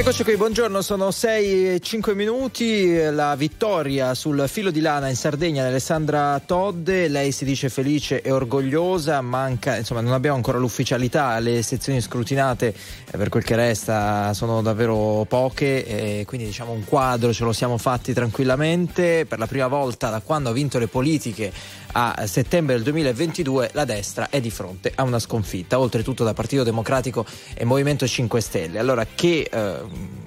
Eccoci qui, buongiorno, sono 6 e 5 minuti, la vittoria sul filo di lana in Sardegna di Alessandra Todde, lei si dice felice e orgogliosa, manca, insomma non abbiamo ancora l'ufficialità, le sezioni scrutinate eh, per quel che resta sono davvero poche, e quindi diciamo un quadro ce lo siamo fatti tranquillamente, per la prima volta da quando ha vinto le politiche a settembre del 2022 la destra è di fronte a una sconfitta, oltretutto da Partito Democratico e Movimento 5 Stelle. Allora che eh,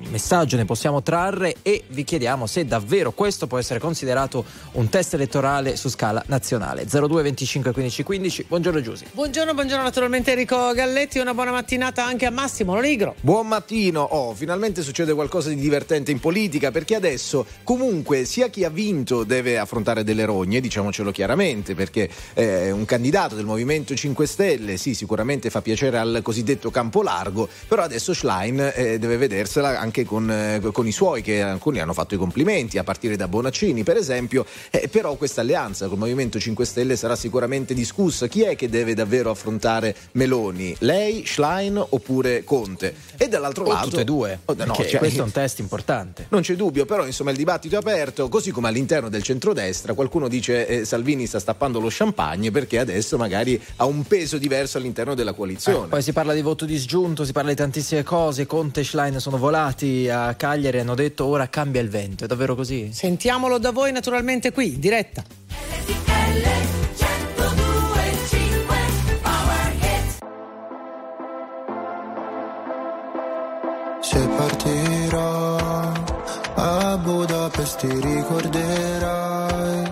messaggio ne possiamo trarre e vi chiediamo se davvero questo può essere considerato un test elettorale su scala nazionale. 02 25 15 15. Buongiorno Giusi. Buongiorno, buongiorno naturalmente Enrico Galletti, una buona mattinata anche a Massimo Lonigro. Buon mattino. Oh, finalmente succede qualcosa di divertente in politica perché adesso comunque sia chi ha vinto deve affrontare delle rogne, diciamocelo chiaramente, perché eh, un candidato del Movimento 5 Stelle, sì, sicuramente fa piacere al cosiddetto campo largo, però adesso Schlein eh, deve vedersela anche con, eh, con, i suoi, che alcuni hanno fatto i complimenti, a partire da Bonaccini per esempio, eh, però questa alleanza col Movimento 5 Stelle sarà sicuramente discussa. Chi è che deve davvero affrontare Meloni? Lei, Schlein oppure Conte? E dall'altro o lato... Tutte e due, oh, no, cioè, questo è un test importante. Non c'è dubbio, però insomma il dibattito è aperto, così come all'interno del centrodestra qualcuno dice eh, Salvini sta stappando lo champagne perché adesso magari ha un peso diverso all'interno della coalizione. Eh, poi si parla di voto disgiunto, si parla di tantissime cose, Conte e Schlein sono volati a Cagliari e hanno detto ora cambia il vento, è davvero così? Sentiamolo da voi naturalmente qui, in diretta. Se partirò a Budapest ti ricorderai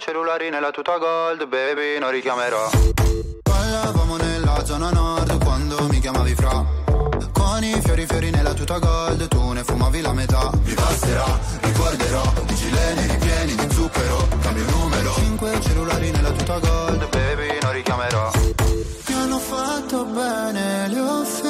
cellulari nella tuta gold, baby, non richiamerò. Parlavamo nella zona nord quando mi chiamavi fra. Con i fiori fiori nella tuta gold, tu ne fumavi la metà. Mi passerà, ricorderò, i gileni ripieni di zucchero, cambio numero. Cinque cellulari nella tuta gold, baby, non richiamerò. Mi hanno fatto bene le offese.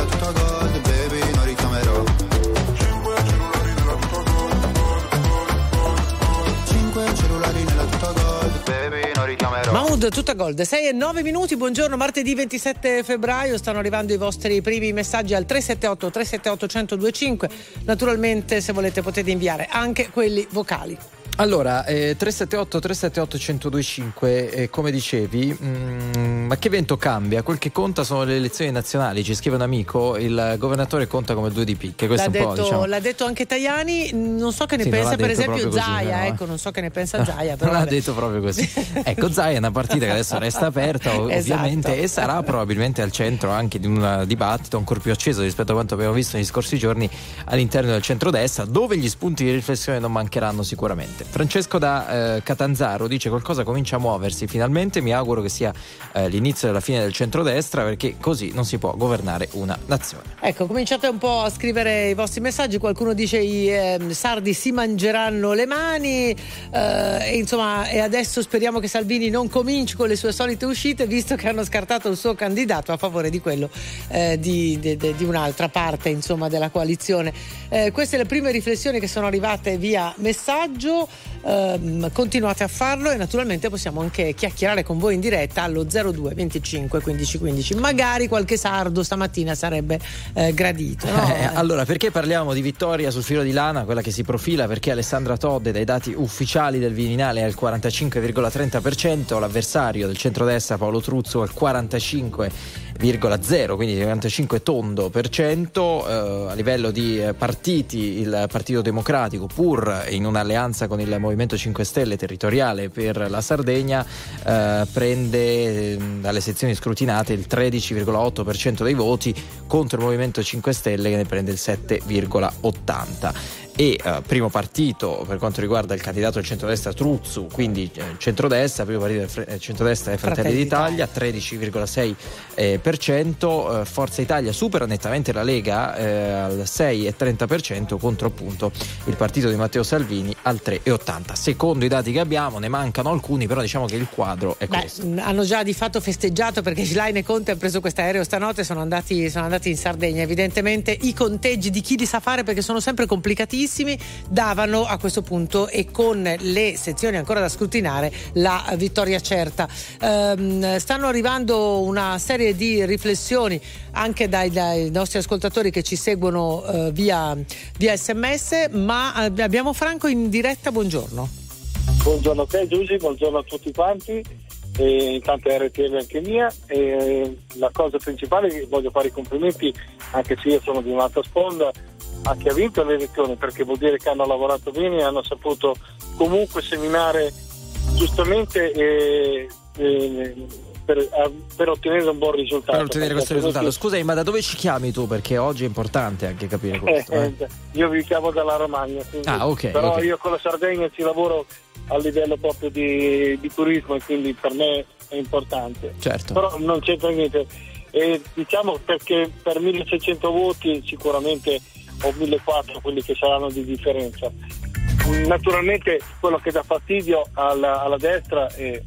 Mahmood, tutta gold. 6 e 9 minuti, buongiorno, martedì 27 febbraio. Stanno arrivando i vostri primi messaggi al 378 378 1025. Naturalmente, se volete, potete inviare anche quelli vocali. Allora, eh, 378 378 1025, eh, come dicevi, mh, ma che vento cambia? Quel che conta sono le elezioni nazionali. Ci scrive un amico, il governatore conta come due di picche. L'ha detto, diciamo. l'ha, detto, anche Tajani. Non so che ne sì, pensa, per esempio, Zaia. Così, ecco, non so che ne pensa Zaia. non l'ha detto proprio così. ecco, Zaia è una partita che adesso resta aperta, esatto. ovviamente, esatto. e sarà probabilmente al centro anche di un dibattito ancora più acceso rispetto a quanto abbiamo visto negli scorsi giorni all'interno del centrodestra, dove gli spunti di riflessione non mancheranno sicuramente. Francesco da eh, Catanzaro dice qualcosa comincia a muoversi finalmente, mi auguro che sia eh, l'inizio della fine del centrodestra perché così non si può governare una nazione. Ecco, cominciate un po' a scrivere i vostri messaggi, qualcuno dice i eh, sardi si mangeranno le mani eh, e insomma e adesso speriamo che Salvini non cominci con le sue solite uscite visto che hanno scartato il suo candidato a favore di quello eh, di, di, di, un'altra parte insomma, della coalizione. Eh, queste le prime riflessioni che sono arrivate via messaggio, eh, continuate a farlo e naturalmente possiamo anche chiacchierare con voi in diretta allo 02 25 15 15. Magari qualche sardo stamattina sarebbe eh, gradito. No? Eh, allora, perché parliamo di vittoria sul filo di lana, quella che si profila? Perché Alessandra Todde, dai dati ufficiali del Viminale, è al 45,30%, l'avversario del centrodestra Paolo Truzzo al 45% 0,0, quindi 45 tondo per cento. Eh, a livello di eh, partiti, il Partito Democratico, pur in un'alleanza con il Movimento 5 Stelle territoriale per la Sardegna, eh, prende mm, dalle sezioni scrutinate il 13,8% dei voti contro il Movimento 5 Stelle che ne prende il 7,80% e eh, primo partito per quanto riguarda il candidato del centrodestra Truzzu, quindi eh, centrodestra, primo partito del eh, centrodestra è Fratelli, d'Italia, 13,6%, eh, eh, Forza Italia supera nettamente la Lega eh, al 6,30% contro appunto il partito di Matteo Salvini al 3,80%. Secondo i dati che abbiamo ne mancano alcuni, però diciamo che il quadro è Beh, questo. Hanno già di fatto festeggiato perché Schlein e Conte hanno preso questo aereo stanotte, sono andati, sono andati in Sardegna. Evidentemente i conteggi di chi li sa fare perché sono sempre complicatissimi tantissimi, davano a questo punto e con le sezioni ancora da scrutinare la vittoria certa. Um, stanno arrivando una serie di riflessioni anche dai, dai nostri ascoltatori che ci seguono uh, via, via, sms, ma abbiamo Franco in diretta, buongiorno. Buongiorno a te Giusy, buongiorno a tutti quanti. E intanto RTL anche mia e la cosa principale è voglio fare i complimenti anche se io sono di un'altra sponda a chi ha vinto le elezioni perché vuol dire che hanno lavorato bene e hanno saputo comunque seminare giustamente e, e, per, per, ottenere un buon risultato. Per ottenere questo risultato. Scusami, ma da dove ci chiami tu? Perché oggi è importante anche capire questo. Eh, eh. Io vi chiamo dalla Romagna, quindi, ah, okay, però okay. io con la Sardegna ci lavoro a livello proprio di, di turismo e quindi per me è importante. Certo. Però non c'entra niente. E diciamo perché per 1600 voti sicuramente o 1400 quelli che saranno di differenza. Naturalmente quello che dà fastidio alla, alla destra, e,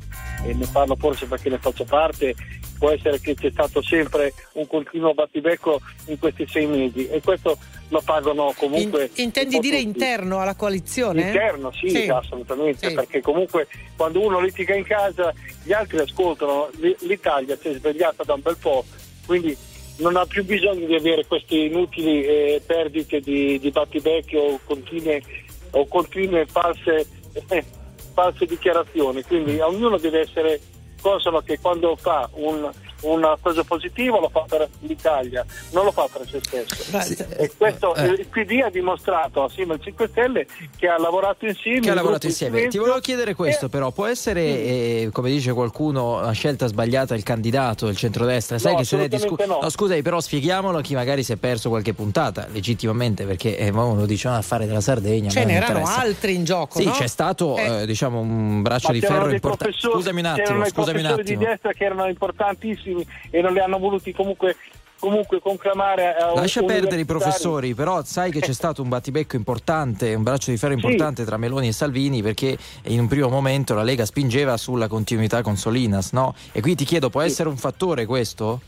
e ne parlo forse perché ne faccio parte, può essere che c'è stato sempre un continuo battibecco in questi sei mesi e questo lo pagano comunque. In, intendi dire tutti. interno alla coalizione? Interno, sì, sì. assolutamente, sì. perché comunque quando uno litiga in casa gli altri ascoltano, l'Italia si è svegliata da un bel po', quindi non ha più bisogno di avere queste inutili eh, perdite di, di battibecchi o continue, o continue false, eh, false dichiarazioni. Quindi ognuno deve essere consono che quando fa un, una cosa positiva lo fa per l'Italia, non lo fa per se stesso. Sì, e questo eh. il PD ha dimostrato assieme al 5 Stelle che ha lavorato insieme. Che ha lavorato insieme. Ti volevo chiedere questo, eh. però, può essere, eh, come dice qualcuno, una scelta sbagliata il candidato del centrodestra? Sai no, che se ne discute. No. no, scusami, però spieghiamolo a chi magari si è perso qualche puntata, legittimamente, perché eh, uno dice no, a fare della Sardegna. Ce n'erano altri in gioco. Sì, no? c'è stato eh. eh diciamo un braccio Ma di ferro importante. Scusami un attimo, scusami un attimo. di destra che erano importantissimi e non li hanno voluti comunque comunque conclamare a lascia perdere i professori però sai che c'è stato un battibecco importante un braccio di ferro importante sì. tra Meloni e Salvini perché in un primo momento la Lega spingeva sulla continuità con Solinas no? e qui ti chiedo può sì. essere un fattore questo?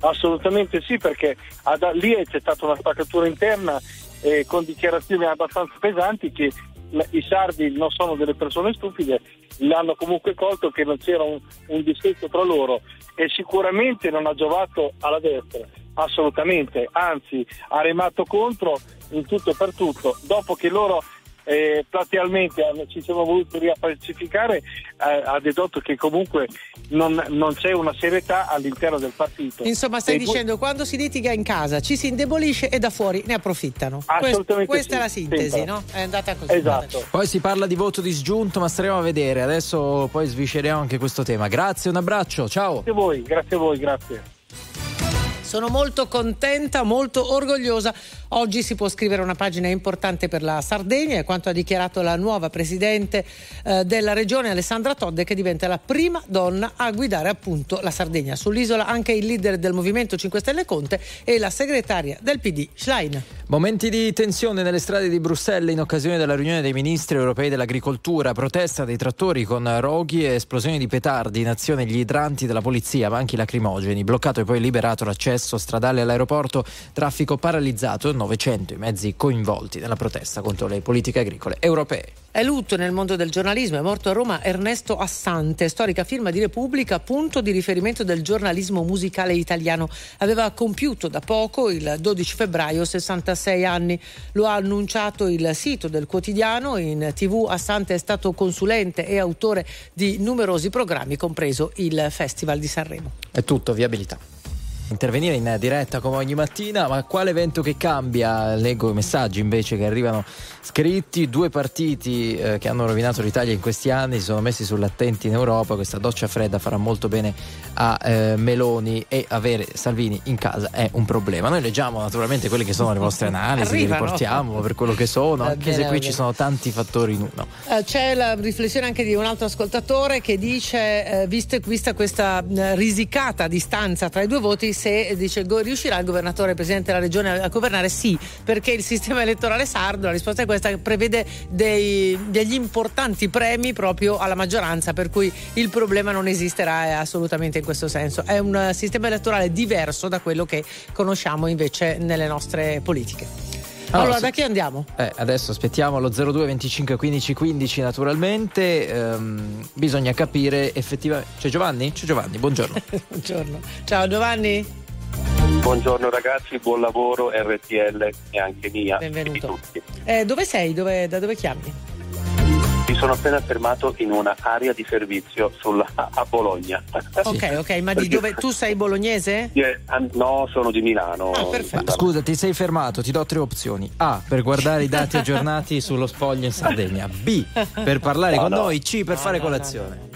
assolutamente sì perché ad, lì c'è stata una spaccatura interna eh, con dichiarazioni abbastanza pesanti che i sardi non sono delle persone stupide, l'hanno comunque colto che non c'era un, un distretto tra loro e sicuramente non ha giovato alla destra, assolutamente, anzi ha remato contro in tutto e per tutto, dopo che loro eh, platealmente ci siamo voluti riappacificare, eh, ha dedotto che comunque non, non, c'è una serietà all'interno del partito. Insomma, stai e dicendo poi... quando si litiga in casa ci si indebolisce e da fuori ne approfittano. Assolutamente. Questa sì, è la sintesi, sempre. no? È andata così. Esatto. Poi si parla di voto disgiunto, ma staremo a vedere. Adesso poi svisceriamo anche questo tema. Grazie, un abbraccio, ciao. Grazie a voi, grazie a voi, grazie. Sono molto contenta, molto orgogliosa. Oggi si può scrivere una pagina importante per la Sardegna, è quanto ha dichiarato la nuova presidente eh, della regione Alessandra Todde che diventa la prima donna a guidare appunto la Sardegna. Sull'isola anche il leader del Movimento 5 Stelle Conte e la segretaria del PD Schlein. Momenti di tensione nelle strade di Bruxelles in occasione della riunione dei ministri europei dell'agricoltura, protesta dei trattori con roghi e esplosioni di petardi, in azione gli idranti della polizia, ma anche i lacrimogeni, bloccato e poi liberato l'accesso stradale all'aeroporto, traffico paralizzato, 900 i mezzi coinvolti nella protesta contro le politiche agricole europee. È lutto nel mondo del giornalismo, è morto a Roma Ernesto Assante, storica firma di Repubblica, punto di riferimento del giornalismo musicale italiano. Aveva compiuto da poco, il 12 febbraio, 66 anni. Lo ha annunciato il sito del quotidiano. In tv Assante è stato consulente e autore di numerosi programmi, compreso il Festival di Sanremo. È tutto, viabilità intervenire in diretta come ogni mattina, ma quale evento che cambia? Leggo i messaggi invece che arrivano scritti, due partiti eh, che hanno rovinato l'Italia in questi anni si sono messi sull'attenti in Europa, questa doccia fredda farà molto bene a eh, Meloni e avere Salvini in casa è un problema. Noi leggiamo naturalmente quelle che sono le vostre analisi, Arrivano. le riportiamo per quello che sono, va anche bene, se qui ci sono tanti fattori in uno. Uh, c'è la riflessione anche di un altro ascoltatore che dice, eh, vista, vista questa uh, risicata distanza tra i due voti, se dice, go, riuscirà il governatore, il presidente della regione a governare? Sì, perché il sistema elettorale sardo, la risposta è questa, prevede dei, degli importanti premi proprio alla maggioranza, per cui il problema non esisterà assolutamente in questo senso. È un sistema elettorale diverso da quello che conosciamo invece nelle nostre politiche. Allora, allora da chi andiamo? Eh, adesso aspettiamo lo 02 25 15 15 naturalmente. Ehm, bisogna capire effettivamente. C'è Giovanni? C'è Giovanni, buongiorno. buongiorno. Ciao Giovanni. Buongiorno ragazzi, buon lavoro RTL e anche mia. Benvenuto. Eh, dove sei? Dove, da dove chiami? Mi sono appena fermato in un'area di servizio sulla, a Bologna. Ok, ok, ma di dove tu sei bolognese? Yeah, no, sono di Milano. Ah, perfetto. Scusa, ti sei fermato, ti do tre opzioni. A, per guardare i dati aggiornati sullo spoglio in Sardegna. B, per parlare no, con no. noi. C, per no, fare colazione.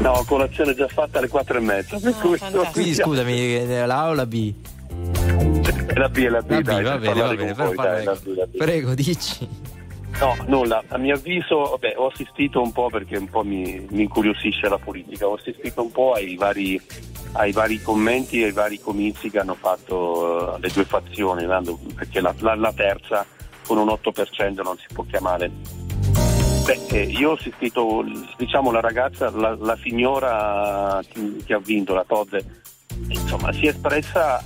No, colazione già fatta alle quattro e mezza. Quindi scusami, l'A o la B? La B è la B, la B dai, va bene, va bene. Voi, dai, la B, la B. Prego, dici. No, nulla. A mio avviso, vabbè, ho assistito un po' perché un po' mi, mi incuriosisce la politica, ho assistito un po' ai vari, ai vari commenti e ai vari comizi che hanno fatto uh, le due fazioni, perché la, la, la, terza con un 8% non si può chiamare. Beh, eh, io ho assistito, diciamo, la ragazza, la, la signora che ha vinto, la Todde, insomma, si è espressa,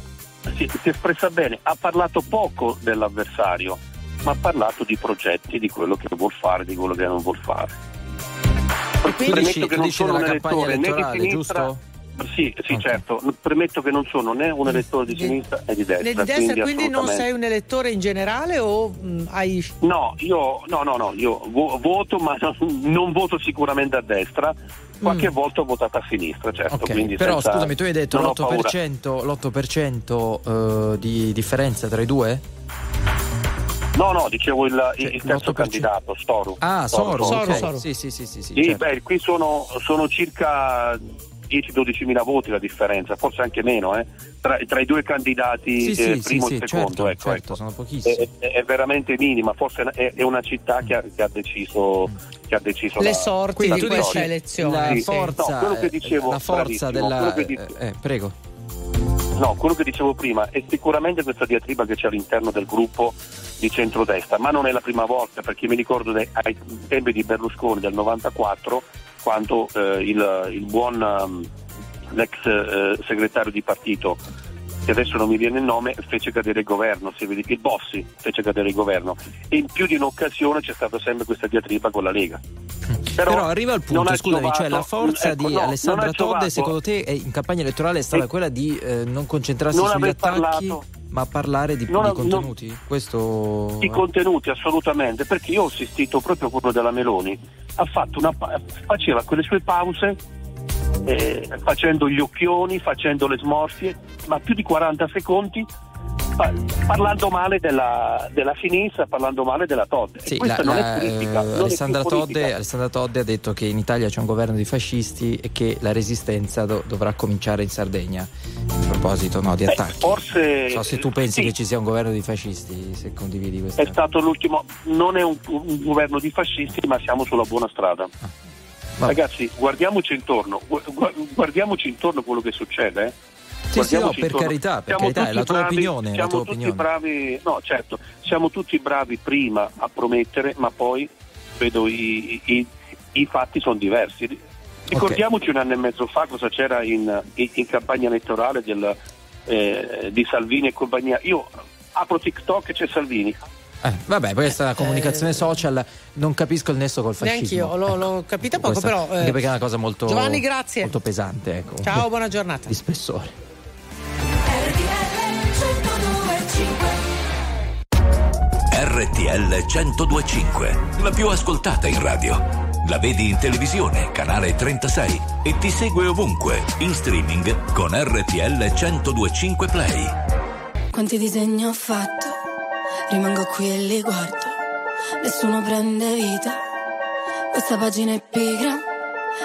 si, si è espressa bene, ha parlato poco dell'avversario ma ha parlato di progetti, di quello che vuol fare, di quello che non vuol fare. Premetto che non sono un elettore né di sinistra. Giusto? Sì, sì, okay. certo. Premetto che non sono né un elettore di, sinistra né di destra. Né di destra, quindi, quindi non sei un elettore in generale o mh, hai. No, io no, no, no, io vo- voto, ma non, voto sicuramente a destra. Qualche mm. volta ho votato a sinistra, certo. Okay. Però senza, scusami, tu hai detto l'8%, l'8% uh, di differenza tra i due? No, no, dicevo il, cioè, il terzo candidato, Storu. Ah, Soru, Soru, okay. Soru. Sì, sì, sì, sì, sì, sì certo. beh, qui sono, sono circa 10-12 mila voti la differenza, forse anche meno, eh? tra, tra, i due candidati sì, eh, sì, primo sì, e secondo. Certo, ecco, certo, ecco. sono pochissimi. È, è, è, veramente minima, forse è, è una città che ha, che ha deciso, che ha deciso le la, sorti la di questa elezione. La forza, no, dicevo, la forza della... Dicevo, eh, prego. No, quello che dicevo prima è sicuramente questa diatriba che c'è all'interno del gruppo di centrodestra, ma non è la prima volta perché mi ricordo dei, ai tempi di Berlusconi del 94 quando eh, il, il, buon um, l'ex eh, segretario di partito che adesso non mi viene il nome, fece cadere il governo, si vede che il Bossi fece cadere il governo e in più di un'occasione c'è stata sempre questa diatriba con la Lega. Però, Però arriva al punto, scusami, giovato, cioè la forza ecco, di no, Alessandra Todde secondo te in campagna elettorale è stata quella di eh, non concentrarsi non sugli attacchi? Parlato, ma parlare di, non, di contenuti? Non, Questo... Di contenuti, assolutamente, perché io ho assistito proprio a quello della Meloni, ha fatto una, faceva quelle sue pause eh, facendo gli occhioni, facendo le smorfie, ma più di 40 secondi parlando male della, della, sinistra, parlando male della Todde. Sì, la, la, politica, Alessandra, Todde, Alessandra, Todde, ha detto che in Italia c'è un governo di fascisti e che la resistenza do, dovrà cominciare in Sardegna. A proposito no, di attacchi. Beh, forse, so se tu pensi sì. che ci sia un governo di fascisti, se condividi questo. È stato l'ultimo, non è un, un, governo di fascisti, ma siamo sulla buona strada. Ah. Ragazzi, guardiamoci intorno, guardiamoci intorno quello che succede. Eh? Sì, sì, no, per intorno. carità, per carità, è la tua bravi, opinione. Siamo tua tutti opinione. bravi, no, certo, siamo tutti bravi prima a promettere, ma poi vedo i, i, i fatti sono diversi. Ricordiamoci okay. un anno e mezzo fa cosa c'era in, in, in campagna elettorale del, eh, di Salvini e compagnia. Io apro TikTok e c'è Salvini. Eh, vabbè, questa è una comunicazione eh, social, non capisco il nesso col fascismo. Neanch'io, l'ho, l'ho ecco, capita poco, questa, però. Eh, anche perché è una cosa molto, Giovanni, grazie. molto pesante. Ecco. Ciao, buona giornata. Di spessore. RTL 1025, la più ascoltata in radio. La vedi in televisione, canale 36 e ti segue ovunque, in streaming con RTL 1025 Play. Quanti disegni ho fatto? Rimango qui e li guardo, nessuno prende vita. Questa pagina è pigra,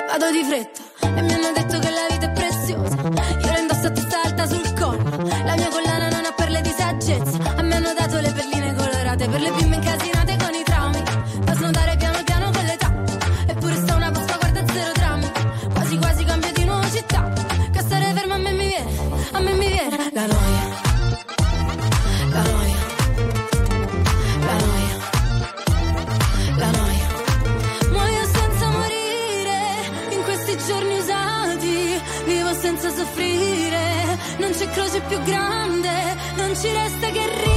vado di fretta. E mi hanno detto che la più grande, non ci resta che ridere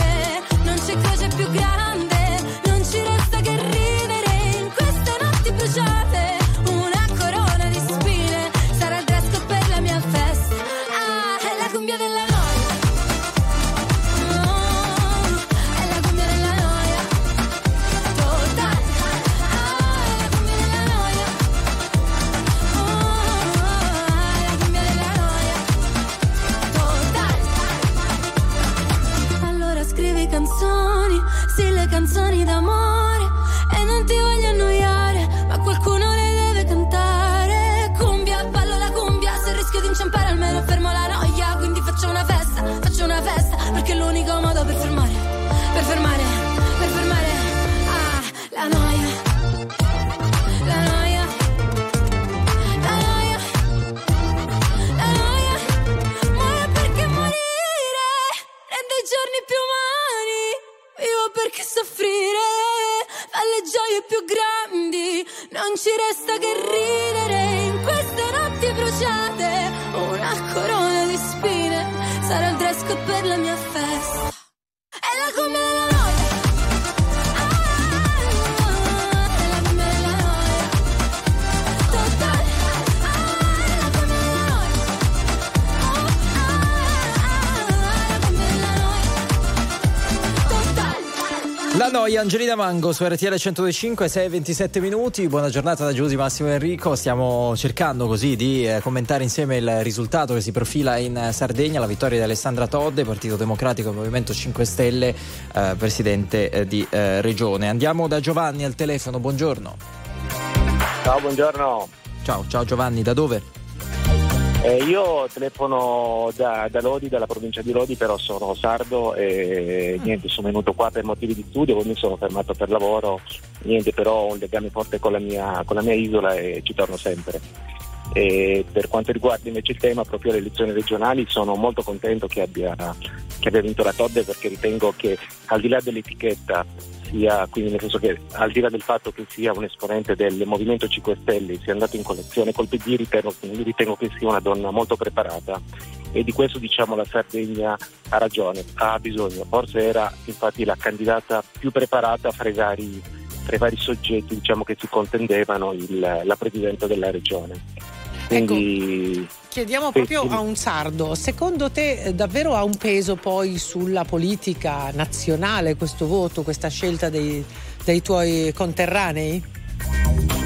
canzoni d'amore e non ti voglio annoiare, ma qualcuno le deve cantare. Cumbia, ballo la cumbia, se rischio di inciampare almeno fermo la noia, più grandi. Non ci resta che ridere in queste notti bruciate. Una corona di spine. Sarà il dress per la mia festa. È la come la La noia Angelina Mango su RTL 125, 6 27 minuti. Buona giornata da Giusy Massimo Enrico. Stiamo cercando così di eh, commentare insieme il risultato che si profila in Sardegna, la vittoria di Alessandra Todde, Partito Democratico e Movimento 5 Stelle, eh, presidente eh, di eh, Regione. Andiamo da Giovanni al telefono. Buongiorno. Ciao, buongiorno. Ciao, ciao Giovanni, da dove? Eh, io telefono da, da, Lodi, dalla provincia di Lodi, però sono sardo e niente, sono venuto qua per motivi di studio, poi mi sono fermato per lavoro, niente, però ho un legame forte con la mia, con la mia isola e ci torno sempre. E per quanto riguarda invece il tema, proprio le elezioni regionali, sono molto contento che abbia, che abbia vinto la Todde perché ritengo che al di là dell'etichetta sia, quindi nel senso che al di là del fatto che sia un esponente del Movimento 5 Stelle, sia andato in collezione col PD, ritengo, ritengo che sia una donna molto preparata e di questo diciamo la Sardegna ha ragione, ha bisogno, forse era infatti la candidata più preparata fra i vari, fra i vari soggetti diciamo, che si contendevano il, la Presidente della Regione. Quindi, ecco, chiediamo proprio a un sardo, secondo te eh, davvero ha un peso poi sulla politica nazionale questo voto, questa scelta dei, dei tuoi conterranei?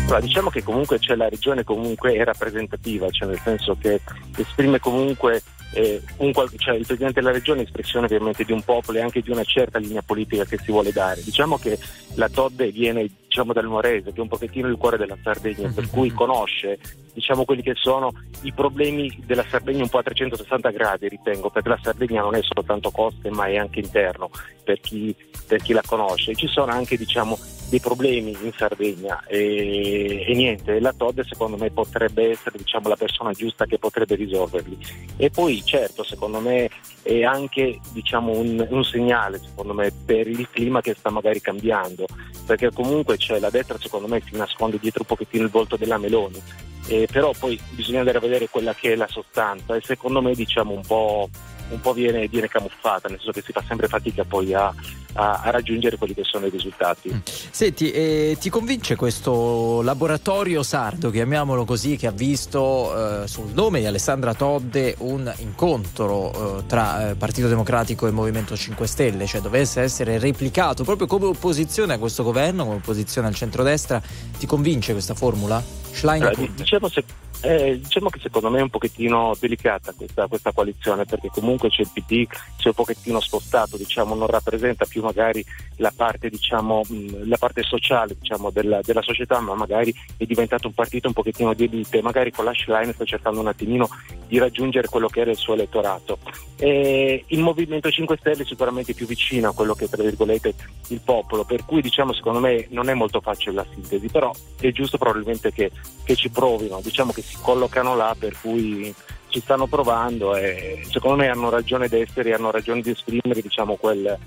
Allora, diciamo che comunque c'è la regione comunque è rappresentativa, cioè nel senso che esprime comunque eh, un, cioè il Presidente della Regione è espressione ovviamente di un popolo e anche di una certa linea politica che si vuole dare. Diciamo che la Todde viene diciamo, dal Nuorese, che è un pochettino il cuore della Sardegna, per cui conosce diciamo, quelli che sono i problemi della Sardegna un po' a 360 gradi, ritengo, perché la Sardegna non è soltanto coste ma è anche interno per chi, per chi la conosce. Ci sono anche diciamo, dei problemi in Sardegna e, e, niente, la Todd secondo me potrebbe essere diciamo, la persona giusta che potrebbe risolverli. E poi certo, secondo me è anche diciamo, un, un, segnale me, per il clima che sta magari cambiando, perché comunque c'è la destra secondo me si nasconde dietro un pochettino il volto della Meloni. Eh, però poi bisogna andare a vedere quella che è la sostanza. E secondo me diciamo un po', un po viene, viene, camuffata, nel senso che si fa sempre fatica poi a, a, a raggiungere quelli che sono i risultati. Mm. Senti, eh, ti convince questo laboratorio sardo, chiamiamolo così, che ha visto eh, sul nome di Alessandra Todde un incontro eh, tra eh, Partito Democratico e Movimento 5 Stelle, cioè dovesse essere replicato proprio come opposizione a questo governo, come opposizione al centrodestra, ti convince questa formula? Allora, diciamo, se, eh, diciamo, che secondo me è un pochettino delicata questa, questa, coalizione perché comunque c'è il PD è un pochettino spostato, diciamo, non rappresenta più magari la parte, diciamo, la parte sociale diciamo, della, della, società ma magari è diventato un partito un pochettino di elite magari con la sta cercando un attimino di raggiungere quello che era il suo elettorato. E il Movimento 5 Stelle è sicuramente più vicino a quello che è il popolo, per cui diciamo secondo me non è molto facile la sintesi, però è giusto probabilmente che che ci provino, diciamo che collocano là per cui ci stanno provando e secondo me hanno ragione di essere e hanno ragione di esprimere diciamo, quel,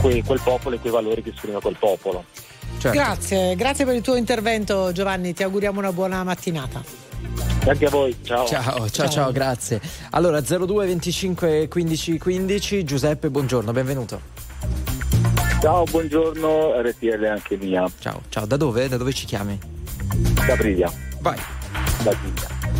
quel, quel popolo e quei valori che esprime quel popolo. Certo. Grazie, grazie per il tuo intervento Giovanni, ti auguriamo una buona mattinata. Grazie a voi, ciao. Ciao, ciao, ciao, ciao grazie. Allora 02 25 15 15, Giuseppe, buongiorno, benvenuto. Ciao, buongiorno, RTL anche mia. Ciao, ciao, da dove? Da dove ci chiami? Da Priglia. Vai. Da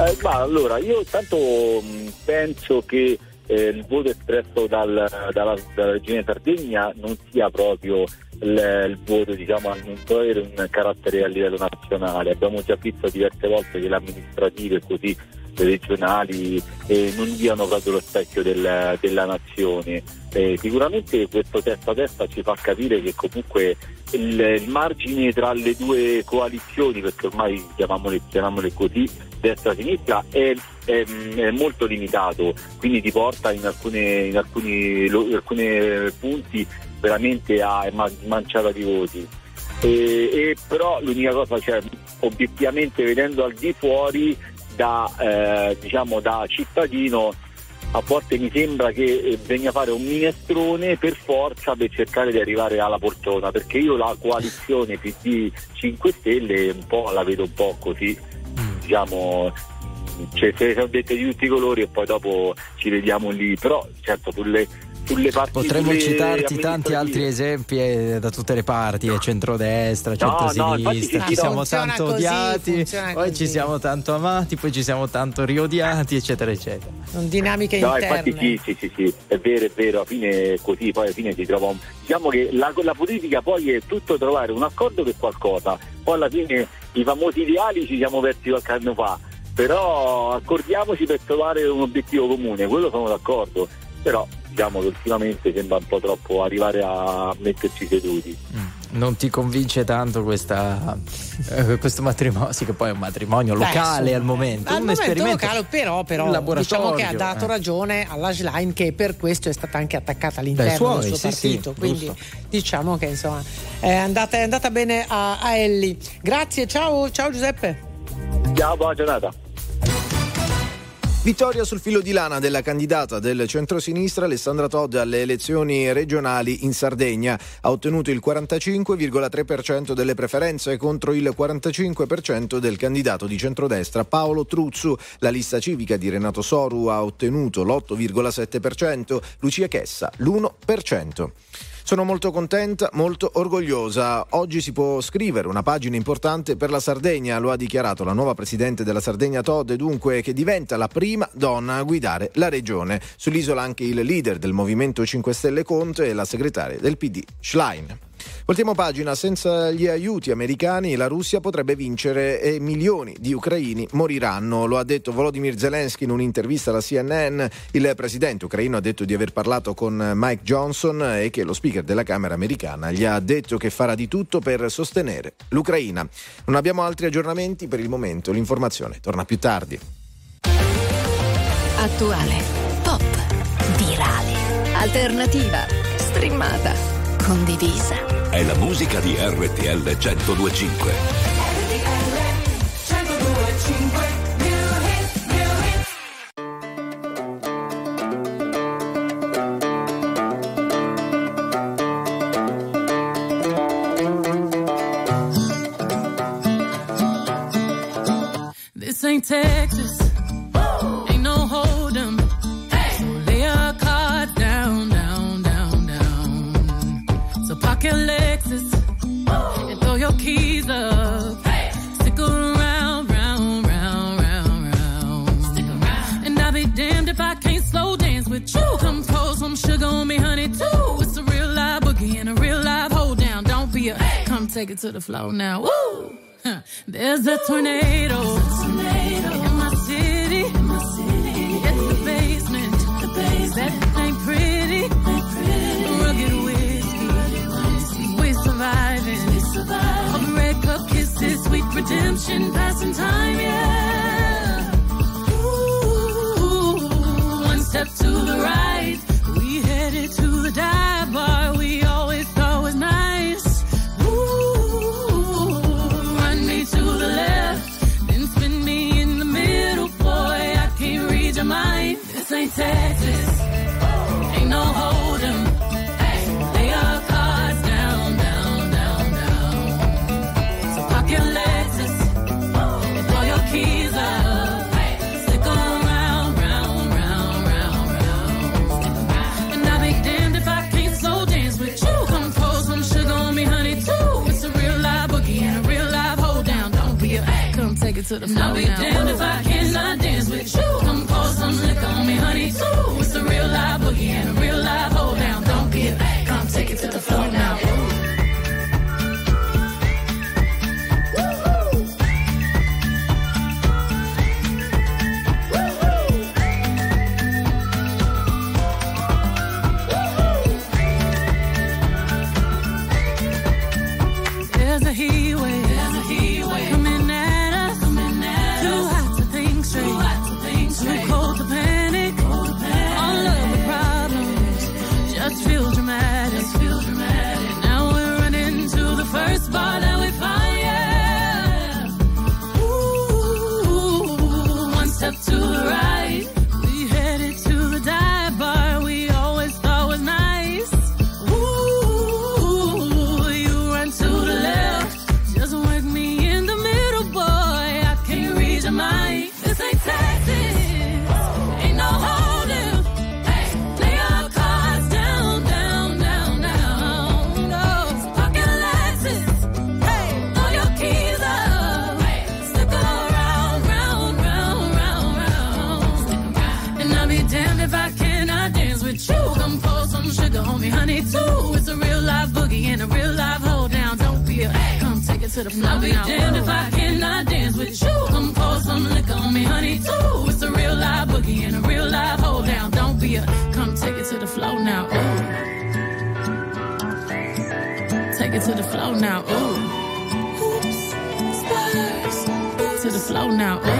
eh, ma allora, io tanto mh, penso che eh, il voto espresso dal, dalla, dalla Regione Sardegna non sia proprio il, il voto, diciamo, non può avere un carattere a livello nazionale. Abbiamo già visto diverse volte che le amministrative così regionali eh, non diano proprio lo specchio del, della nazione. Eh, sicuramente questo testa a testa ci fa capire che comunque il, il, margine tra le due coalizioni, perché ormai chiamiamole, chiamiamole così, destra-sinistra, è, è, è, molto limitato, quindi ti porta in, alcune, in alcuni, in alcuni punti veramente a manciata di voti. E, e però l'unica cosa, cioè, obiettivamente vedendo al di fuori da, eh, diciamo, da cittadino a volte mi sembra che eh, bisogna fare un minestrone per forza per cercare di arrivare alla poltrona perché io la coalizione PD 5 Stelle un po' la vedo un po' così diciamo cioè, se sono dette di tutti i colori e poi dopo ci vediamo lì però certo sulle sulle parti Potremmo citarti tanti altri esempi eh, da tutte le parti, no. centrodestra, centrosinistra, no, ci siamo tanto così, odiati, poi così. ci siamo tanto amati, poi ci siamo tanto riodiati, eccetera, eccetera. Sono dinamiche no, interne. Infatti sì, sì, sì, sì, è vero, è vero, alla fine così, poi alla fine si trova un... Diciamo che la, la politica poi è tutto trovare un accordo per qualcosa, poi alla fine i famosi ideali ci siamo persi qualche anno fa, però accordiamoci per trovare un obiettivo comune, quello sono d'accordo, però diciamo che ultimamente sembra un po' troppo arrivare a metterci seduti. Mm. non ti convince tanto questa, eh, questo matrimonio, sì che poi è un matrimonio locale Beh, al momento, al un momento esperimento locale, però, però diciamo che ha dato eh. ragione alla Schlein che per questo è stata anche attaccata all'interno suoi, del suo sì, partito, sì, quindi giusto. diciamo che insomma è andata, è andata bene a, a Ellie. Grazie, ciao, ciao Giuseppe. Ciao, buona giornata. Vittoria sul filo di lana della candidata del centrosinistra Alessandra Todd alle elezioni regionali in Sardegna. Ha ottenuto il 45,3% delle preferenze contro il 45% del candidato di centrodestra Paolo Truzzu. La lista civica di Renato Soru ha ottenuto l'8,7%, Lucia Chessa l'1%. Sono molto contenta, molto orgogliosa. Oggi si può scrivere una pagina importante per la Sardegna, lo ha dichiarato la nuova presidente della Sardegna Todd, dunque che diventa la prima donna a guidare la regione. Sull'isola anche il leader del Movimento 5 Stelle Conte e la segretaria del PD Schlein. Voltiamo pagina, senza gli aiuti americani la Russia potrebbe vincere e milioni di ucraini moriranno. Lo ha detto Volodymyr Zelensky in un'intervista alla CNN. Il presidente ucraino ha detto di aver parlato con Mike Johnson e che lo speaker della Camera americana gli ha detto che farà di tutto per sostenere l'Ucraina. Non abbiamo altri aggiornamenti per il momento, l'informazione torna più tardi. Attuale, pop, virale, alternativa, streamata, condivisa è la musica di RTL 1025. This ain't Texas. Take it to the floor now. Woo! There's a tornado, in my city. The basement. That ain't pretty. Rugged. We surviving. We surviving sweet redemption, passing time, yeah. Ooh, one step to the right, we headed to the dive bar we to the floor. I'll be now. damned if I cannot dance with you. Come pour some liquor on me, honey, too. It's a real live boogie and a real live I'll be damned if I cannot dance with you. Come pour some liquor on me, honey, too. It's a real live boogie and a real live hold down. Don't be a come take it to the floor now. Ooh. Take it to the flow now. Ooh. Oops, stars. To the flow now. Ooh.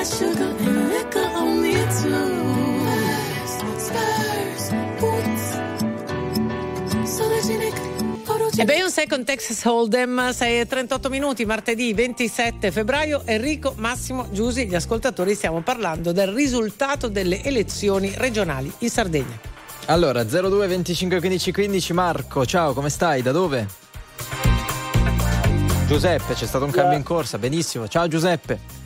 That sugar and liquor on me too. Spurs, boots. E Texas Hold'em, 6 e 38 minuti, martedì 27 febbraio. Enrico, Massimo, Giusi, gli ascoltatori, stiamo parlando del risultato delle elezioni regionali in Sardegna. Allora, 02 25 15 15, Marco, ciao, come stai? Da dove? Giuseppe, c'è stato un cambio in corsa, benissimo. Ciao Giuseppe.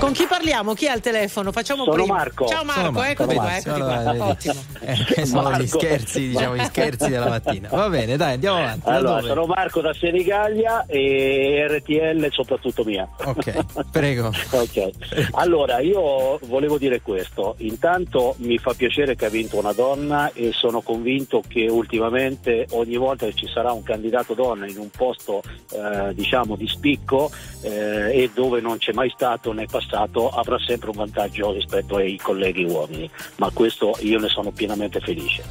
Con chi parliamo? Chi è al telefono? Facciamo Sono prima. Marco. Ciao Marco, Sono Marco, eccoti qua, eccoti allora, qua. vedi. Ottimo. Eh, sono gli Marco. scherzi, diciamo, gli scherzi della mattina. Va bene, dai, andiamo avanti. Da Allora, dove? sono Marco da Senigallia e RTL soprattutto mia. Ok, prego. Ok, allora io volevo dire questo, intanto mi fa piacere che ha vinto una donna e sono convinto che ultimamente ogni volta che ci sarà un candidato donna in un posto eh, diciamo di spicco eh, e dove non c'è mai stato nel passato avrà sempre un vantaggio rispetto ai colleghi uomini, ma questo io ne sono pienamente felice.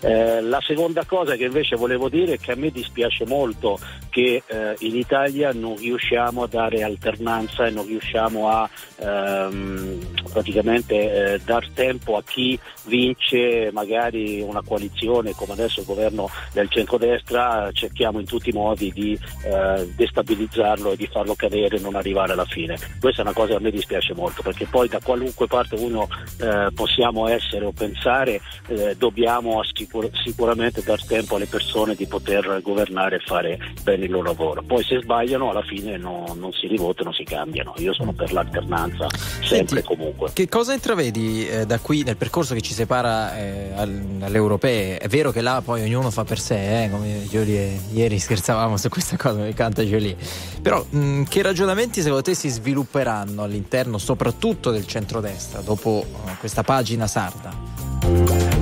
Eh, la seconda cosa che invece volevo dire è che a me dispiace molto che eh, in Italia non riusciamo a dare alternanza e non riusciamo a ehm, praticamente eh, dar tempo a chi vince magari una coalizione come adesso il governo del centrodestra, cerchiamo in tutti i modi di eh, destabilizzarlo e di farlo cadere e non arrivare alla fine. Questa è una cosa che a me dispiace molto perché poi da qualunque parte uno eh, possiamo essere o pensare eh, dobbiamo assicur- sicuramente dar tempo alle persone di poter governare e fare bene il loro lavoro. Poi se sbagliano alla fine no- non si rivotano, si cambiano. Io sono per l'alternanza sempre e comunque. Che cosa intravedi eh, da qui nel percorso che ci separa eh, al- alle europee? È vero che là poi ognuno fa per sé, eh, come Jolie, ieri scherzavamo su questa cosa, mi canta Jolie. Però mh, che ragionamenti secondo te si svilupperanno all'interno soprattutto del centrodestra dopo eh, questa pagina sarda?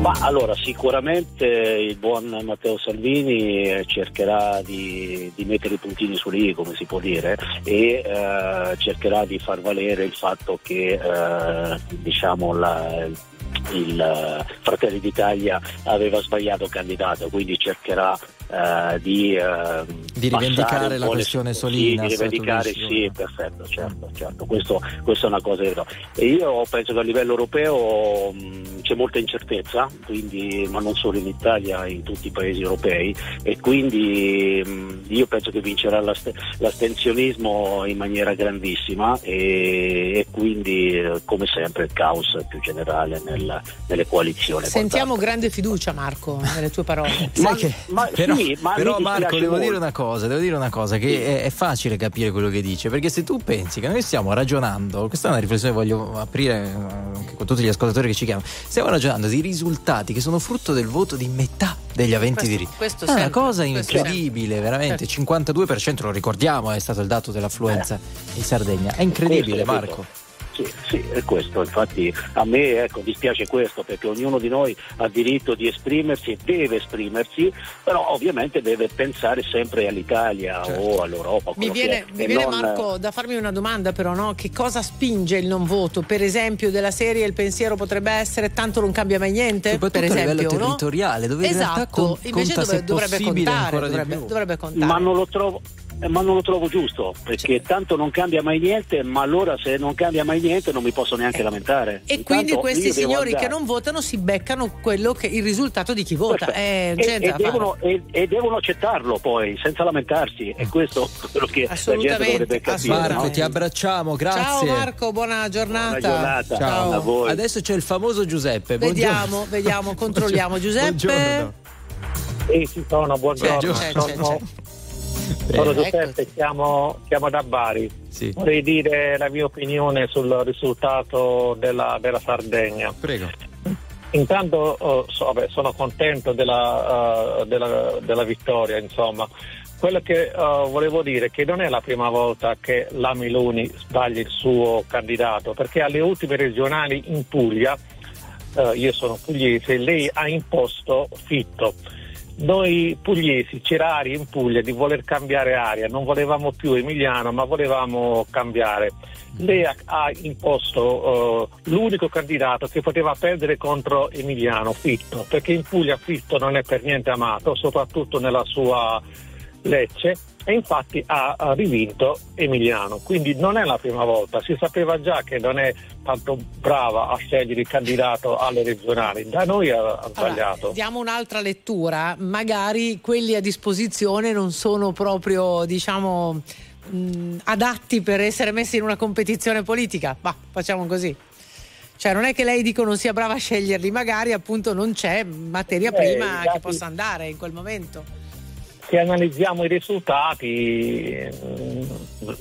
Ma allora sicuramente il buon Matteo Salvini eh, cercherà di, di mettere i puntini sulle i, come si può dire, e eh, cercherà di far valere il fatto che eh, diciamo la, il Fratelli d'Italia aveva sbagliato candidato, quindi cercherà eh, di, eh, Di passare rivendicare la questione sì, Solinas, di rivendicare, sì, perfetto, certo, certo. Questo, questa è una cosa vera. E io penso che a livello europeo mh, c'è molta incertezza, quindi, ma non solo in Italia, in tutti i paesi europei, e quindi mh, io penso che vincerà l'aste- l'astensionismo in maniera grandissima e, e quindi come sempre il caos più generale nel- nelle coalizioni. Sentiamo grande fiducia, Marco, nelle tue parole. Sai che, ma però, sì, ma però Marco devo dire molto. una cosa, devo dire una cosa che è, è facile capire quello che dice, perché se tu pensi che noi stiamo ragionando, questa è una riflessione che voglio aprire eh, anche con tutti gli ascoltatori che ci chiamano, stiamo ragionando di risultati che sono frutto del voto di metà degli aventi Questo- è una sempre, cosa questo incredibile, veramente, 52% lo ricordiamo, è stato il dato dell'affluenza in Sardegna. È incredibile, Questo è Marco. Sì, sì, è questo, infatti a me ecco, dispiace questo perché ognuno di noi ha diritto di esprimersi e deve esprimersi, però ovviamente deve pensare sempre all'Italia o all'Europa. Mi viene, è, mi viene, non- Marco da farmi una domanda però, no? Che cosa spinge il non voto? Per esempio della serie il pensiero potrebbe essere tanto non cambia mai niente? Soprattutto per a esempio, livello no? territoriale, dove in esatto. realtà con- invece conta dove- se dovrebbe possibile contare, ancora di dovrebbe, più. dovrebbe contare. Ma non lo trovo. Eh, Ma non lo trovo giusto perché tanto non cambia mai niente, ma allora se non cambia mai niente non mi posso neanche lamentare. E Intanto quindi questi signori andare- che non votano si beccano quello che, il risultato di chi vota. Eh, e, e devono, e- e devono accettarlo poi senza lamentarsi e questo è quello che la gente Assolutamente, dovrebbe capire. Marco, no? ti abbracciamo, grazie. Ciao Marco, buona giornata. Buona giornata. Ciao. A voi. Adesso c'è il famoso Giuseppe. Vediamo, Buongiorno. vediamo, controlliamo. Giuseppe? Buongiorno. Sì, ci sono, buongiorno. C'è, c'è, c'è, sono. Giuseppe, chiamo, chiamo da Bari. Sì. Vorrei dire la mia opinione sul risultato della, della Sardegna. Prego. Intanto eh, so- vabbè, sono contento della, eh, della- della vittoria, insomma. Quello che eh, volevo dire è che non è la prima volta che la Meloni sbaglia il suo candidato, perché alle ultime regionali in Puglia, eh, io sono pugliese, lei ha imposto Fitto. Noi pugliesi c'era aria in Puglia di voler cambiare aria, non volevamo più Emiliano ma volevamo cambiare. Lei ha, ha imposto uh, l'unico candidato che poteva perdere contro Emiliano, Fitto, perché in Puglia Fitto non è per niente amato, soprattutto nella sua Lecce e infatti ha, rivinto Emiliano, quindi non è la prima volta, si sapeva già che non è tanto brava a scegliere il candidato alle regionali, da noi ha, sbagliato. Allora, diamo un'altra lettura, magari quelli a disposizione non sono proprio diciamo mh, adatti per essere messi in una competizione politica, ma facciamo così. Cioè non è che lei dico non sia brava a sceglierli, magari appunto non c'è materia prima eh, che possa andare in quel momento se analizziamo i risultati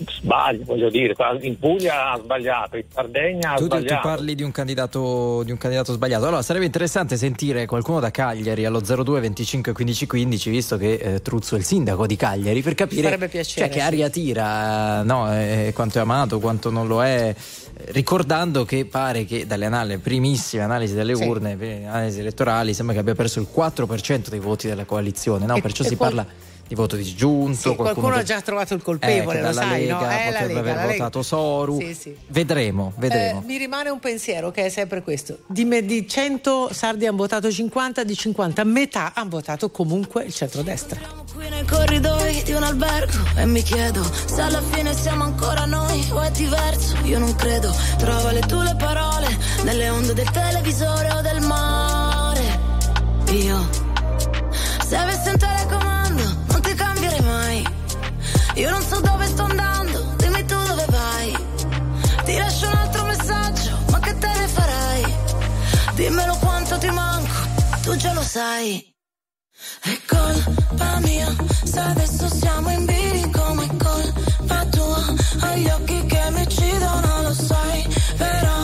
sbaglia, voglio dire, in Puglia ha sbagliato, in Sardegna ha tu, sbagliato. Tu parli di un, candidato, di un candidato sbagliato. Allora sarebbe interessante sentire qualcuno da Cagliari allo 02 25 15 15, visto che eh, Truzzo è il sindaco di Cagliari, per capire piacere, cioè, che aria tira, no, eh, quanto è amato, quanto non lo è. Ricordando che pare che dalle analisi, primissime analisi delle sì. urne, analisi elettorali, sembra che abbia perso il 4% dei voti della coalizione, no? E, perciò e si poi... parla di voto disgiunto. Sì, qualcuno ha già trovato il colpevole, eh, lo sai, Lega, no? Eh, potrebbe Lega, aver votato Lega. Soru. Sì, sì. Vedremo, vedremo. Eh, mi rimane un pensiero che è sempre questo. Di, me, di 100 sardi hanno votato 50, di 50 metà hanno votato comunque il centrodestra. Qui nei corridoi di un albergo e mi chiedo se alla fine siamo ancora noi o è diverso. Io non credo, trova le tue le parole nelle onde del televisore o del mare. Io, se avessi un telecomando, Io non so dove sto andando, dimmi tu dove vai. Ti lascio un altro messaggio, ma che te ne farai? Dimmelo quanto ti manco, tu già lo sai. È colpa mia, se adesso siamo in bilico, ma è colpa tua. Hai gli occhi che mi uccidono, lo sai, però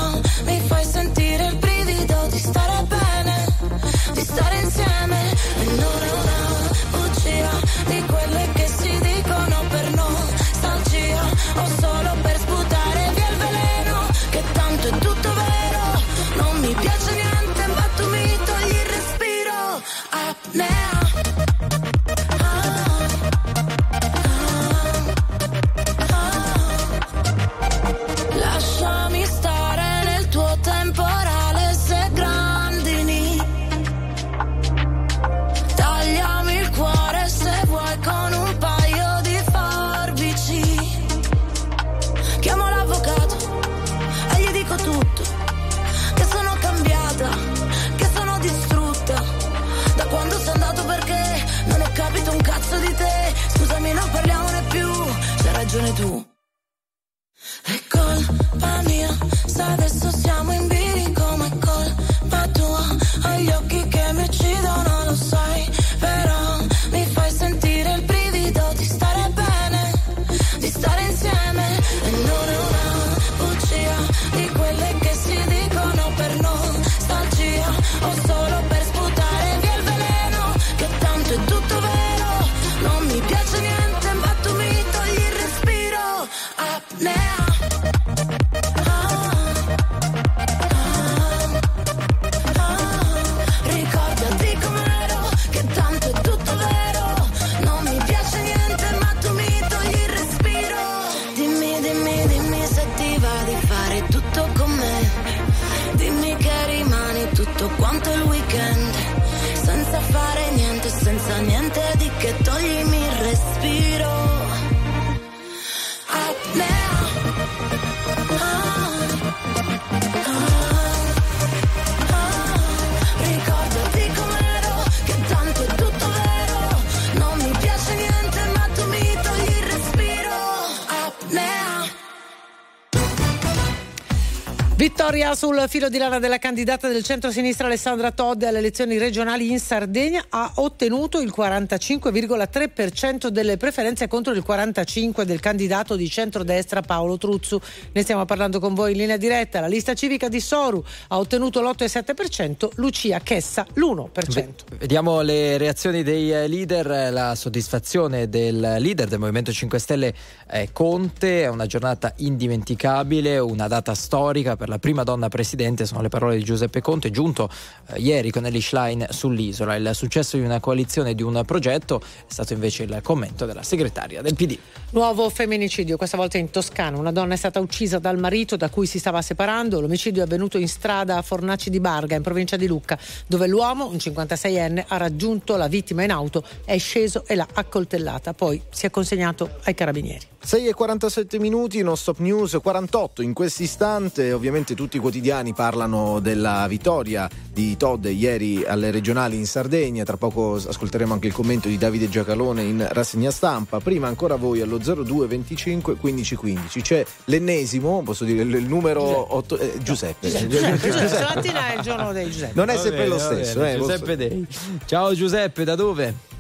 Vittoria sul filo di lana della candidata del centro-sinistra Alessandra Todde alle elezioni regionali in Sardegna ha ottenuto il 45,3% delle preferenze contro il 45% del candidato di centrodestra Paolo Truzzu. Ne stiamo parlando con voi in linea diretta. La lista civica di Soru ha ottenuto l'8,7%, Lucia Chessa l'1%. Vediamo le reazioni dei eh, leader, la soddisfazione del leader del Movimento 5 Stelle eh, Conte, è una giornata indimenticabile, una data storica per la prima donna presidente, sono le parole di Giuseppe Conte, giunto eh, ieri con Ellie Schlein sull'isola. Il successo di una coalizione di un progetto è stato invece il commento della segretaria del PD. Nuovo femminicidio, questa volta in Toscana. Una donna è stata uccisa dal marito da cui si stava separando. L'omicidio è avvenuto in strada a Fornaci di Barga, in provincia di Lucca, dove l'uomo, un 56enne, ha raggiunto la vittima in auto, è sceso e l'ha accoltellata. Poi si è consegnato ai carabinieri. 6 e 47 minuti, non stop news 48 in questo istante, ovviamente tutti i quotidiani parlano della vittoria di Todd ieri alle regionali in Sardegna, tra poco ascolteremo anche il commento di Davide Giacalone in rassegna stampa, prima ancora voi allo 02 25 15 15, c'è l'ennesimo, posso dire il numero 8, eh, Giuseppe. Giuseppe, Giuseppe, Giuseppe. stamattina è il giorno dei Giuseppe. Non è sempre lo stesso. Eh, Giuseppe Dei. Ciao Giuseppe, da dove?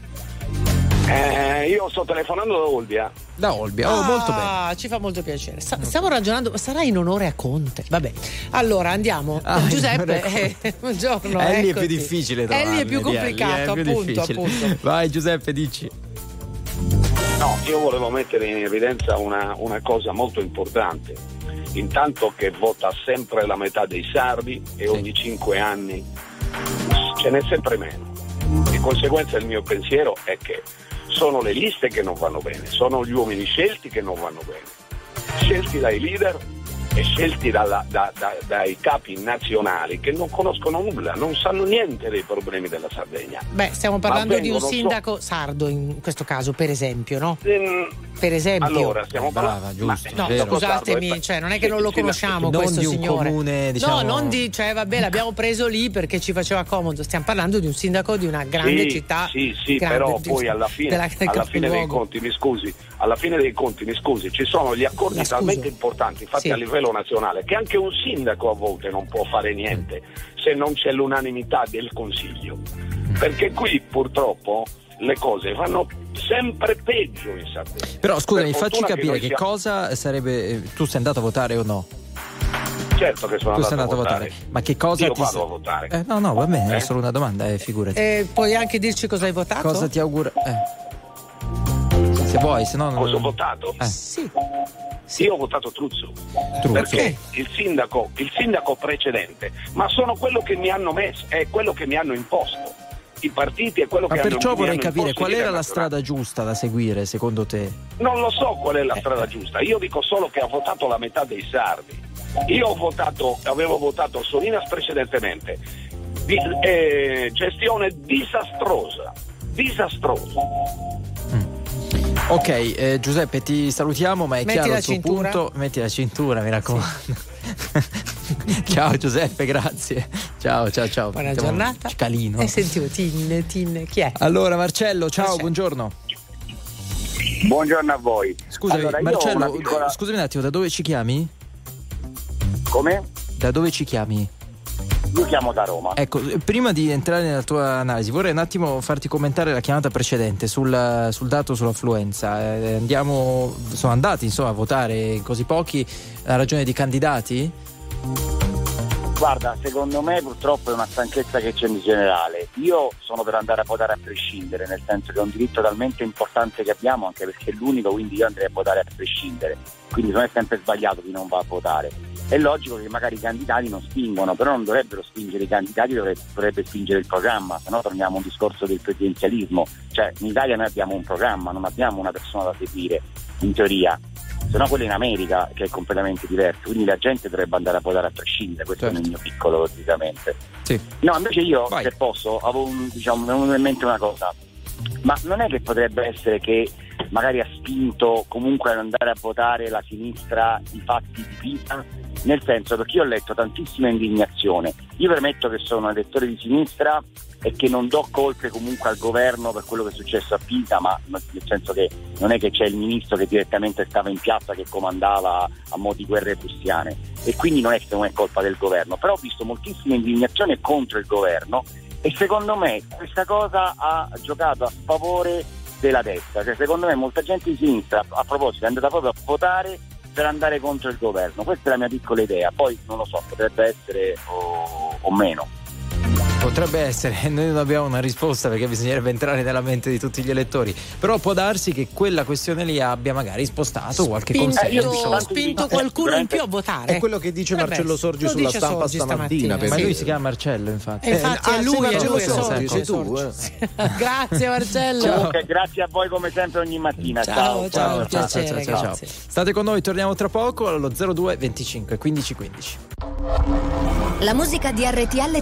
Eh, io sto telefonando da Olbia. Da Olbia, oh, ah, molto bene. Ci fa molto piacere. Sta, stiamo ragionando, sarà in onore a Conte. Vabbè, allora andiamo. Ah, Giuseppe, eh, buongiorno. Ellie è più difficile. Ellie è più complicato, è più appunto, appunto. Vai Giuseppe, dici. No, io volevo mettere in evidenza una, una cosa molto importante. Intanto che vota sempre la metà dei sardi e ogni cinque anni ce n'è sempre meno. Di conseguenza il mio pensiero è che sono le liste che non vanno bene, sono gli uomini scelti che non vanno bene, scelti dai leader e scelti dalla- da- da- dai capi nazionali che non conoscono nulla, non sanno niente dei problemi della Sardegna. Beh, stiamo parlando Ma di un vengono so- sindaco sardo in questo caso, per esempio, no? Ehm, Per esempio. Allora, stiamo parlando. Brava, giusto. No, vero. scusatemi, cioè, non è che non lo conosciamo non questo di un signore. comune, diciamo- No, non di, cioè, vabbè, l'abbiamo preso lì perché ci faceva comodo. Stiamo parlando di un sindaco di una grande sì, città. Sì, sì, grande, però di- poi alla fine, della- del alla fine dei conti, mi scusi, alla fine dei conti, mi scusi, ci sono gli accordi talmente importanti fatti Sì. a livello nazionale che anche un sindaco a volte non può fare niente se non c'è l'unanimità del Consiglio. Perché qui purtroppo le cose vanno sempre peggio in Sardegna. Però scusami, Per facci capire che, siamo- cosa sarebbe. eh, Tu sei andato a votare o no? Certo che sono tu andato, sei andato a votare. Ma che cosa Io ti. vado a votare. Eh, no, no, va bene, è Eh? solo una domanda, eh, figurati. Eh, puoi anche dirci cosa hai votato? Cosa ti augura? Eh. Se vuoi, se no. non- Cosa ho votato? Eh. Sì. Io ho votato Truzzo. Truzzo. Perché il sindaco, il sindaco precedente, ma sono quello che mi hanno messo, è quello che mi hanno imposto. I partiti è quello Ma che hanno perciò mi vorrei capire qual era la strada giusta da seguire, secondo te? Non lo so qual è la Eh, strada eh. giusta, io dico solo che ha votato la metà dei sardi. Io ho votato, avevo votato Solinas precedentemente. Di- eh, gestione disastrosa, disastrosa. Ok, eh, Giuseppe, ti salutiamo, ma è Metti chiaro il tuo cintura. punto. Metti la cintura, mi raccomando. ciao Giuseppe, grazie. Ciao, ciao, ciao. Buona Mettiamo giornata. Cicalino. E sentivo Tin, Tin, chi è? Allora, Marcello, ciao, Marcello. buongiorno. Buongiorno a voi. Scusami, Allora, Marcello, piccola- scusami un attimo, da dove ci chiami? Come? Da dove ci chiami? Io chiamo da Roma. Ecco, prima di entrare nella tua analisi, vorrei un attimo farti commentare la chiamata precedente sul, sul dato sull'affluenza. Eh, andiamo, sono andati insomma a votare così pochi a ragione di candidati? Guarda, secondo me purtroppo è una stanchezza che c'è in generale. Io sono per andare a votare a prescindere, nel senso che è un diritto talmente importante che abbiamo, anche perché è l'unico, quindi io andrei a votare a prescindere. Quindi non è sempre sbagliato chi non va a votare. È logico che magari i candidati non spingono, però non dovrebbero spingere i candidati, dovrebbe, dovrebbe spingere il programma, se no torniamo a un discorso del presidenzialismo. Cioè in Italia noi abbiamo un programma, non abbiamo una persona da seguire, in teoria. Se no quello in America che è completamente diverso, quindi la gente dovrebbe andare a votare a prescindere, questo Certo. è il mio piccolo logicamente. Sì. No, invece io, Vai. se posso, avevo un, diciamo, mi è in mente una cosa. Ma non è che potrebbe essere che magari ha spinto comunque ad andare a votare la sinistra i fatti di Pisa? Nel senso, perché io ho letto tantissima indignazione. Io permetto che sono un elettore di sinistra e che non do colpe comunque al governo per quello che è successo a Pisa, ma nel senso che non è che c'è il ministro che direttamente stava in piazza che comandava a mo' di guerre prussiane e quindi non è che non è colpa del governo, però ho visto moltissima indignazione contro il governo e secondo me questa cosa ha giocato a favore della destra, cioè secondo me molta gente di sinistra a proposito è andata proprio a votare per andare contro il governo, questa è la mia piccola idea, poi non lo so, potrebbe essere o, o meno. Potrebbe essere, noi non abbiamo una risposta perché bisognerebbe entrare nella mente di tutti gli elettori, però può darsi che quella questione lì abbia magari spostato qualche Spinto, consenso. spinto qualcuno in più a votare. È quello che dice Potrebbe Marcello. Sorgi sulla stampa Sorgi stamattina. Ma lui si chiama Marcello, infatti. E infatti ah, è lui, è Marcello lui, è Sorgi, Sorgi, sei tu, Sorgi. Grazie Marcello. Comunque, grazie a voi come sempre ogni mattina. Ciao, ciao, ciao, piacere, ciao, ciao. State con noi, torniamo tra poco allo 02 25 15 15. La musica di RTL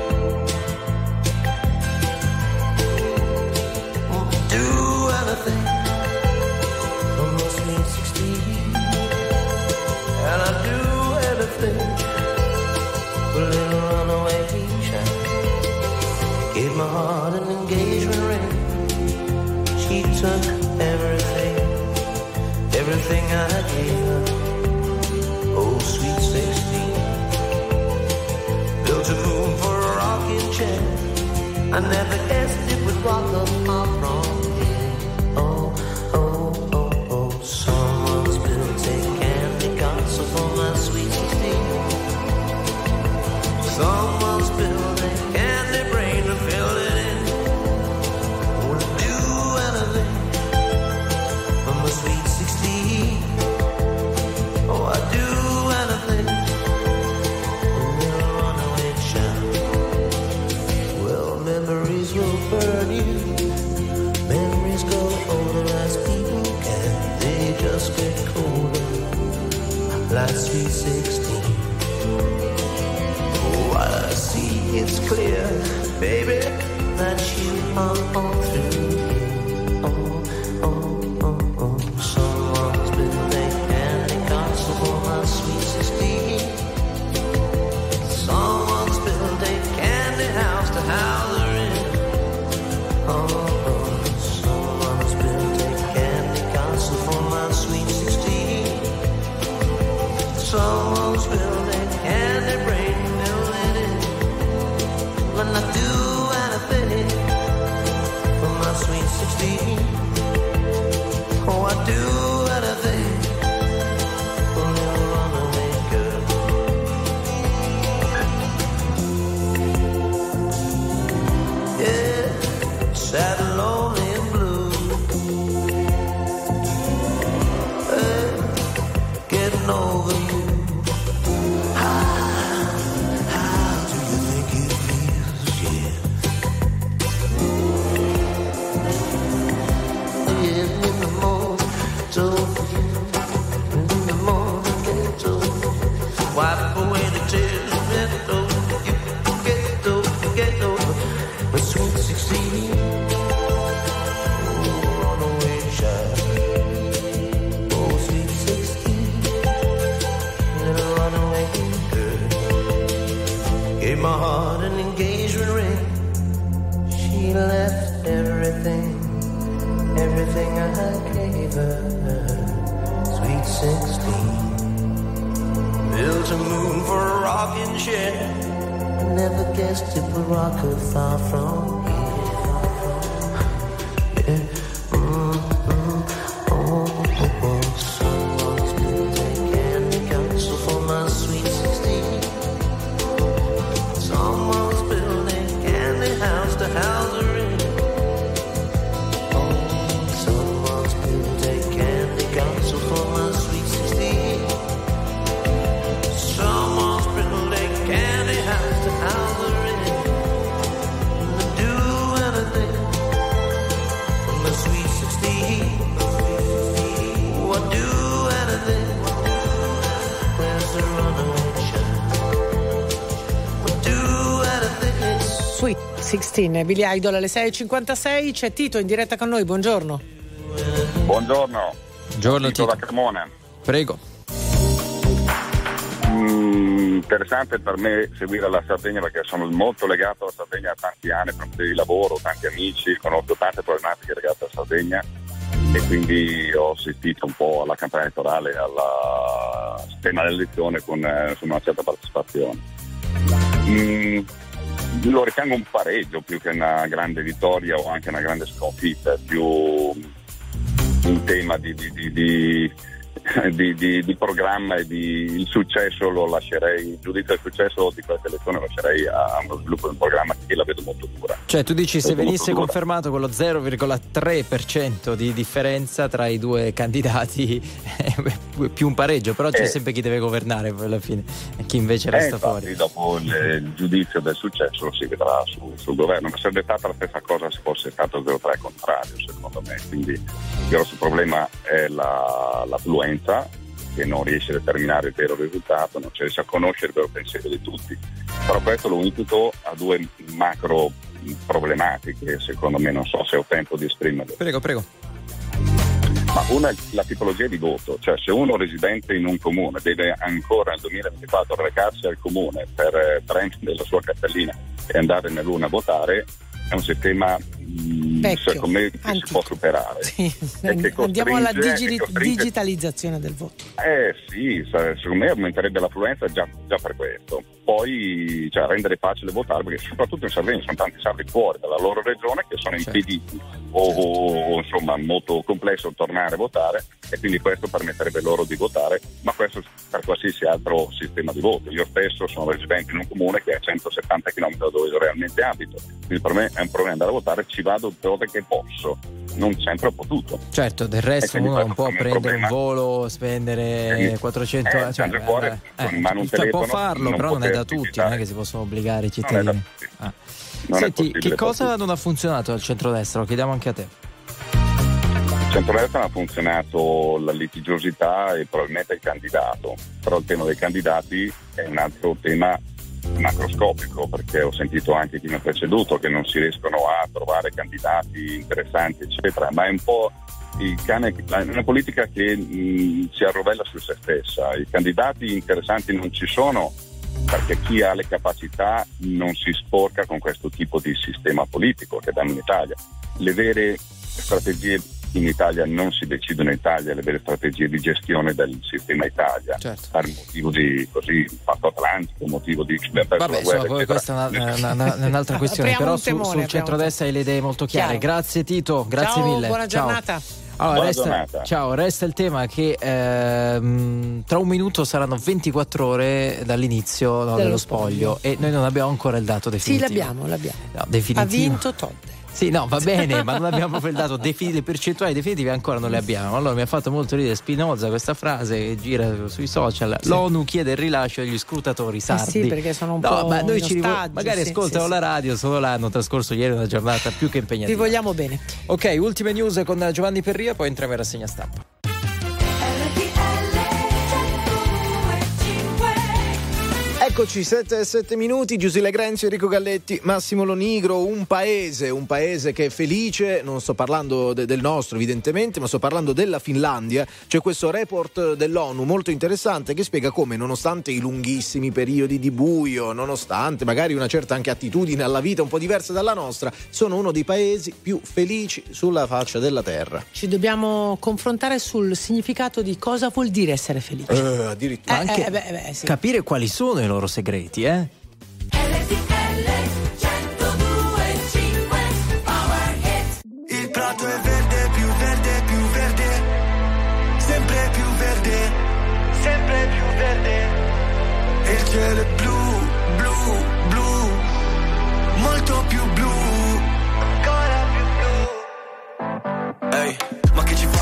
Took everything, everything I gave her. Oh, sweet 16. Built a moon for a rocking chair. I never guessed it would rock up 16, Billy Idol alle 6.56, c'è Tito in diretta con noi, buongiorno. Buongiorno. Buongiorno Tito da Cremona. Prego. Mm, interessante per me seguire la Sardegna perché sono molto legato alla Sardegna da tanti anni, per motivi di lavoro, tanti amici, conosco tante problematiche legate alla Sardegna e quindi ho assistito un po' alla campagna elettorale, al tema dell'elezione con eh, insomma, una certa partecipazione. Mm, lo ritengo un pareggio più che una grande vittoria o anche una grande sconfitta, più un tema di- di- di- di programma e di il successo lo lascerei, il giudizio del successo di questa elezione lo lascerei a uno sviluppo di un programma Cioè, tu dici se venisse confermato quello 0,3% di differenza tra i due candidati, è più un pareggio, però c'è Eh. sempre chi deve governare poi alla fine e chi invece Eh, resta infatti, fuori. dopo il, il giudizio del successo lo si vedrà su- sul governo, ma sarebbe stata la stessa cosa se fosse stato 0,3 contrario secondo me, quindi il grosso problema è la- l'affluenza che non riesce a determinare il vero risultato, non si riesce a conoscere il vero pensiero di tutti, però questo lo unifico a due macro problematiche, secondo me non so se ho tempo di esprimerle. Prego, prego. Ma una è la tipologia di voto, cioè se uno residente in un comune deve ancora nel 2024 recarsi al comune per eh, prendere la sua cartellina e andare nell'una a votare, è un sistema mh, Vecchio, secondo me che antico. si può superare. Sì, andiamo alla digi- digitalizzazione del voto. Eh sì, secondo me aumenterebbe l'affluenza già, già per questo. Poi cioè, rendere facile votare, perché soprattutto in Sardegna sono tanti sardi fuori dalla loro regione che sono impediti o, o- insomma molto complesso tornare a votare e quindi questo permetterebbe loro di votare, ma questo per qualsiasi altro sistema di voto. Io stesso sono residente in un comune che è a 170 km da dove io realmente abito, quindi per me è un problema andare a votare, ci vado dove che posso, non sempre ho potuto. Certo, del resto uno non può un prendere un volo, spendere Eh, 400 eh, cioè, andare fuori eh, un cioè, può telefono, farlo, non però non è da tutti, non è che si possono obbligare i cittadini. Ah. Non Senti, che cosa non ha funzionato al centrodestra? Lo chiediamo anche a te. Il centrodestra ha funzionato la litigiosità e probabilmente il candidato, però il tema dei candidati è un altro tema macroscopico perché ho sentito anche chi mi ha preceduto che non si riescono a trovare candidati interessanti eccetera, ma è un po' il cane, una politica che mh, si arrovella su se stessa, i candidati interessanti non ci sono perché chi ha le capacità non si sporca con questo tipo di sistema politico che abbiamo in Italia. Le vere strategie in Italia non si decidono in Italia, le vere strategie di gestione del sistema Italia, per motivo di così fatto atlantico, motivo di perso Vabbè, guerra, insomma, poi eccetera. questa è una- una- una- un'altra questione, però temone, sul centrodestra hai le idee molto chiare. Chiaro. Grazie Tito, grazie Ciao, mille. buona Ciao. giornata. Allora, Buona resta, giornata. ciao, resta il tema che ehm, tra un minuto saranno 24 ore dall'inizio no, Dello dello spoglio e noi non abbiamo ancora il dato Sì, definitivo. l'abbiamo, l'abbiamo. No, definitivo. Ha vinto Todd. Sì, no, va bene, ma non abbiamo proprio il dato defini- le percentuali definitive ancora non le abbiamo. Allora mi ha fatto molto ridere Spinoza questa frase che gira sui social. L'ONU chiede il rilascio agli scrutatori sardi. Eh sì, perché sono un no, po' ma noi ci rivo- ostaggio, magari sì, ascoltano sì, la radio, solo là hanno trascorso ieri una giornata più che Vi impegnativa. vogliamo bene. Ok, ultime news con Giovanni Perria, poi entriamo in rassegna stampa. Eccoci, 7 e 7 minuti, Giusile Grenzi, Enrico Galletti, Massimo Lonigro, un paese, un paese che è felice, non sto parlando de- del nostro evidentemente, ma sto parlando della Finlandia. C'è questo report dell'ONU molto interessante che spiega come nonostante i lunghissimi periodi di buio, nonostante magari una certa anche attitudine alla vita un po' diversa dalla nostra, sono uno dei paesi più felici sulla faccia della terra. Ci dobbiamo confrontare sul significato di cosa vuol dire essere felici. Eh, addirittura. Eh, anche eh, beh, beh, sì. capire quali sono i loro segreti, eh? Il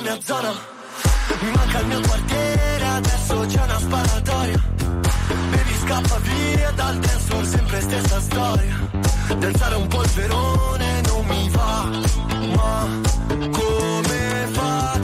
mia zona. Mi manca il mio quartiere, adesso c'è una sparatoria. Baby scappa via dal dance sempre stessa storia. Danzare un polverone non mi va, ma come fate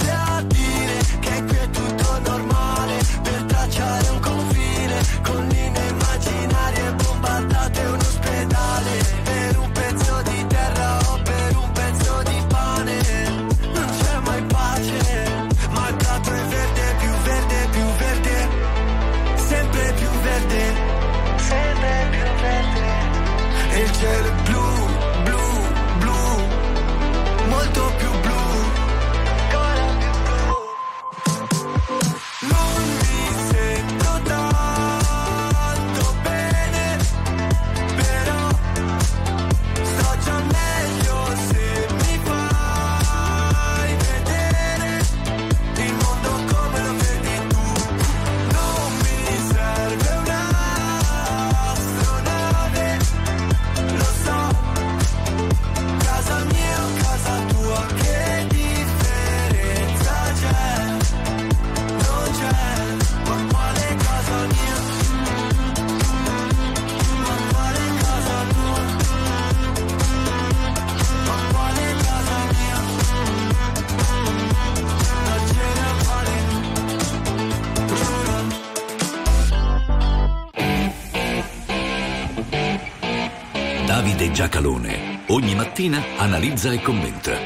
Giacalone ogni mattina analizza e commenta.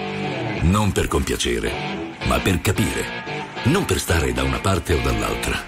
Non per compiacere, ma per capire. Non per stare da una parte o dall'altra,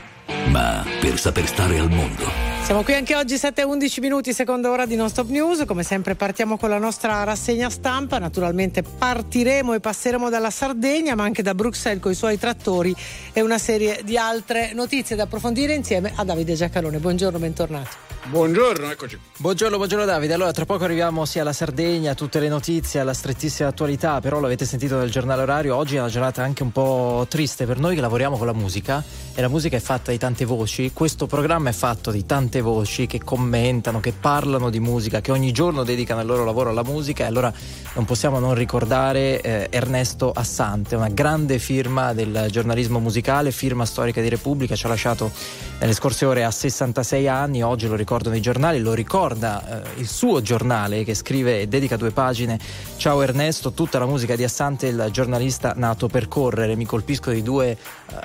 ma per saper stare al mondo. Siamo qui anche oggi 7 e 11 minuti, seconda ora di Non Stop News. Come sempre partiamo con la nostra rassegna stampa. Naturalmente partiremo e passeremo dalla Sardegna, ma anche da Bruxelles con i suoi trattori e una serie di altre notizie da approfondire insieme a Davide Giacalone. Buongiorno, bentornato. Buongiorno, eccoci. Buongiorno, buongiorno Davide. Allora, tra poco arriviamo sia alla Sardegna, a tutte le notizie, alla strettissima attualità, però l'avete sentito nel giornale orario, oggi è una giornata anche un po' triste per noi che lavoriamo con la musica e la musica è fatta di tante voci, questo programma è fatto di tante voci che commentano, che parlano di musica, che ogni giorno dedicano il loro lavoro alla musica e allora non possiamo non ricordare eh, Ernesto Assante, una grande firma del giornalismo musicale, firma storica di Repubblica, ci ha lasciato nelle scorse ore a 66 anni, oggi lo ricordano i giornali, lo ricorda eh, il suo giornale che scrive e dedica due pagine. Ciao Ernesto, tutta la musica di Assante, il giornalista nato per correre. Mi colpisco di due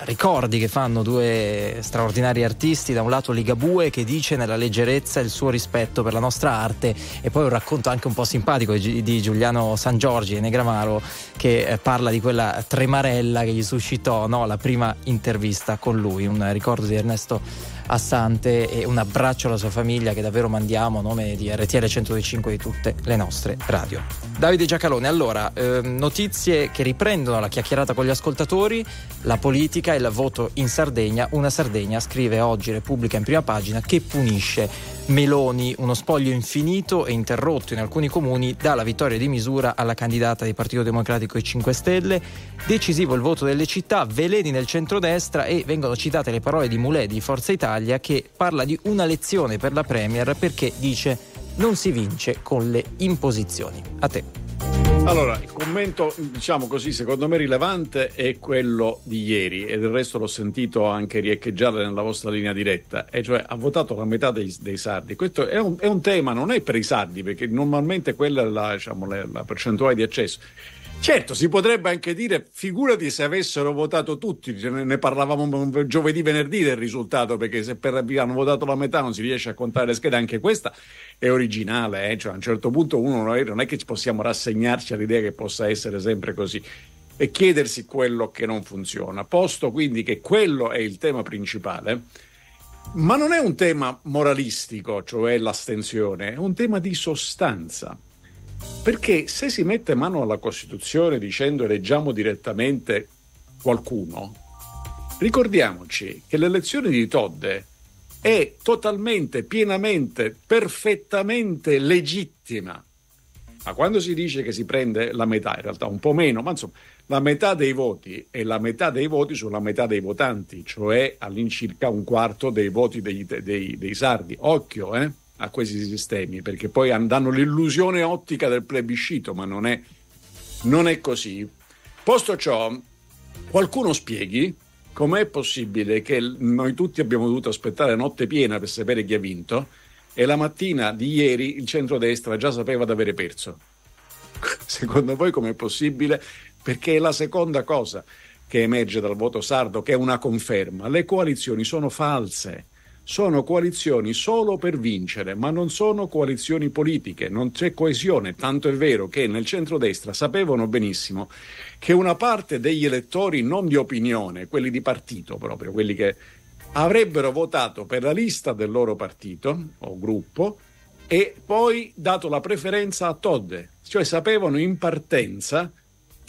ricordi che fanno due straordinari artisti, da un lato Ligabue che dice nella leggerezza il suo rispetto per la nostra arte e poi un racconto anche un po' simpatico di, Giuliano San Giorgi, Negramaro, che eh, parla di quella tremarella che gli suscitò no, la prima intervista con lui. Un ricordo di Ernesto Assante e un abbraccio alla sua famiglia che davvero mandiamo a nome di RTL 105 di tutte le nostre radio. Davide Giacalone, allora, ehm, notizie che riprendono la chiacchierata con gli ascoltatori, la politica e il voto in Sardegna. Una Sardegna, scrive oggi Repubblica in prima pagina, che punisce Meloni, uno spoglio infinito e interrotto in alcuni comuni dalla vittoria di misura alla candidata del Partito Democratico e 5 Stelle. Decisivo il voto delle città, veleni nel centrodestra e vengono citate le parole di Mulè di Forza Italia che parla di una lezione per la Premier perché dice non si vince con le imposizioni. A te. Allora, il commento, diciamo così, secondo me rilevante è quello di ieri e del resto l'ho sentito anche riecheggiare nella vostra linea diretta, e cioè ha votato la metà dei, dei sardi. Questo è un, è un, tema, non è per i sardi, perché normalmente quella è la, diciamo, la percentuale di accesso. Certo, si potrebbe anche dire, figurati se avessero votato tutti, ne parlavamo giovedì, venerdì del risultato, perché se per hanno votato la metà non si riesce a contare le schede, anche questa è originale, eh? cioè a un certo punto uno non è che possiamo rassegnarci all'idea che possa essere sempre così e chiedersi quello che non funziona, posto quindi che quello è il tema principale. Ma non è un tema moralistico, cioè l'astensione, è un tema di sostanza. Perché se si mette mano alla Costituzione dicendo eleggiamo direttamente qualcuno, ricordiamoci che l'elezione di Todde è totalmente, pienamente, perfettamente legittima. Ma quando si dice che si prende la metà, in realtà un po' meno, ma insomma, la metà dei voti e la metà dei voti sulla metà dei votanti, cioè all'incirca un quarto dei voti dei, dei, dei sardi. Occhio, eh? A questi sistemi, perché poi danno l'illusione ottica del plebiscito, ma non è, non è così. Posto ciò, qualcuno spieghi com'è possibile che noi tutti abbiamo dovuto aspettare notte piena per sapere chi ha vinto e la mattina di ieri il centrodestra già sapeva di avere perso. Secondo voi com'è possibile? Perché è la seconda cosa che emerge dal voto sardo, che è una conferma. Le coalizioni sono false sono coalizioni solo per vincere, ma non sono coalizioni politiche, non c'è coesione, tanto è vero che nel centrodestra sapevano benissimo che una parte degli elettori non di opinione, quelli di partito proprio, quelli che avrebbero votato per la lista del loro partito o gruppo e poi dato la preferenza a Todde, cioè sapevano in partenza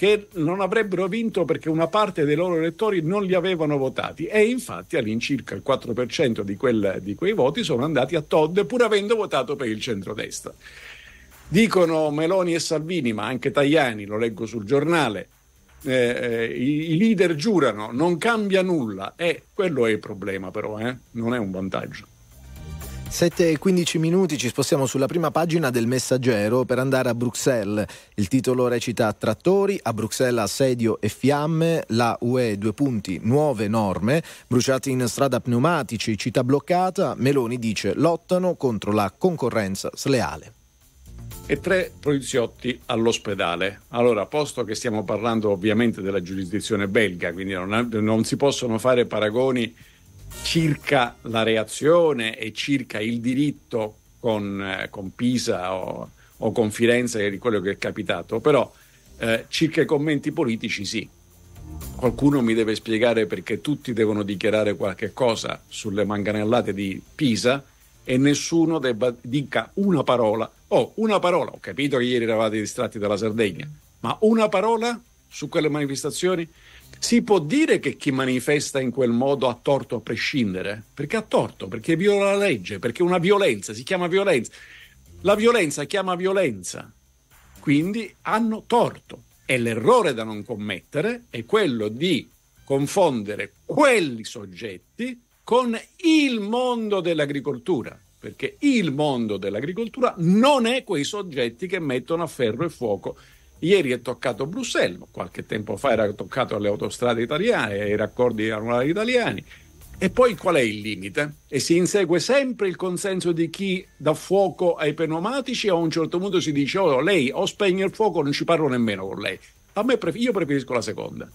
che non avrebbero vinto perché una parte dei loro elettori non li avevano votati e infatti all'incirca il 4% di, quel, di quei voti sono andati a Todd pur avendo votato per il centrodestra. Dicono Meloni e Salvini, ma anche Tajani, lo leggo sul giornale, eh, eh, i, i, leader giurano, non cambia nulla e quello è il problema però, eh? non è un vantaggio. 7 e 15 minuti ci spostiamo sulla prima pagina del Messaggero per andare a Bruxelles. Il titolo recita Trattori, a Bruxelles assedio e fiamme, la UE due punti, nuove norme, bruciati in strada pneumatici, città bloccata, Meloni dice lottano contro la concorrenza sleale e tre poliziotti all'ospedale. Allora, posto che stiamo parlando ovviamente della giurisdizione belga, quindi non, non si possono fare paragoni circa la reazione e circa il diritto con, eh, con Pisa o, o, con Firenze di quello che è capitato, però eh, circa i commenti politici sì. Qualcuno mi deve spiegare perché tutti devono dichiarare qualche cosa sulle manganellate di Pisa e nessuno debba, dica una parola. Oh, una parola, ho capito che ieri eravate distratti dalla Sardegna, ma una parola su quelle manifestazioni? Si può dire che chi manifesta in quel modo ha torto a prescindere? Perché ha torto, perché viola la legge, perché una violenza si chiama violenza. La violenza chiama violenza. Quindi hanno torto. E l'errore da non commettere è quello di confondere quelli soggetti con il mondo dell'agricoltura, perché il mondo dell'agricoltura non è quei soggetti che mettono a ferro e fuoco Ieri è toccato Bruxelles, qualche tempo fa era toccato alle autostrade italiane, ai raccordi annuali italiani. E poi qual è il limite? E si insegue sempre il consenso di chi dà fuoco ai pneumatici o a un certo punto si dice oh lei o spegne il fuoco non ci parlo nemmeno con lei. A me pref- io preferisco la seconda.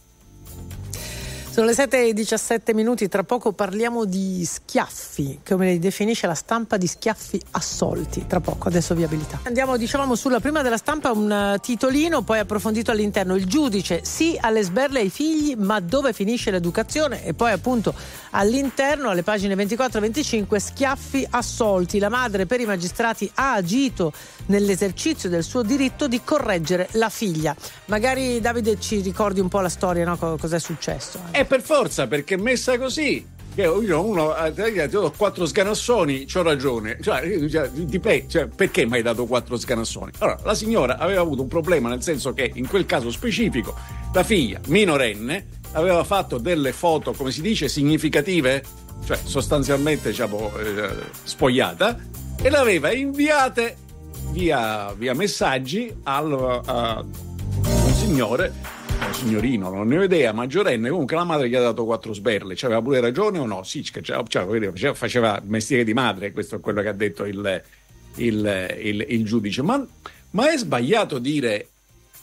Sono le 7 e 17 minuti, tra poco parliamo di schiaffi, come li definisce la stampa di schiaffi assolti, tra poco, adesso viabilità. Andiamo, dicevamo, sulla prima della stampa un uh, titolino, poi approfondito all'interno, il giudice sì alle sberle ai figli, ma dove finisce l'educazione? E poi appunto all'interno, alle pagine 24 e 25, schiaffi assolti, la madre per i magistrati ha agito nell'esercizio del suo diritto di correggere la figlia. Magari Davide ci ricordi un po' la storia, no? cos'è successo. Eh per forza, perché messa così. Io uno ti do quattro sganassoni, c'ho ragione. Cioè, cioè, perché mi hai dato quattro sganassoni? Allora, la signora aveva avuto un problema, nel senso che in quel caso specifico la figlia minorenne aveva fatto delle foto, come si dice, significative, cioè sostanzialmente diciamo, eh, spogliata, e le aveva inviate via, via messaggi al, a un signore signorino, non ne ho idea, maggiorenne, comunque la madre gli ha dato quattro sberle, c'aveva pure ragione o no? Sì, faceva, faceva mestiere di madre, questo è quello che ha detto il, il, il, il giudice. Ma, ma, è sbagliato dire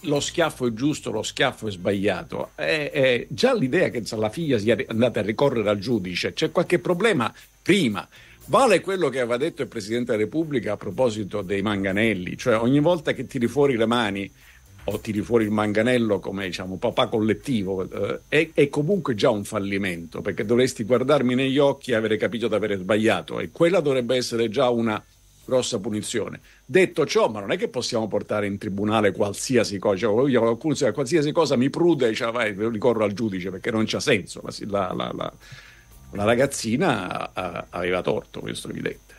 lo schiaffo è giusto, lo schiaffo è sbagliato? È, è già l'idea che la figlia sia andata a ricorrere al giudice, c'è qualche problema prima. Vale quello che aveva detto il Presidente della Repubblica a proposito dei manganelli, cioè ogni volta che tiri fuori le mani o tiri fuori il manganello come diciamo papà collettivo eh, è, è, comunque già un fallimento perché dovresti guardarmi negli occhi e avere capito di avere sbagliato e quella dovrebbe essere già una grossa punizione. Detto ciò, ma non è che possiamo portare in tribunale qualsiasi cosa, cioè, qualsiasi cosa mi prude, cioè, vai, ricorro al giudice perché non c'ha senso. La, la, la, la ragazzina aveva torto, questo è evidente.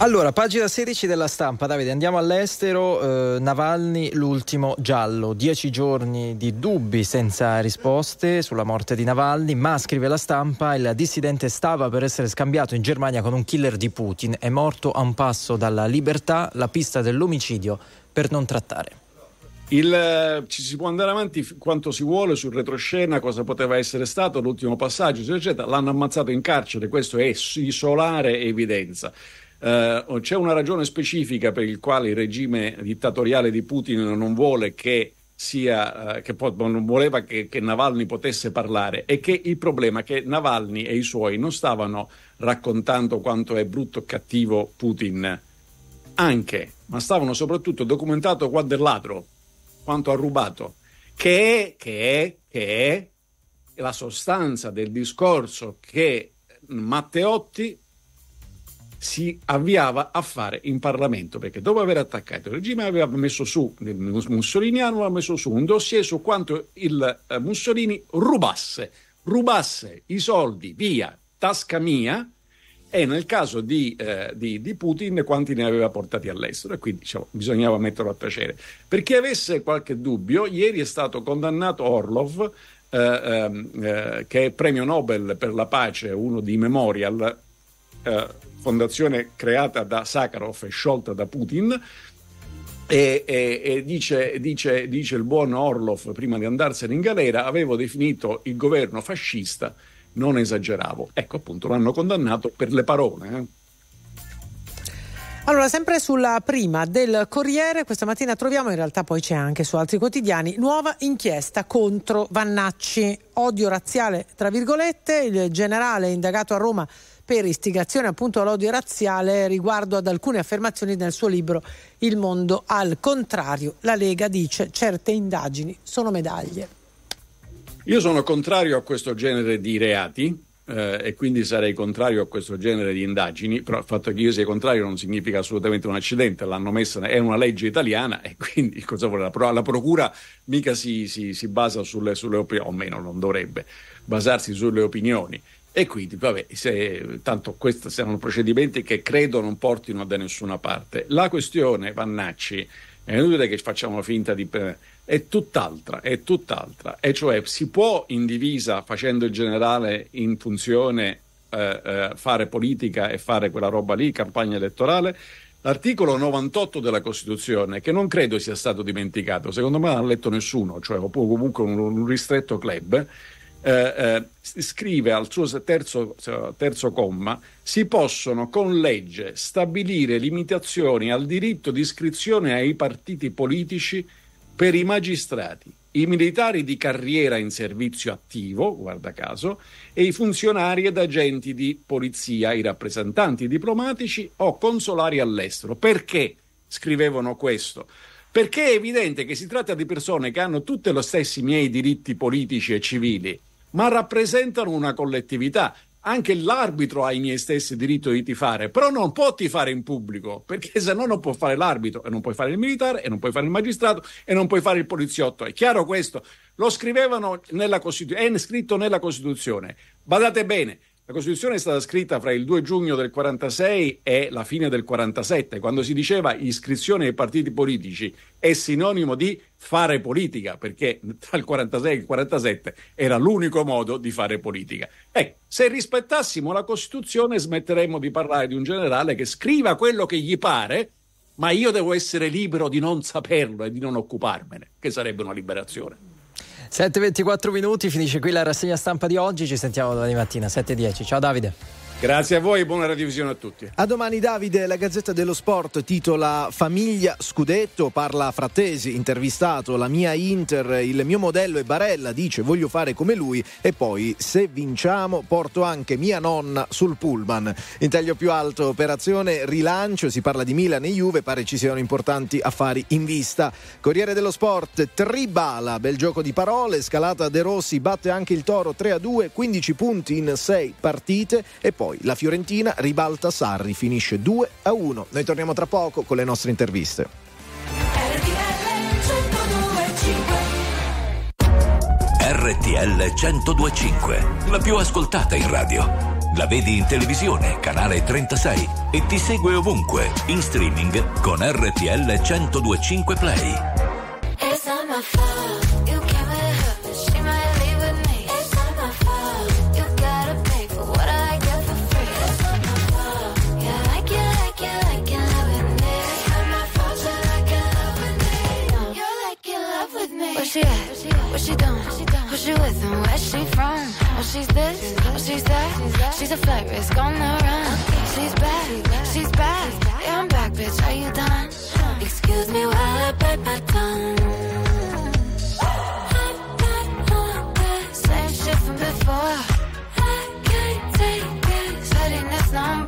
Allora, pagina 16 della stampa, Davide, andiamo all'estero, eh, Navalny l'ultimo giallo, dieci giorni di dubbi senza risposte sulla morte di Navalny, ma scrive la stampa, il dissidente stava per essere scambiato in Germania con un killer di Putin, è morto a un passo dalla libertà, la pista dell'omicidio per non trattare. Il, eh, ci si può andare avanti quanto si vuole sul retroscena, cosa poteva essere stato l'ultimo passaggio, eccetera. L'hanno ammazzato in carcere, questo è isolare evidenza. Eh, c'è una ragione specifica per il quale il regime dittatoriale di Putin non vuole che sia eh, che po- non voleva che, che Navalny potesse parlare e che il problema è che Navalny e i suoi non stavano raccontando quanto è brutto e cattivo Putin anche, ma stavano soprattutto documentato quanto è ladro, quanto ha rubato, che è, che è, che è la sostanza del discorso che Matteotti si avviava a fare in Parlamento perché dopo aver attaccato il regime aveva messo su il mussoliniano aveva messo su un dossier su quanto il eh, Mussolini rubasse rubasse i soldi via tasca mia e nel caso di, eh, di, di, Putin quanti ne aveva portati all'estero e quindi diciamo, bisognava metterlo a tacere. Per chi avesse qualche dubbio, ieri è stato condannato Orlov, eh, eh, che è premio Nobel per la pace, uno di Memorial, eh, fondazione creata da Sakharov e sciolta da Putin. E, e, e dice, dice, dice il buon Orlov prima di andarsene in galera, avevo definito il governo fascista non esageravo. Ecco appunto, l'hanno condannato per le parole. Eh. Allora, sempre sulla prima del Corriere, questa mattina troviamo, in realtà poi c'è anche su altri quotidiani, nuova inchiesta contro Vannacci, odio razziale, tra virgolette, il generale indagato a Roma per istigazione appunto all'odio razziale riguardo ad alcune affermazioni nel suo libro Il mondo al contrario. La Lega dice certe indagini sono medaglie. Io sono contrario a questo genere di reati eh, e quindi sarei contrario a questo genere di indagini, però il fatto che io sia contrario non significa assolutamente un accidente, l'hanno messa, è una legge italiana e quindi cosa vuole la, la procura mica si, si, si basa sulle, sulle opinioni, o meno non dovrebbe basarsi sulle opinioni. E quindi, vabbè, se, tanto questi saranno procedimenti che credo non portino da nessuna parte. La questione Vannacci è inutile che facciamo finta di è tutt'altra, è tutt'altra, e cioè si può in divisa facendo il generale in funzione eh, eh, fare politica e fare quella roba lì, campagna elettorale. L'articolo 98 della Costituzione, che non credo sia stato dimenticato, secondo me non ha letto nessuno, cioè comunque un, un ristretto club, eh, eh, scrive al suo terzo, terzo comma, si possono con legge stabilire limitazioni al diritto di iscrizione ai partiti politici per i magistrati, i militari di carriera in servizio attivo, guarda caso, e i funzionari ed agenti di polizia, i rappresentanti diplomatici o consolari all'estero. Perché scrivevano questo? Perché è evidente che si tratta di persone che hanno tutti lo stessi miei diritti politici e civili, ma rappresentano una collettività anche l'arbitro ha i miei stessi diritti di tifare, però non può tifare in pubblico, perché se no non può fare l'arbitro e non puoi fare il militare e non puoi fare il magistrato e non puoi fare il poliziotto. È chiaro questo? Lo scrivevano nella Costituzione, è scritto nella Costituzione. Badate bene, la Costituzione è stata scritta fra il 2 giugno del 46 e la fine del 47, quando si diceva iscrizione ai partiti politici è sinonimo di fare politica, perché tra il 46 e il 47 era l'unico modo di fare politica. Ecco, se rispettassimo la Costituzione smetteremmo di parlare di un generale che scriva quello che gli pare, ma io devo essere libero di non saperlo e di non occuparmene, che sarebbe una liberazione. 7.24 minuti, finisce qui la rassegna stampa di oggi, ci sentiamo domani mattina 7.10. Ciao Davide. Grazie a voi e buona radiovisione a tutti. A domani Davide, la Gazzetta dello Sport titola Famiglia Scudetto, parla Frattesi, intervistato la mia Inter, il mio modello è Barella, dice voglio fare come lui e poi se vinciamo porto anche mia nonna sul pullman. In taglio più alto operazione rilancio, si parla di Milan e Juve, pare ci siano importanti affari in vista. Corriere dello Sport, Tribala, bel gioco di parole, scalata De Rossi batte anche il Toro 3 a 2, 15 punti in 6 partite e poi la Fiorentina ribalta Sarri, finisce 2 a 1. Noi torniamo tra poco con le nostre interviste. RTL 1025, la più ascoltata in radio. La vedi in televisione, canale 36 e ti segue ovunque, in streaming con RTL 1025 Play. She at? What she doing? Who she with and where she from? Oh, she's this, oh, she's that. She's a flight risk on the run. She's back, she's back. Yeah, I'm back, bitch. Are you done? Excuse me while I bite my tongue. Same shit from before. I can't take it. Setting this number.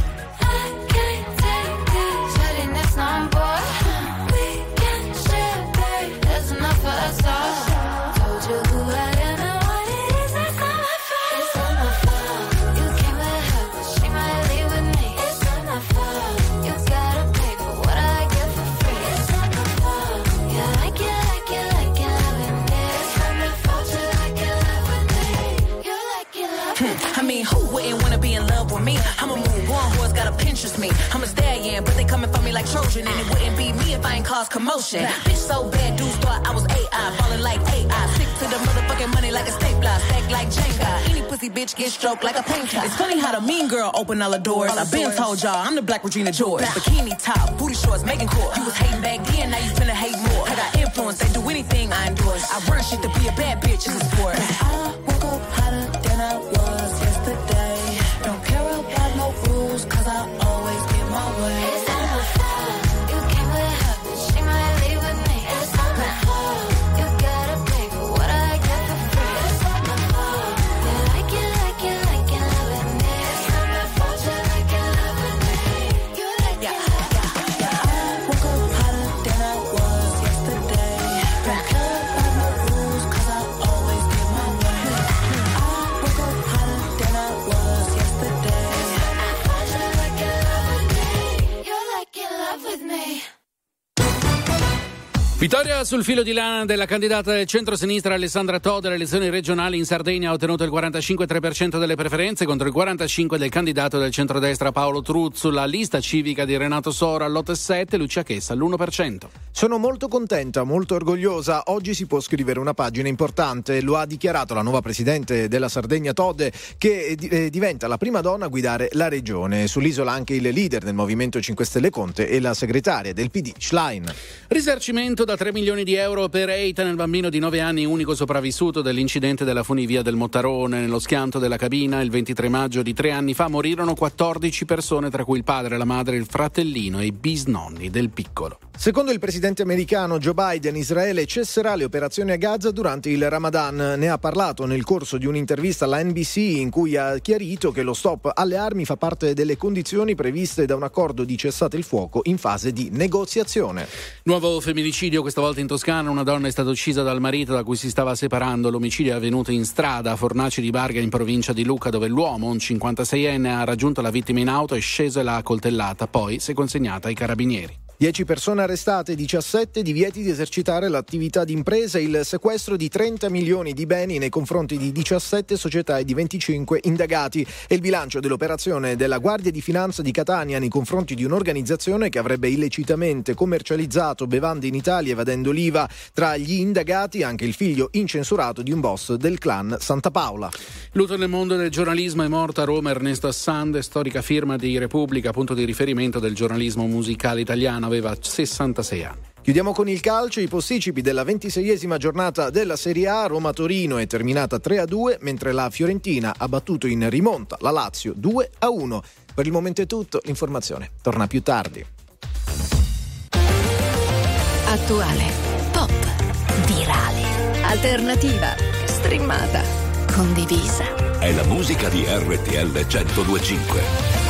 Me. I'm a stallion, but they coming for me like Trojan, and it wouldn't be me if I ain't cause commotion. Bitch so bad, dudes thought I was AI, falling like AI. Stick to the motherfucking money like a stapler, stack like Jenga. Any pussy bitch get stroked like a painter. It's funny how the mean girl open all the doors. I been told y'all I'm the Black Regina George. Bikini top, booty shorts, making court. You was hating back then, now you finna hate more. I got influence, they do anything I endorse. I run shit to be a bad bitch is a sport. Uh, Vittoria sul filo di lana della candidata del centro-sinistra Alessandra Tode alle elezioni regionali in Sardegna ha ottenuto il 45,3% delle preferenze contro il 45% del candidato del centrodestra Paolo Truzzo. La lista civica di Renato Sora all'8,7%, Lucia Chessa all'1%. Sono molto contenta, molto orgogliosa. Oggi si può scrivere una pagina importante. Lo ha dichiarato la nuova presidente della Sardegna Tode, che eh, diventa la prima donna a guidare la regione. Sull'isola anche il leader del Movimento 5 Stelle Conte e la segretaria del PD Schlein. Risarcimento da 3 milioni di euro per Eitan, il bambino di 9 anni, unico sopravvissuto dell'incidente della funivia del Mottarone. Nello schianto della cabina, il 23 maggio di tre anni fa, morirono 14 persone, tra cui il padre, la madre, il fratellino e i bisnonni del piccolo. Secondo il presidente americano Joe Biden, Israele cesserà le operazioni a Gaza durante il Ramadan. Ne ha parlato nel corso di un'intervista alla NBC in cui ha chiarito che lo stop alle armi fa parte delle condizioni previste da un accordo di cessate il fuoco in fase di negoziazione. Nuovo femminicidio, questa volta in Toscana. Una donna è stata uccisa dal marito da cui si stava separando. L'omicidio è avvenuto in strada a Fornaci di Barga, in provincia di Lucca, dove l'uomo, un 56enne, ha raggiunto la vittima in auto, è sceso e l'ha accoltellata. Poi si è consegnata ai carabinieri. 10 persone arrestate, 17 divieti di esercitare l'attività d'impresa, il sequestro di 30 milioni di beni nei confronti di 17 società e di 25 indagati e il bilancio dell'operazione della Guardia di Finanza di Catania nei confronti di un'organizzazione che avrebbe illecitamente commercializzato bevande in Italia evadendo l'IVA. Tra gli indagati anche il figlio incensurato di un boss del clan Santa Paola. Lutto nel mondo del giornalismo è morto a Roma Ernesto Assande, storica firma di Repubblica, punto di riferimento del giornalismo musicale italiano, aveva 66 anni. Chiudiamo con il calcio, i posticipi della ventiseiesima giornata della Serie A, Roma-Torino è terminata 3-2, mentre la Fiorentina ha battuto in rimonta la Lazio 2-1. Per il momento è tutto, l'informazione torna più tardi. Attuale, pop, virale, alternativa, streamata, condivisa. È la musica di RTL 1025.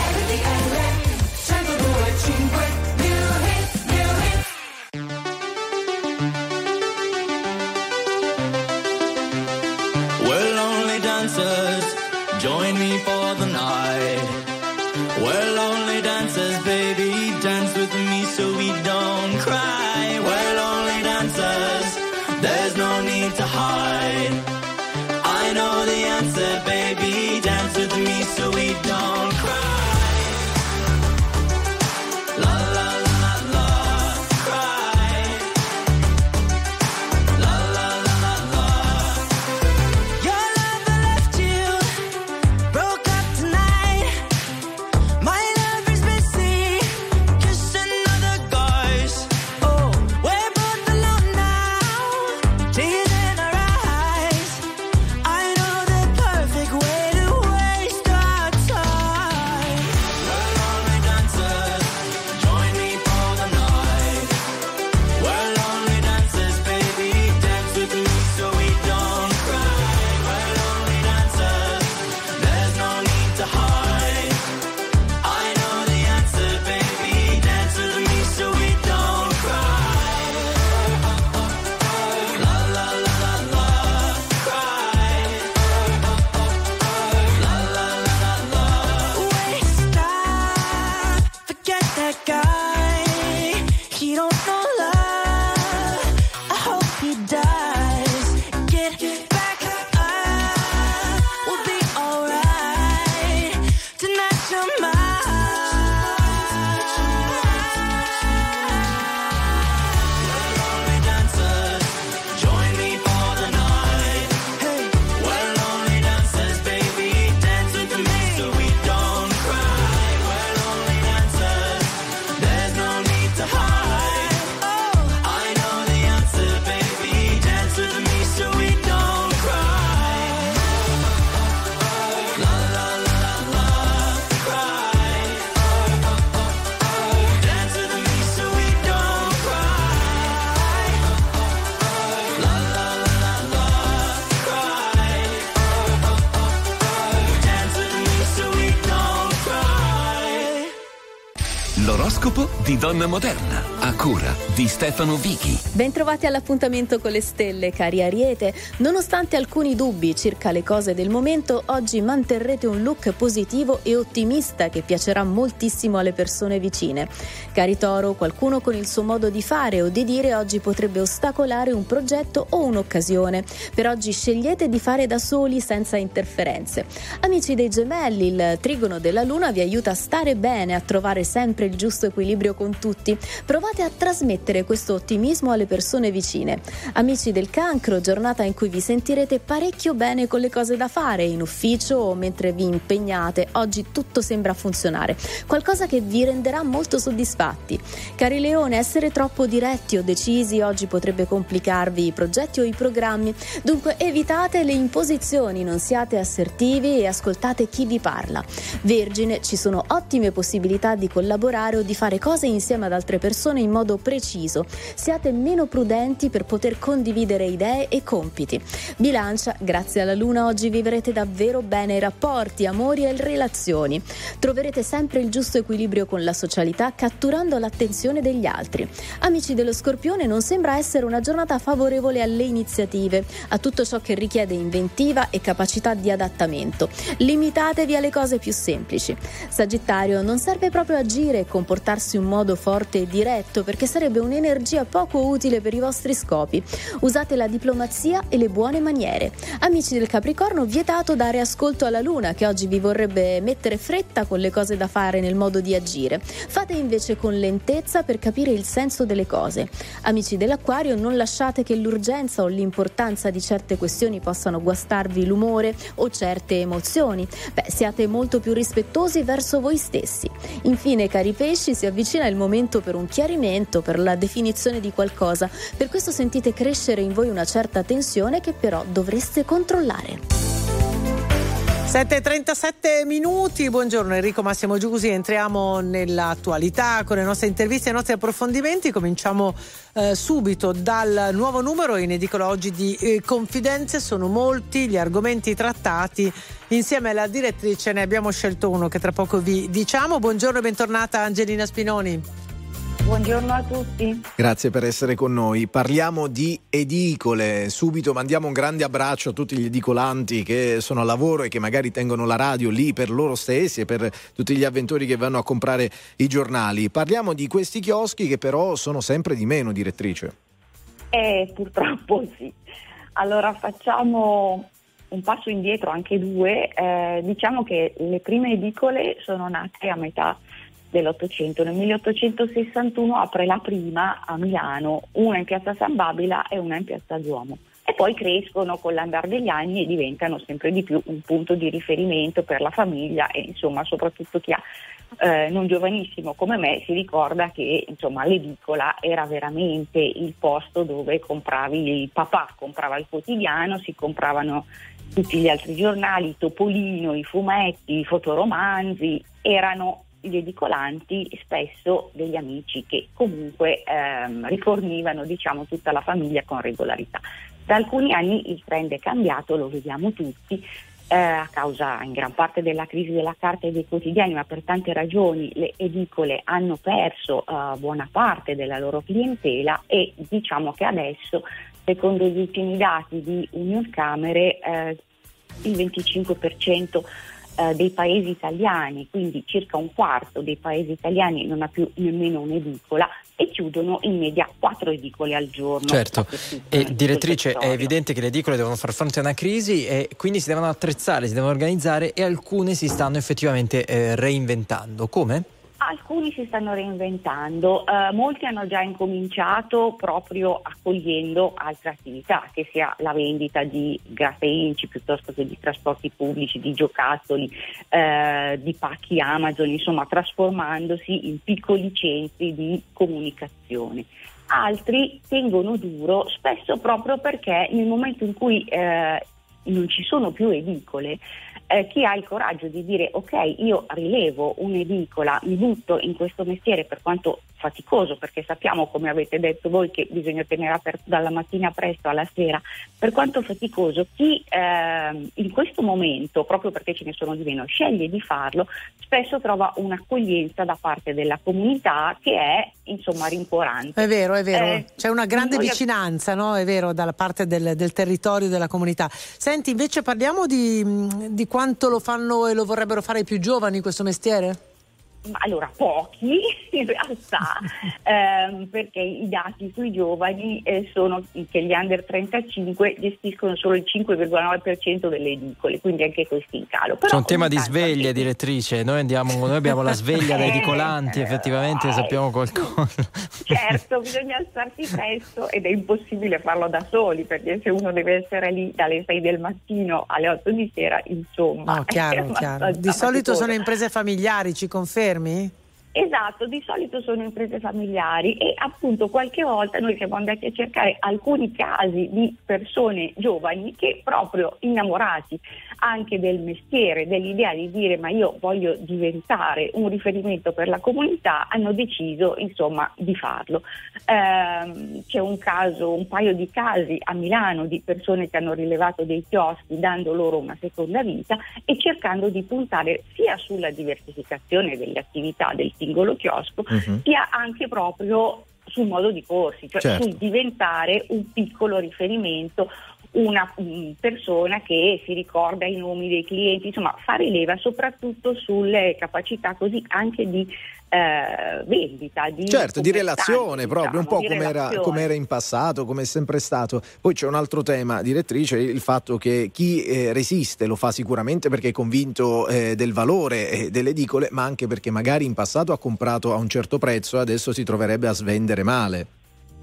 Donna Moderna, a cura di Stefano Vichi. Bentrovati all'appuntamento con le stelle, cari Ariete. Nonostante alcuni dubbi circa le cose del momento, oggi manterrete un look positivo e ottimista che piacerà moltissimo alle persone vicine. Cari Toro, qualcuno con il suo modo di fare o di dire oggi potrebbe ostacolare un progetto o un'occasione. Per oggi scegliete di fare da soli senza interferenze. Amici dei gemelli, il trigono della luna vi aiuta a stare bene, a trovare sempre il giusto equilibrio con tutti. Provate a trasmettere questo ottimismo alle persone vicine. Amici del cancro, giornata in cui vi sentirete parecchio bene con le cose da fare, in ufficio o mentre vi impegnate. Oggi tutto sembra funzionare, qualcosa che vi renderà molto soddisfatti. Cari Leone, essere troppo diretti o decisi oggi potrebbe complicarvi i progetti o i programmi, dunque evitate le imposizioni, non siate assertivi e ascoltate chi vi parla. Vergine, ci sono ottime possibilità di collaborare o di fare cose insieme ad altre persone in modo preciso. Siate meno prudenti per poter condividere idee e compiti. Bilancia, grazie alla luna oggi vivrete davvero bene i rapporti, amori e relazioni. Troverete sempre il giusto equilibrio con la socialità catturando l'attenzione degli altri. Amici dello Scorpione, non sembra essere una giornata favorevole alle iniziative, a tutto ciò che richiede inventiva e capacità di adattamento. Limitatevi alle cose più semplici. Sagittario, non serve proprio agire e comportarsi in modo forte e diretto perché sarebbe un'energia poco utile per i vostri scopi. Usate la diplomazia e le buone maniere. Amici del Capricorno, vietato dare ascolto alla luna che oggi vi vorrebbe mettere fretta con le cose da fare nel modo di agire. Fate invece con lentezza per capire il senso delle cose. Amici dell'Acquario, non lasciate che l'urgenza o l'importanza di certe questioni possano guastarvi l'umore o certe emozioni. Beh, siate molto più rispettosi verso voi stessi. Infine, cari pesci, si avvicina il momento per un chiarimento, per la definizione di qualcosa. Per questo sentite crescere in voi una certa tensione che però dovreste controllare. 7.37 minuti, buongiorno Enrico Massimo Giusi, entriamo nell'attualità con le nostre interviste e i nostri approfondimenti, cominciamo eh, subito dal nuovo numero in edicola oggi di eh, Confidenze, sono molti gli argomenti trattati, insieme alla direttrice ne abbiamo scelto uno che tra poco vi diciamo, buongiorno e bentornata Angelina Spinoni. Buongiorno a tutti. Grazie per essere con noi. Parliamo di edicole. Subito mandiamo un grande abbraccio a tutti gli edicolanti che sono a lavoro e che magari tengono la radio lì per loro stessi e per tutti gli avventori che vanno a comprare i giornali. Parliamo di questi chioschi che però sono sempre di meno, direttrice. Eh, purtroppo sì. Allora facciamo un passo indietro, anche due. Eh, diciamo che le prime edicole sono nate a metà dell'Ottocento. Nel 1861 apre la prima a Milano, una in piazza San Babila e una in piazza Duomo. E poi crescono con l'andare degli anni e diventano sempre di più un punto di riferimento per la famiglia e insomma soprattutto chi ha eh, non giovanissimo come me si ricorda che insomma l'edicola era veramente il posto dove compravi il papà comprava il quotidiano, si compravano tutti gli altri giornali, Topolino, i fumetti, i fotoromanzi, erano gli edicolanti spesso degli amici che comunque ehm, rifornivano diciamo tutta la famiglia con regolarità. Da alcuni anni il trend è cambiato, lo vediamo tutti, eh, a causa in gran parte della crisi della carta e dei quotidiani, ma per tante ragioni le edicole hanno perso eh, buona parte della loro clientela e diciamo che adesso, secondo gli ultimi dati di Union Camere, eh, il 25% eh, dei paesi italiani, quindi circa un quarto dei paesi italiani non ha più nemmeno un'edicola e chiudono in media quattro edicole al giorno. Certo, e direttrice è evidente che le edicole devono far fronte a una crisi e quindi si devono attrezzare, si devono organizzare e alcune si stanno effettivamente eh, reinventando. Come? Alcuni si stanno reinventando, eh, molti hanno già incominciato proprio accogliendo altre attività, che sia la vendita di gratta inci piuttosto che di trasporti pubblici, di giocattoli, eh, di pacchi Amazon, insomma trasformandosi in piccoli centri di comunicazione. Altri tengono duro, spesso proprio perché nel momento in cui eh, non ci sono più edicole, eh, chi ha il coraggio di dire ok, io rilevo un'edicola, mi butto in questo mestiere per quanto faticoso, perché sappiamo, come avete detto voi, che bisogna tenere aperto dalla mattina presto alla sera, per quanto faticoso, chi ehm, in questo momento, proprio perché ce ne sono di meno, sceglie di farlo, spesso trova un'accoglienza da parte della comunità che è insomma rincuorante. È vero, è vero. Eh, C'è una grande noi- vicinanza, no? È vero, dalla parte del, del territorio della comunità. Senti, invece parliamo di, di quanto lo fanno e lo vorrebbero fare i più giovani questo mestiere? Ma Allora, pochi in realtà, ehm, perché i dati sui giovani eh, sono che gli under 35 gestiscono solo il 5,9% delle edicole, quindi anche questi in calo. Però C'è un tema di tanto sveglie, direttrice. Noi, andiamo, noi abbiamo la sveglia dai edicolanti, effettivamente sappiamo qualcosa. Certo, bisogna alzarsi presto ed è impossibile farlo da soli perché se uno deve essere lì dalle 6 del mattino alle 8 di sera, insomma. No, chiaro, chiaro. Di solito sono imprese familiari, ci confermi? Esatto, di solito sono imprese familiari e appunto qualche volta noi siamo andati a cercare alcuni casi di persone giovani che proprio innamorati anche del mestiere, dell'idea di dire ma io voglio diventare un riferimento per la comunità, hanno deciso insomma di farlo. Ehm, c'è un caso, un paio di casi a Milano di persone che hanno rilevato dei chioschi dando loro una seconda vita e cercando di puntare sia sulla diversificazione delle attività del singolo chiosco, Mhm. sia anche proprio sul modo di porsi, cioè Certo. sul diventare un piccolo riferimento, una mm, persona che si ricorda i nomi dei clienti, insomma fare leva soprattutto sulle capacità così anche di eh, vendita, di Certo, di relazione proprio, un po' diciamo, di come era, come era in passato, come è sempre stato. Poi c'è un altro tema, direttrice, il fatto che chi eh, resiste lo fa sicuramente perché è convinto eh, del valore eh, delle edicole, ma anche perché magari in passato ha comprato a un certo prezzo e adesso si troverebbe a svendere male.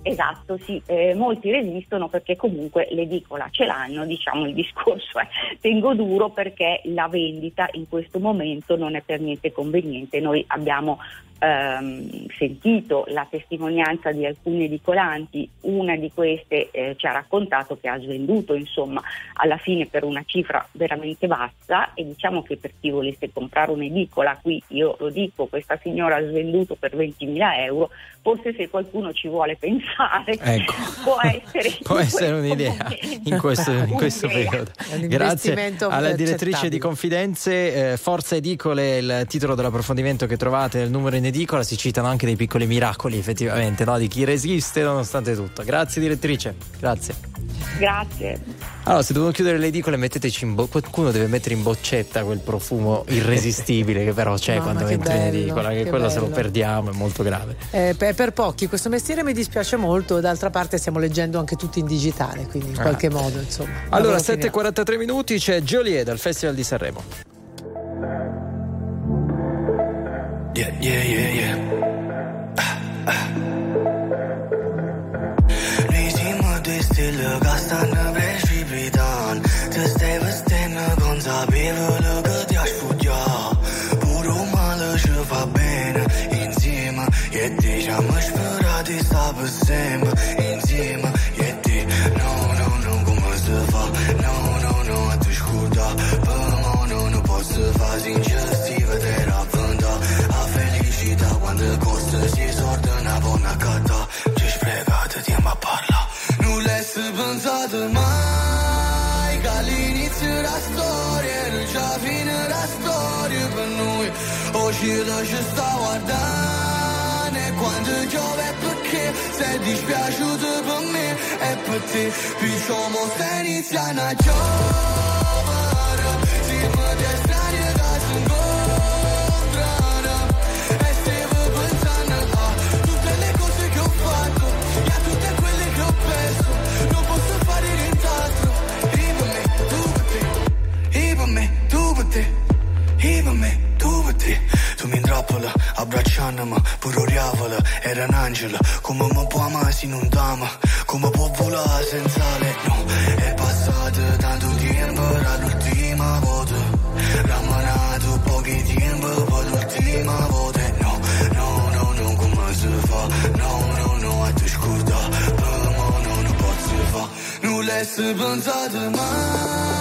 Esatto, sì, eh, molti resistono perché comunque l'edicola ce l'hanno, diciamo il discorso è tengo duro perché la vendita in questo momento non è per niente conveniente. Noi abbiamo ehm, sentito la testimonianza di alcuni edicolanti, una di queste eh, ci ha raccontato che ha svenduto insomma alla fine per una cifra veramente bassa e diciamo che per chi volesse comprare un'edicola, qui io lo dico, questa signora ha svenduto per 20.000 euro, forse se qualcuno ci vuole pensare Ecco. può essere, Può essere un'idea momento in questo, in questo un'idea. periodo. Grazie alla direttrice di Confidenze. eh, Forza Edicole, il titolo dell'approfondimento che trovate nel numero in edicola si citano anche dei piccoli miracoli effettivamente, no? di chi resiste nonostante tutto. Grazie direttrice, grazie. Grazie. Allora, se devono chiudere le edicole, metteteci in bo- qualcuno deve mettere in boccetta quel profumo irresistibile che però c'è Mamma, quando entri in bello, edicola, che, che quello se lo bello. perdiamo, è molto grave. Eh, per, per pochi questo mestiere mi dispiace molto, d'altra parte stiamo leggendo anche tutti in digitale, quindi in Ah. qualche modo insomma. Allora, Lavoro finito. 7.43 minuti c'è Joliet dal Festival di Sanremo. Yeah, yeah, yeah, yeah. Ah, ah. Regime twisted, look, I stand up and sleep it on. To stay with dinner, guns are bevel, look at yaş food ya. Burumalı şıfa beni, inzima. Yetişamış fırat hesabı. Se pensate mai che all'inizio la storia e non c'è la fine della storia per noi? Oggi la ci sta guardando e quando giove è perché? Sei dispiaciuto per me e per te. Picciamo se inizia una gioia. Te Tu mi intrappola, abbracciandomi Pure oriavola, era un angelo. Come mi può amare se non t'ama Come può volare senza le no È passato tanto tempo, era l'ultima volta. Rammanato pochi tempo, poi l'ultima volta. No, no, no, no, come si fa? No, no, no, a te scorda mo no, non posso fa Non l'hai pensato mai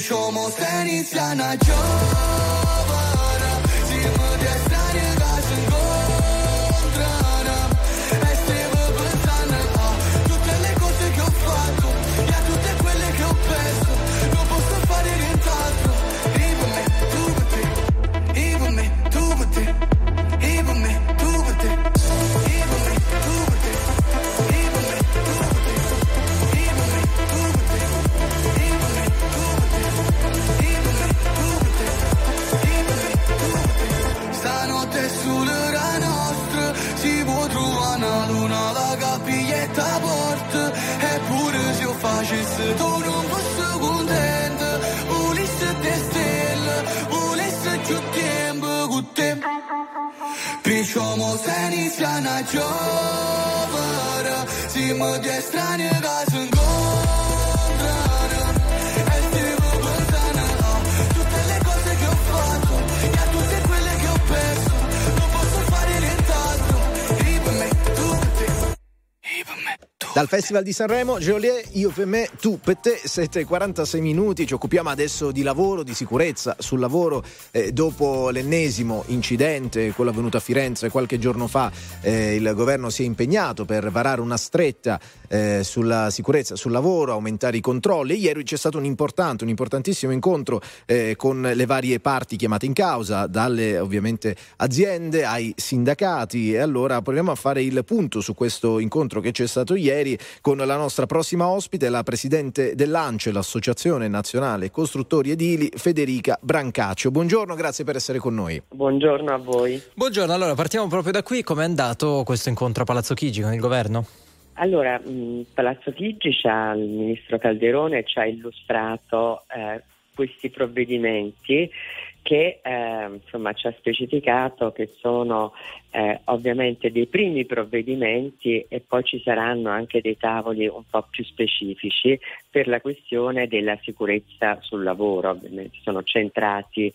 It's almost anything I just se inizia una giovara Si mă strane, dar sunt gol Dal Festival di Sanremo, Geolier, io per me, tu per te, 7.46 minuti, ci occupiamo adesso di lavoro, di sicurezza sul lavoro, eh, dopo l'ennesimo incidente, quello avvenuto a Firenze qualche giorno fa, eh, il governo si è impegnato per varare una stretta eh, sulla sicurezza sul lavoro, aumentare i controlli. Ieri c'è stato un importante, un importantissimo incontro eh, con le varie parti chiamate in causa, dalle ovviamente aziende ai sindacati e allora proviamo a fare il punto su questo incontro che c'è stato ieri con la nostra prossima ospite, la presidente dell'ANCE, l'Associazione Nazionale Costruttori Edili, Federica Brancaccio. Buongiorno, grazie per essere con noi. Buongiorno a voi. Buongiorno, allora partiamo proprio da qui. Com'è andato questo incontro a Palazzo Chigi con il governo? Allora, Palazzo Chigi il ministro Calderone ci ha illustrato eh, questi provvedimenti che eh, insomma, ci ha specificato che sono eh, ovviamente dei primi provvedimenti e poi ci saranno anche dei tavoli un po' più specifici per la questione della sicurezza sul lavoro, ovviamente sono centrati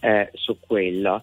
eh, su quello.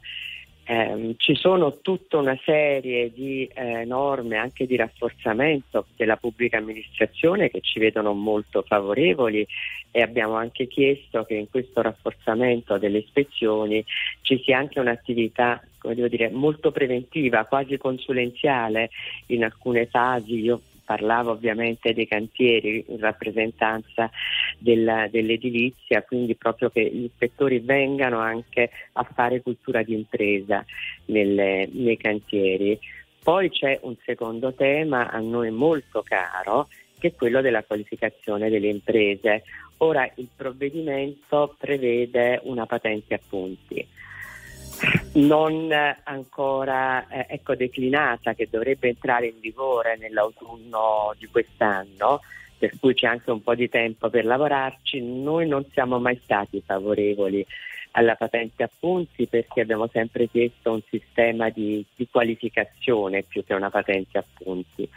Ehm, ci sono tutta una serie di eh, norme anche di rafforzamento della pubblica amministrazione che ci vedono molto favorevoli e abbiamo anche chiesto che in questo rafforzamento delle ispezioni ci sia anche un'attività dire, molto preventiva, quasi consulenziale in alcune fasi. Io parlavo ovviamente dei cantieri in rappresentanza della- dell'edilizia, quindi proprio che gli ispettori vengano anche a fare cultura di impresa nelle- nei cantieri. Poi c'è un secondo tema a noi molto caro, che è quello della qualificazione delle imprese. Ora il provvedimento prevede una patente a punti non eh, ancora eh, ecco, declinata che dovrebbe entrare in vigore nell'autunno di quest'anno, per cui c'è anche un po' di tempo per lavorarci. Noi non siamo mai stati favorevoli alla patente a punti perché abbiamo sempre chiesto un sistema di, di qualificazione più che una patente a punti.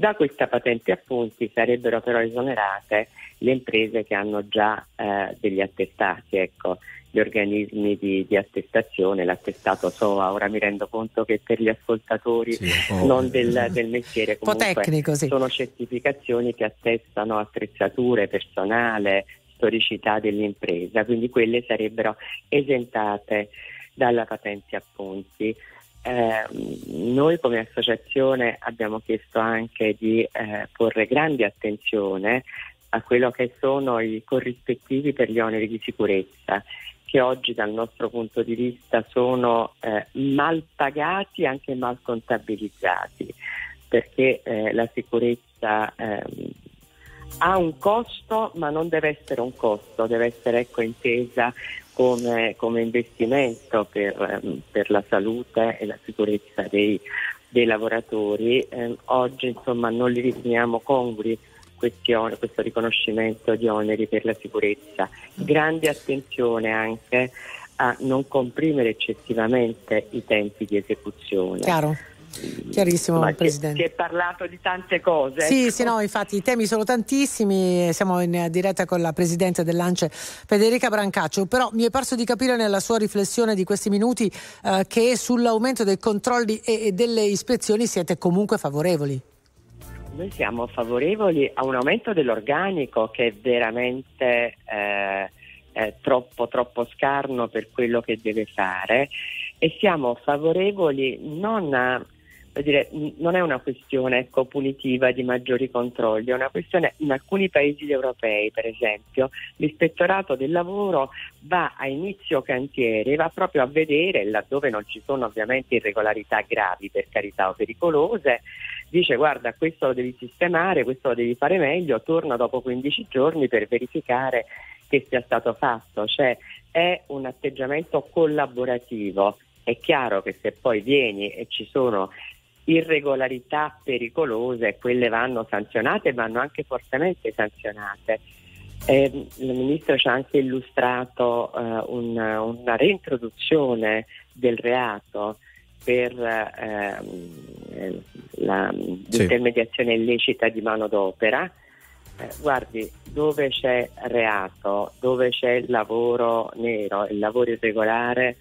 Da questa patente a punti sarebbero però esonerate le imprese che hanno già eh, degli attestati, ecco, gli organismi di, di attestazione, l'attestato SOA. Ora mi rendo conto che per gli ascoltatori po'. non del, del mestiere po' comunque tecnico, sì. sono certificazioni che attestano attrezzature, personale, storicità dell'impresa, quindi quelle sarebbero esentate dalla patente a punti. Eh, noi come associazione abbiamo chiesto anche di eh, porre grande attenzione a quello che sono i corrispettivi per gli oneri di sicurezza che oggi dal nostro punto di vista sono eh, mal pagati e anche mal contabilizzati perché eh, la sicurezza ehm, ha un costo ma non deve essere un costo, deve essere ecco, intesa come, come investimento per, ehm, per la salute e la sicurezza dei, dei lavoratori. Ehm, oggi insomma non li riteniamo congrui questo riconoscimento di oneri per la sicurezza. Grande attenzione anche a non comprimere eccessivamente i tempi di esecuzione. Chiaro. Chiarissimo, Ma Presidente. Si è parlato di tante cose. Sì, ecco. sì, no, infatti i temi sono tantissimi, siamo in diretta con la Presidente dell'ANCE Federica Brancaccio, però mi è parso di capire nella sua riflessione di questi minuti eh, che sull'aumento dei controlli e, e delle ispezioni siete comunque favorevoli. Noi siamo favorevoli a un aumento dell'organico che è veramente eh, eh, troppo, troppo scarno per quello che deve fare e siamo favorevoli non a dire, non è una questione ecco, punitiva di maggiori controlli, è una questione in alcuni paesi europei, per esempio, l'ispettorato del lavoro va a inizio cantiere, va proprio a vedere, laddove non ci sono ovviamente irregolarità gravi per carità o pericolose, dice guarda questo lo devi sistemare, questo lo devi fare meglio, torna dopo 15 giorni per verificare che sia stato fatto, cioè è un atteggiamento collaborativo. È chiaro che se poi vieni e ci sono irregolarità pericolose, quelle vanno sanzionate e vanno anche fortemente sanzionate. Eh, il Ministro ci ha anche illustrato eh, una, una reintroduzione del reato per ehm, eh, la- l'intermediazione illecita di manodopera. Eh, guardi, dove c'è reato, dove c'è lavoro nero, il lavoro irregolare,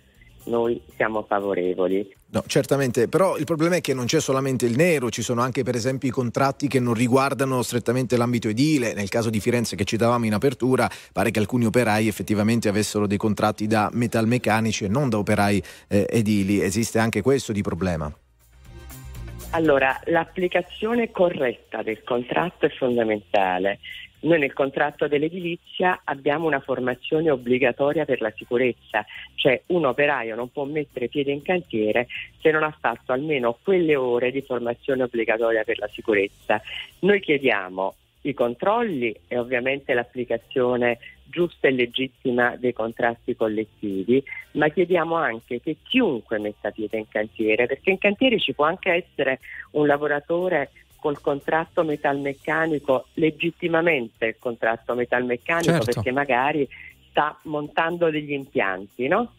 noi siamo favorevoli. No, certamente, però il problema è che non c'è solamente il nero, ci sono anche per esempio i contratti che non riguardano strettamente l'ambito edile. Nel caso di Firenze che citavamo in apertura, pare che alcuni operai effettivamente avessero dei contratti da metalmeccanici e non da operai eh, edili. Esiste anche questo di problema. Allora, l'applicazione corretta del contratto è fondamentale. Noi nel contratto dell'edilizia abbiamo una formazione obbligatoria per la sicurezza, cioè un operaio non può mettere piede in cantiere se non ha fatto almeno quelle ore di formazione obbligatoria per la sicurezza. Noi chiediamo i controlli e ovviamente l'applicazione giusta e legittima dei contratti collettivi, ma chiediamo anche che chiunque metta piede in cantiere, perché in cantiere ci può anche essere un lavoratore col contratto metalmeccanico, legittimamente il contratto metalmeccanico, Certo. perché magari sta montando degli impianti, no?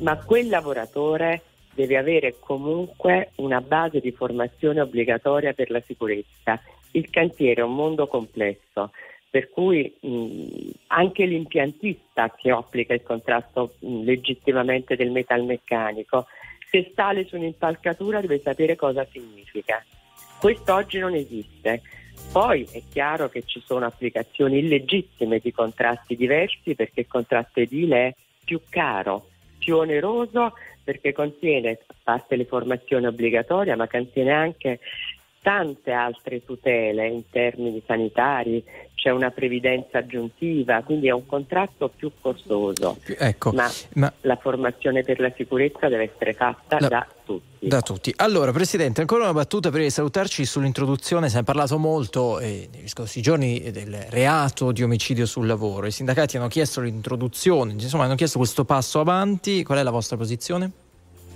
Ma quel lavoratore deve avere comunque una base di formazione obbligatoria per la sicurezza. Il cantiere è un mondo complesso, per cui mh, anche l'impiantista che applica il contratto mh, legittimamente del metalmeccanico Se sale su un'impalcatura deve sapere cosa significa. Questo oggi non esiste. Poi è chiaro che ci sono applicazioni illegittime di contratti diversi perché il contratto edile è più caro, più oneroso perché contiene, a parte le formazioni obbligatorie, ma contiene anche tante altre tutele in termini sanitari, c'è una previdenza aggiuntiva, quindi è un contratto più costoso. Ecco, ma, ma- la formazione per la sicurezza deve essere fatta La- da tutti. Da tutti. Allora, Presidente, ancora una battuta di salutarci sull'introduzione. Si è parlato molto eh, negli scorsi giorni del reato di omicidio sul lavoro. I sindacati hanno chiesto l'introduzione, insomma, hanno chiesto questo passo avanti. Qual è la vostra posizione?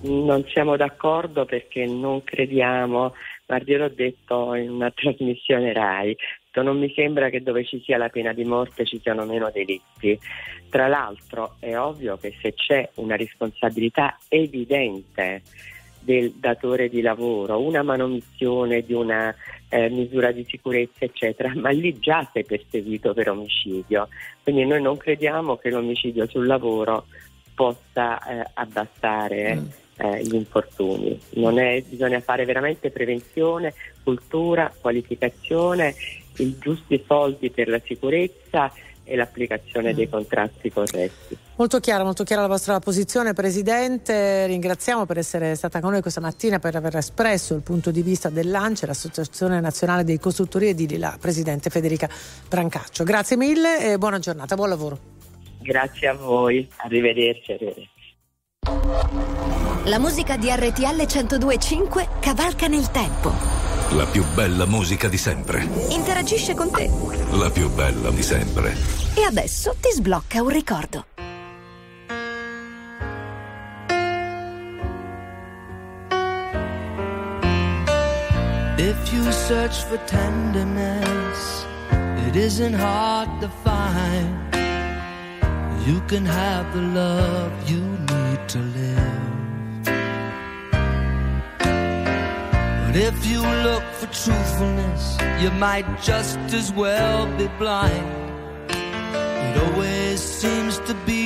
Non siamo d'accordo perché non crediamo, guardi, io l'ho detto in una trasmissione RAI, non mi sembra che dove ci sia la pena di morte ci siano meno delitti. Tra l'altro è ovvio che se c'è una responsabilità evidente del datore di lavoro, una manomissione di una eh, misura di sicurezza, eccetera, ma lì già sei perseguito per omicidio. Quindi noi non crediamo che l'omicidio sul lavoro possa eh, abbassare eh, gli infortuni. Non è- bisogna fare veramente prevenzione, cultura, qualificazione, i giusti soldi per la sicurezza e l'applicazione dei contratti corretti. Molto chiara, molto chiara la vostra posizione, Presidente. Ringraziamo per essere stata con noi questa mattina, per aver espresso il punto di vista dell'ANCE, l'Associazione Nazionale dei Costruttori Edili, la Presidente Federica Brancaccio. Grazie mille e buona giornata, buon lavoro. Grazie a voi, arrivederci. arrivederci. La musica di RTL 1025 cavalca nel tempo. La più bella musica di sempre. Interagisce con te. La più bella di sempre. E adesso ti sblocca un ricordo. If you search for tenderness, it isn't hard to find. You can have the love you need to live. But if you look for truthfulness, you might just as well be blind. It always seems to be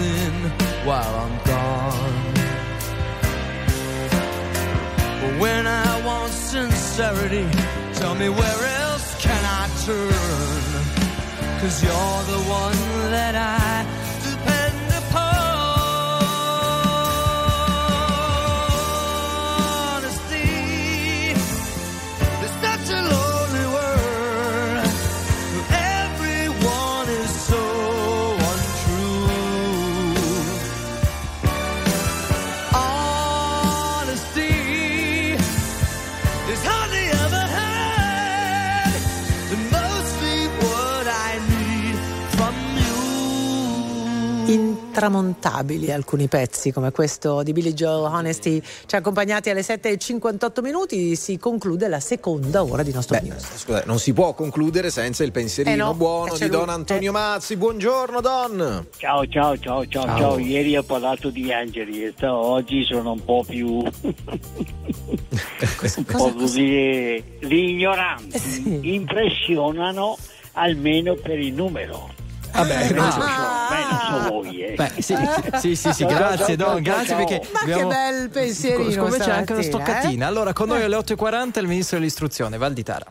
Nothing while I'm gone. But when I want sincerity, tell me where else can I turn? Cause you're the one that I intramontabili alcuni pezzi come questo di Billy Joel Honesty. Ci ha accompagnati alle 7.58 minuti, si conclude la seconda ora di nostro news. Scusa, non si può concludere senza il pensierino Eh no, buono eh, di Don lui. Antonio Mazzi. Buongiorno Don. Ciao, ciao, ciao, ciao, Ciao. ciao. Ieri ho parlato di angeli e sto- oggi sono un po' più. un po' così. Gli ignoranti impressionano almeno per il numero. Vabbè, non no. so, beh, non so voi, eh. Beh, sì, sì, sì, sì, grazie Don, grazie perché Ma che abbiamo- bel pensierino Come c'è anche una stoccatina. eh? Allora, con noi alle 8.40 il ministro dell'istruzione, Valditara.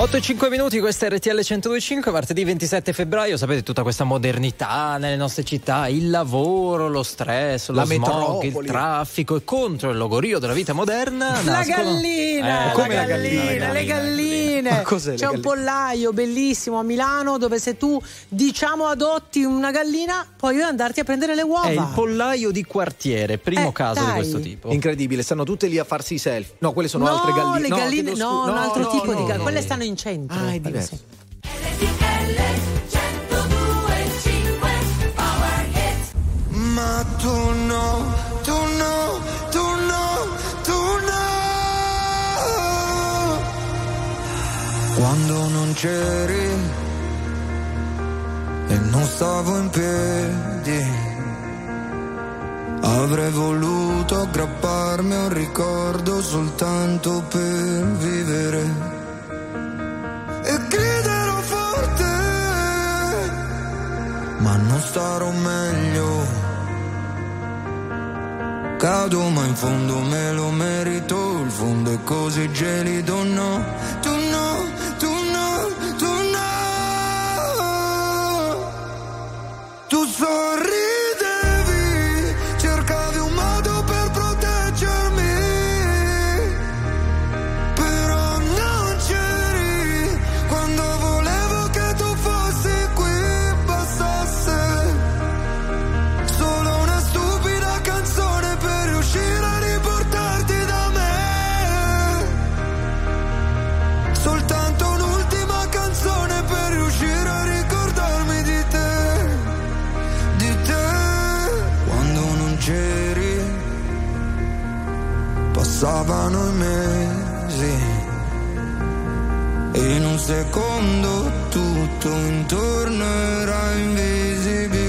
8 e 5 minuti, questa è RTL 1025, martedì 27 febbraio, sapete tutta questa modernità nelle nostre città, il lavoro, lo stress, lo La smog, metropoli. il traffico e contro il logorio della vita moderna La nascono- gallina, Eh, la come la gallina, gallina? le galline. Ma cos'è le C'è un galline? pollaio bellissimo a Milano dove se tu diciamo adotti una gallina puoi andarti a prendere le uova. È il pollaio di quartiere, primo Eh, caso di dai. questo tipo. Incredibile, stanno tutte lì a farsi i selfie. No, quelle sono no, altre galline. le No, galline, no, scusa. un altro no, tipo no, di galline. no. Quelle stanno in centro. Ah, è diverso. Ma tu no, tu no, tu no, tu no. Quando non c'eri e non stavo in piedi, avrei voluto aggrapparmi a un ricordo soltanto per vivere. E griderò forte, ma non starò meglio. Cado ma in fondo me lo merito, il fondo è così gelido, no, tu no, tu no, tu no. Tu sorridevi, passavano i mesi. E in un secondo tutto intorno era invisibile.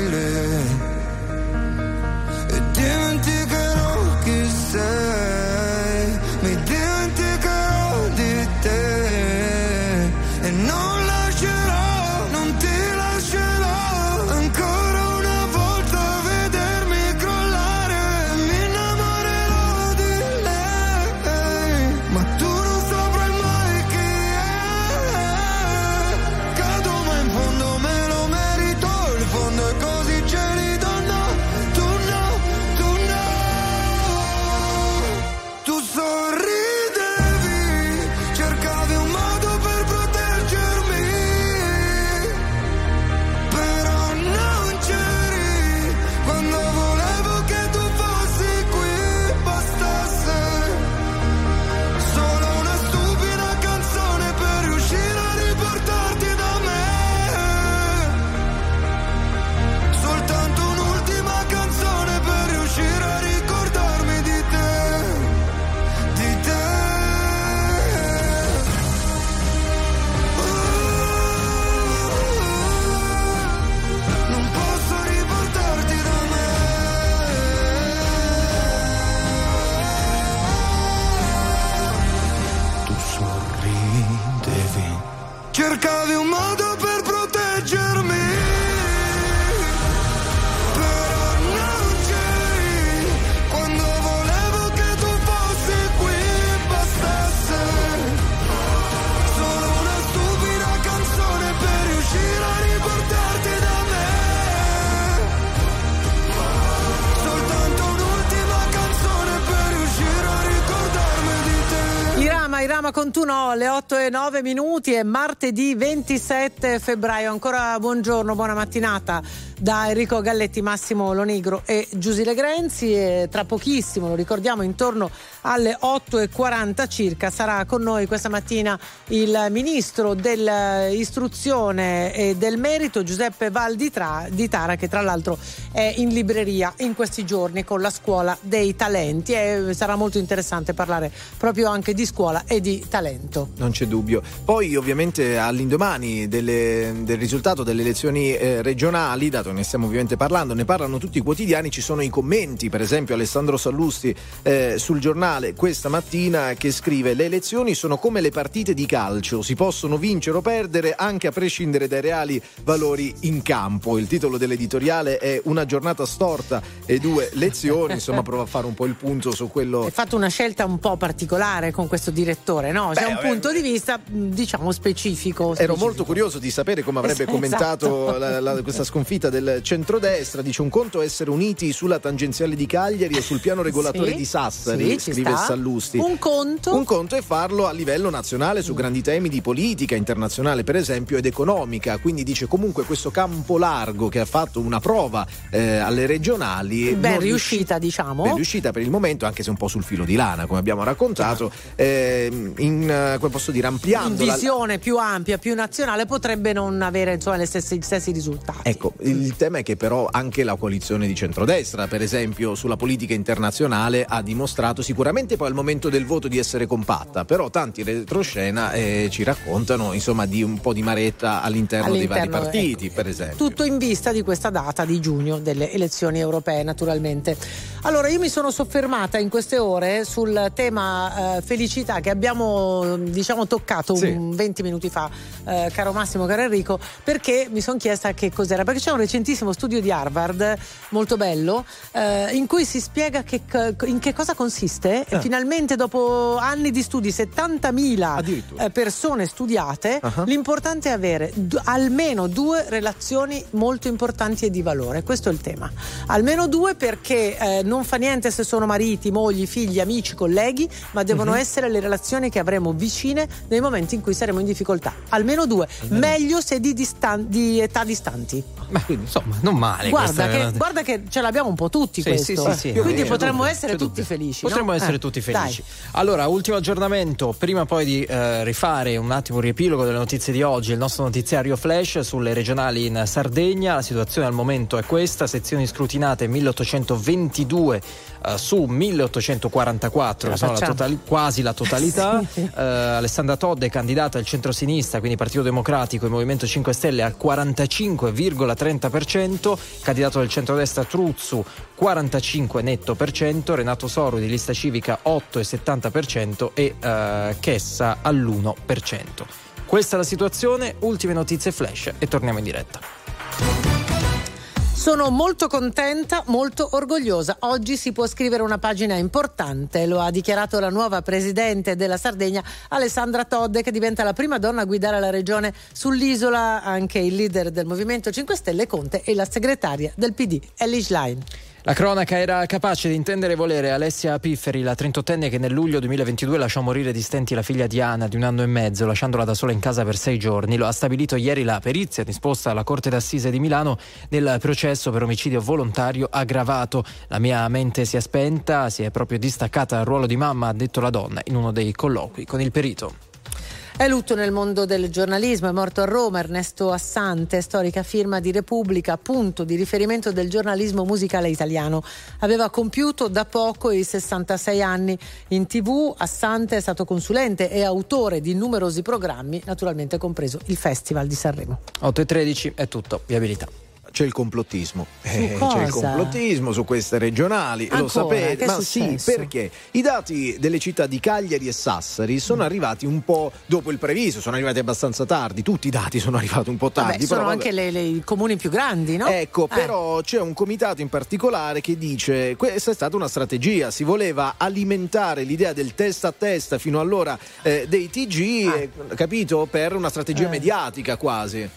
Ma con tu no, alle 8 e 9 minuti è martedì 27 febbraio. Ancora buongiorno, buona mattinata da Enrico Galletti, Massimo Lonigro e Giusile Grenzi. E tra pochissimo, lo ricordiamo, intorno alle 8.40 circa sarà con noi questa mattina il ministro dell'istruzione e del merito Giuseppe Val di, Tra- di Tara che tra l'altro è in libreria in questi giorni con la scuola dei talenti e sarà molto interessante parlare proprio anche di scuola e di talento. Non c'è dubbio. Poi ovviamente all'indomani delle- del risultato delle elezioni eh, regionali, dato che ne stiamo ovviamente parlando, ne parlano tutti i quotidiani, ci sono i commenti, per esempio Alessandro Sallusti eh, sul giornale questa mattina che scrive le elezioni sono come le partite di calcio, si possono vincere o perdere anche a prescindere dai reali valori in campo. Il titolo dell'editoriale è Una giornata storta e due lezioni, insomma prova a fare un po' il punto su quello Hai fatto una scelta un po' particolare con questo direttore, no? C'è Beh, un vabbè, punto di vista, diciamo, specifico. Ero specifico. molto curioso di sapere come avrebbe Esatto. commentato la- la- questa sconfitta del centrodestra. Dice un conto essere uniti sulla tangenziale di Cagliari e sul piano regolatore Sì, di Sassari, sì, scrive. Sallusti. Un conto. Un conto è farlo a livello nazionale su grandi temi di politica internazionale, per esempio, ed economica. Quindi dice comunque questo campo largo che ha fatto una prova eh, alle regionali. Ben riuscita, diciamo. ben riuscita per il momento, anche se un po' sul filo di lana, come abbiamo raccontato, ehm, in eh, come posso dire, in ampliando la, visione più ampia, più nazionale, potrebbe non avere insomma, le stesse- gli stessi risultati. Ecco, il tema è che però anche la coalizione di centrodestra, per esempio, sulla politica internazionale ha dimostrato sicuramente poi al momento del voto di essere compatta, però tanti retroscena eh, ci raccontano insomma di un po' di maretta all'interno, dei vari All'interno, partiti, ecco. per esempio. Tutto in vista di questa data di giugno delle elezioni europee, naturalmente. Allora, io mi sono soffermata in queste ore sul tema eh, felicità che abbiamo, diciamo, toccato Sì. un 20 minuti fa, eh, caro Massimo, caro Enrico, perché mi sono chiesta che cos'era. Perché c'è un recentissimo studio di Harvard, molto bello, eh, in cui si spiega che, in che cosa consiste. E Ah. finalmente, dopo anni di studi, 70.000 Addirittura. eh, persone studiate, Ah. l'importante è avere d- almeno due relazioni molto importanti e di valore. Questo è il tema. Almeno due perché eh, non fa niente se sono mariti, mogli, figli, amici, colleghi, ma devono Mhm. essere le relazioni che avremo vicine nei momenti in cui saremo in difficoltà. Almeno due, meglio se di, distan- di età distanti. Beh, quindi, insomma, non male. Guarda che, guarda che ce l'abbiamo un po' tutti Sì, questo. sì, sì, sì. Quindi potremmo essere c'è tutti felici. Potremmo essere Eh, tutti felici. Allora, ultimo aggiornamento, prima poi di eh, rifare un attimo un riepilogo delle notizie di oggi, il nostro notiziario flash sulle regionali in Sardegna. La situazione al momento è questa: sezioni scrutinate 1822 eh, su 1844, Ce la sono la totali- quasi la totalità. Sì. Eh, Alessandra Todde, candidata al centro-sinistra, quindi Partito Democratico e Movimento 5 Stelle al 45,30%, candidato del centrodestra Truzzu 45 netto per cento, Renato Soru di lista civica 8,70% e eh, Chessa all'1%. Questa è la situazione, ultime notizie flash e torniamo in diretta. Sono molto contenta, molto orgogliosa. Oggi si può scrivere una pagina importante, lo ha dichiarato la nuova presidente della Sardegna, Alessandra Todde, che diventa la prima donna a guidare la regione sull'isola, anche il leader del Movimento 5 Stelle Conte e la segretaria del PD, Ellie Schlein. La cronaca era capace di intendere volere Alessia Pifferi, la 38enne che nel luglio 2022 lasciò morire di stenti la figlia Diana di un anno e mezzo, lasciandola da sola in casa per sei giorni. Lo ha stabilito ieri la perizia disposta alla Corte d'Assise di Milano nel processo per omicidio volontario aggravato. La mia mente si è spenta, si è proprio distaccata dal ruolo di mamma, ha detto la donna in uno dei colloqui con il perito. È lutto nel mondo del giornalismo, è morto a Roma Ernesto Assante, storica firma di Repubblica, punto di riferimento del giornalismo musicale italiano. Aveva compiuto da poco i 66 anni in tv, Assante è stato consulente e autore di numerosi programmi, naturalmente compreso il Festival di Sanremo. 8 e 13 è tutto, viabilità. C'è il complottismo. Eh, c'è il complottismo su queste regionali, lo Ancora? sapete. Che è Ma sì, perché i dati delle città di Cagliari e Sassari sono arrivati un po' dopo il previsto, sono arrivati abbastanza tardi. Tutti i dati sono arrivati un po' tardi. Vabbè, sono però anche le- le- i comuni più grandi, no? Ecco, Eh. però c'è un comitato in particolare che dice questa è stata una strategia, si voleva alimentare l'idea del testa a testa fino allora eh, dei TG, eh, capito? Per una strategia Eh. mediatica quasi.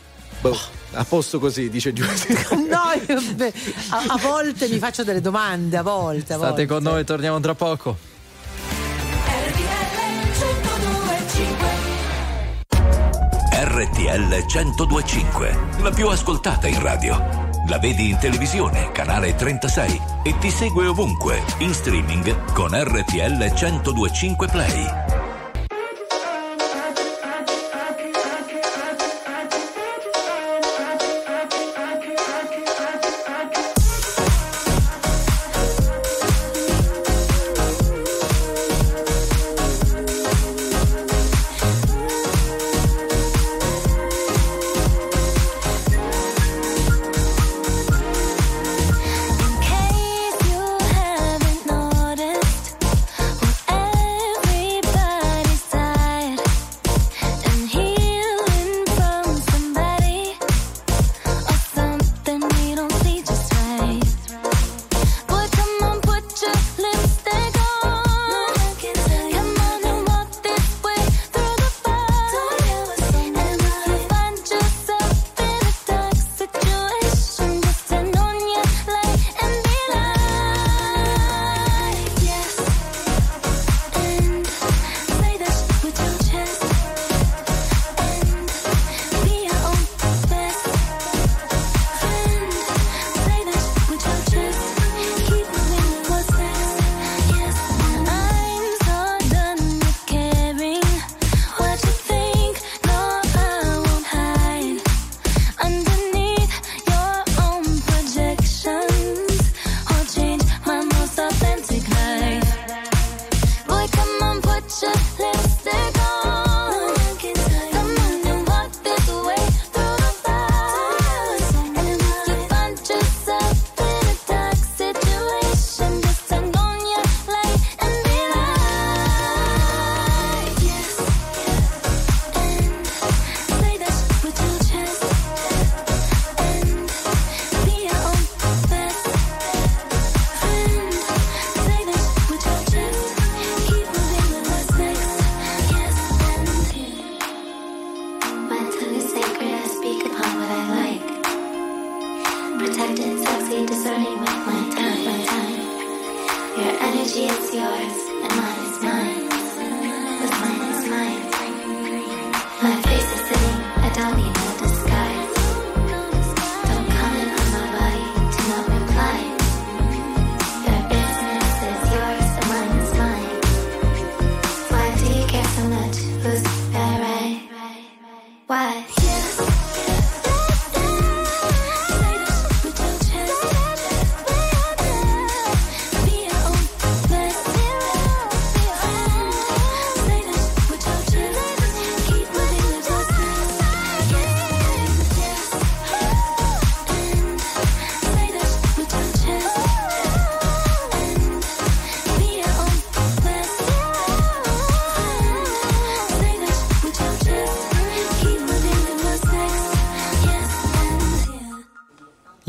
Boh, a posto così, dice Giuseppe. No, io- beh, a, a volte mi faccio delle domande, a volte. A State volte. con noi, torniamo tra poco. RTL 102.5 RTL 1025, la più ascoltata in radio. La vedi in televisione, canale 36 e ti segue ovunque, in streaming con RTL 1025 Play.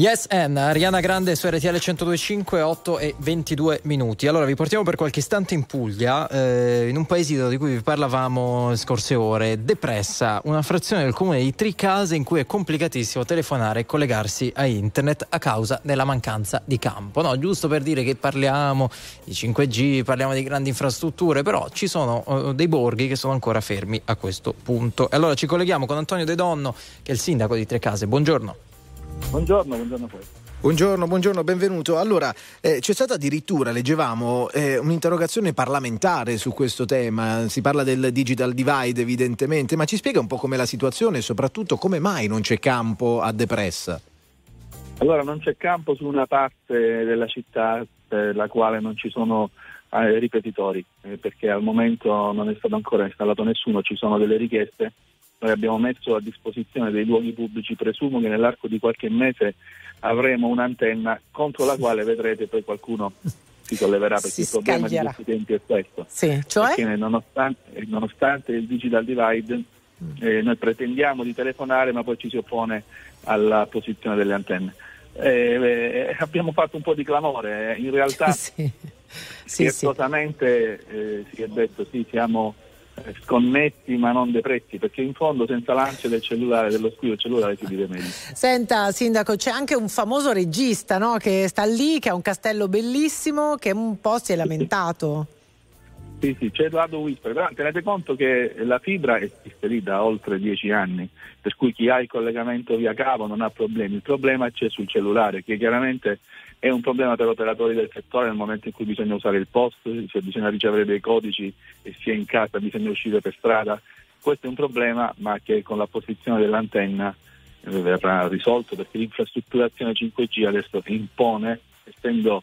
Yes Ann, Ariana Grande su RTL 1025, 8 e 22 minuti. Allora vi portiamo per qualche istante in Puglia, eh, in un paesino di cui vi parlavamo le scorse ore, Depressa, una frazione del comune di Tricase in cui è complicatissimo telefonare e collegarsi a internet a causa della mancanza di campo. No, giusto per dire che parliamo di 5G, parliamo di grandi infrastrutture, però ci sono eh, dei borghi che sono ancora fermi a questo punto. E allora ci colleghiamo con Antonio De Donno, che è il sindaco di Trecase. Buongiorno. Buongiorno, buongiorno a voi. Buongiorno, buongiorno, benvenuto. Allora, eh, c'è stata addirittura, leggevamo, eh, un'interrogazione parlamentare su questo tema, si parla del digital divide evidentemente, ma ci spiega un po' com'è la situazione e soprattutto come mai non c'è campo a Depressa? Allora, non c'è campo su una parte della città per la quale non ci sono eh, ripetitori, eh, perché al momento non è stato ancora installato nessuno, ci sono delle richieste. Noi abbiamo messo a disposizione dei luoghi pubblici, presumo che nell'arco di qualche mese avremo un'antenna contro la quale vedrete poi qualcuno si solleverà perché Si il problema scaglierà. di questi tempi è questo. Sì, cioè? Perché nonostante, nonostante il digital divide, eh, noi pretendiamo di telefonare, ma poi ci si oppone alla posizione delle antenne. Eh, eh, abbiamo fatto un po' di clamore, eh. in realtà scherzosamente eh, si è detto sì, siamo sconnessi ma non depressi, perché in fondo senza lance del cellulare, dello del cellulare si vive meglio. Senta, Sindaco, c'è anche un famoso regista no? che sta lì, che ha un castello bellissimo, che un po' si è lamentato. Sì, Sì, sì, c'è Edoardo Whisper, però tenete conto che la fibra esiste lì da oltre dieci anni, per cui chi ha il collegamento via cavo non ha problemi, il problema c'è sul cellulare, che chiaramente è un problema per operatori del settore nel momento in cui bisogna usare il post, se bisogna ricevere dei codici e si è in casa, bisogna uscire per strada. Questo è un problema, ma che con la posizione dell'antenna eh, verrà risolto perché l'infrastrutturazione 5G adesso impone, essendo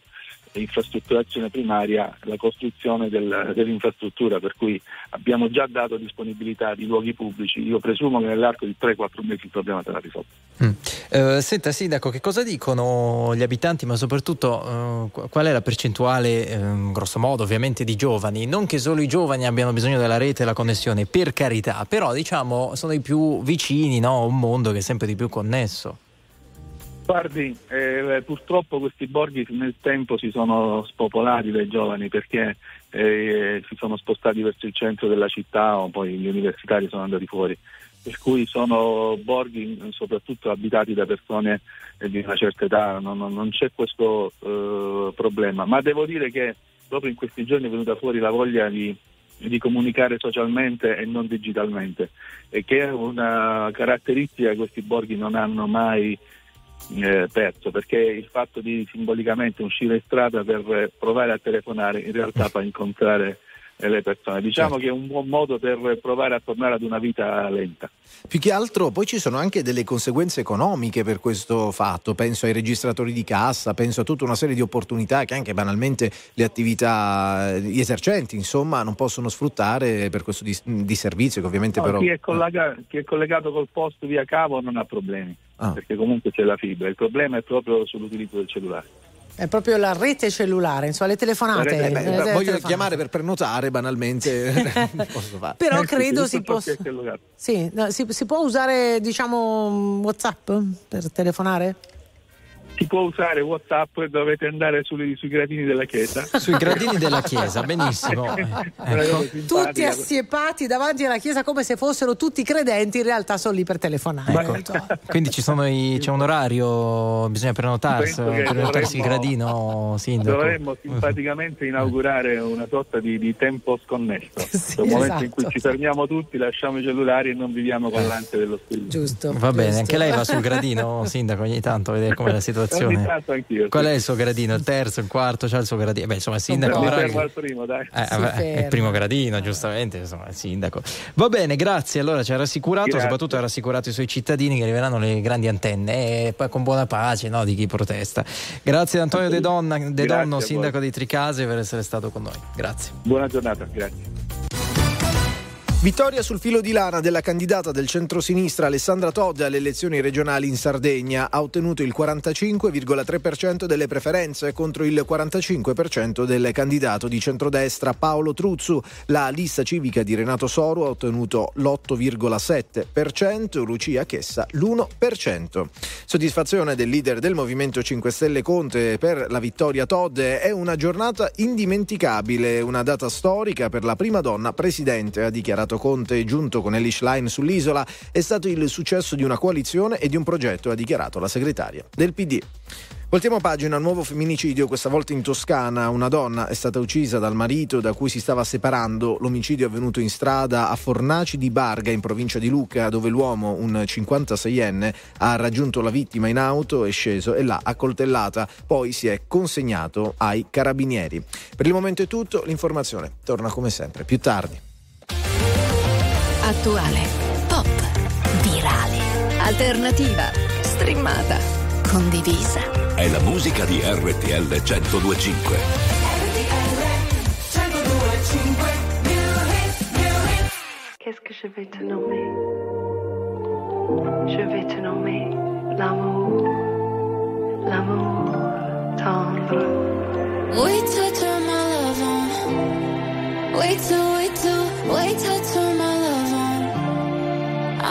infrastrutturazione primaria, la costruzione del- dell'infrastruttura, per cui abbiamo già dato disponibilità di luoghi pubblici. Io presumo che nell'arco di 3-4 mesi il problema sarà risolto. Eh, senta Sindaco, che cosa dicono gli abitanti, ma soprattutto eh, qu- qual è la percentuale, ehm, grosso modo ovviamente, di giovani? Non che solo i giovani abbiano bisogno della rete e la connessione, per carità, però diciamo sono i più vicini no, a un mondo che è sempre di più connesso. Guardi, eh, purtroppo questi borghi nel tempo si sono spopolati dai giovani perché eh, si sono spostati verso il centro della città o poi gli universitari sono andati fuori. Per cui sono borghi soprattutto abitati da persone eh, di una certa età, non, non- non c'è questo eh, problema. Ma devo dire che proprio in questi giorni è venuta fuori la voglia di, di comunicare socialmente e non digitalmente, e che è una caratteristica che questi borghi non hanno mai eh, perso perché il fatto di simbolicamente uscire in strada per eh, provare a telefonare in realtà fa incontrare le persone. Diciamo che è un buon modo per provare a tornare ad una vita lenta. Più che altro poi ci sono anche delle conseguenze economiche per questo fatto, penso ai registratori di cassa, penso a tutta una serie di opportunità che anche banalmente le attività, gli esercenti insomma non possono sfruttare per questo di, di servizio che ovviamente No, però... chi, è collega- chi è collegato col post via cavo non ha problemi Ah. perché comunque c'è la fibra. Il problema è proprio sull'utilizzo del cellulare. È proprio la rete cellulare, insomma, le telefonate. Eh, beh, le- voglio telefonate. chiamare per prenotare banalmente posso fare. Però Eh, credo si possa. Sì, no, si, si può usare, diciamo, WhatsApp per telefonare? Si può usare WhatsApp e dovete andare sui, sui gradini della chiesa. Sui gradini della chiesa, benissimo. Cosa Tutti assiepati davanti alla chiesa come se fossero tutti credenti, in realtà sono lì per telefonare. Ecco. Quindi ci sono i- c'è un orario, bisogna prenotarsi, prenotarsi il dovremmo- gradino, Sindaco. Dovremmo simpaticamente inaugurare una sorta di, di tempo sconnesso. Nel momento in cui esatto. ci fermiamo tutti, lasciamo i cellulari e non viviamo con l'ansia dello spirito. Giusto. Va bene, anche lei va sul gradino, Sindaco, ogni tanto a vedere com'è la Ogni situazione. anch'io. Qual è il suo gradino? Il terzo, il quarto? C'ha il suo gradino? Beh, insomma, il Sindaco. Ora- al primo, dai. Eh, vabbè, è il primo gradino, giustamente, insomma, il sindaco. Va bene, grazie. Allora ci ha rassicurato, Grazie. soprattutto ha rassicurato i suoi cittadini che arriveranno le grandi antenne e poi con buona pace no, di chi protesta. Grazie ad Antonio De, Donna, De Donno, sindaco di Tricase, per essere stato con noi. Grazie. Buona giornata, grazie. Vittoria sul filo di lana della candidata del centrosinistra Alessandra Todde alle elezioni regionali in Sardegna. Ha ottenuto il 45,3% delle preferenze contro il 45% del candidato di centrodestra Paolo Truzzu. La lista civica di Renato Soru ha ottenuto l'8,7%, Lucia Chessa l'1%. Soddisfazione del leader del Movimento 5 Stelle Conte per la vittoria Todde è una giornata indimenticabile, una data storica per la prima donna presidente, ha dichiarato Conte giunto con Elish Line sull'isola, è stato il successo di una coalizione e di un progetto, ha dichiarato la segretaria del PD. Voltiamo pagina, nuovo femminicidio, questa volta in Toscana. Una donna è stata uccisa dal marito da cui si stava separando. L'omicidio è avvenuto in strada a Fornaci di Barga, in provincia di Lucca, dove l'uomo, un 56enne, ha raggiunto la vittima in auto, è sceso e l'ha accoltellata. Poi si è consegnato ai carabinieri. Per il momento è tutto, l'informazione torna come sempre più tardi. Attuale, pop, virale, alternativa, streamata, condivisa. È la musica di RTL 1025. Qu'est-ce que je vais te nommer Je vais te nommer l'amour, l'amour tendre. Wait till I turn my love on. Wait till, wait till, wait till I turn my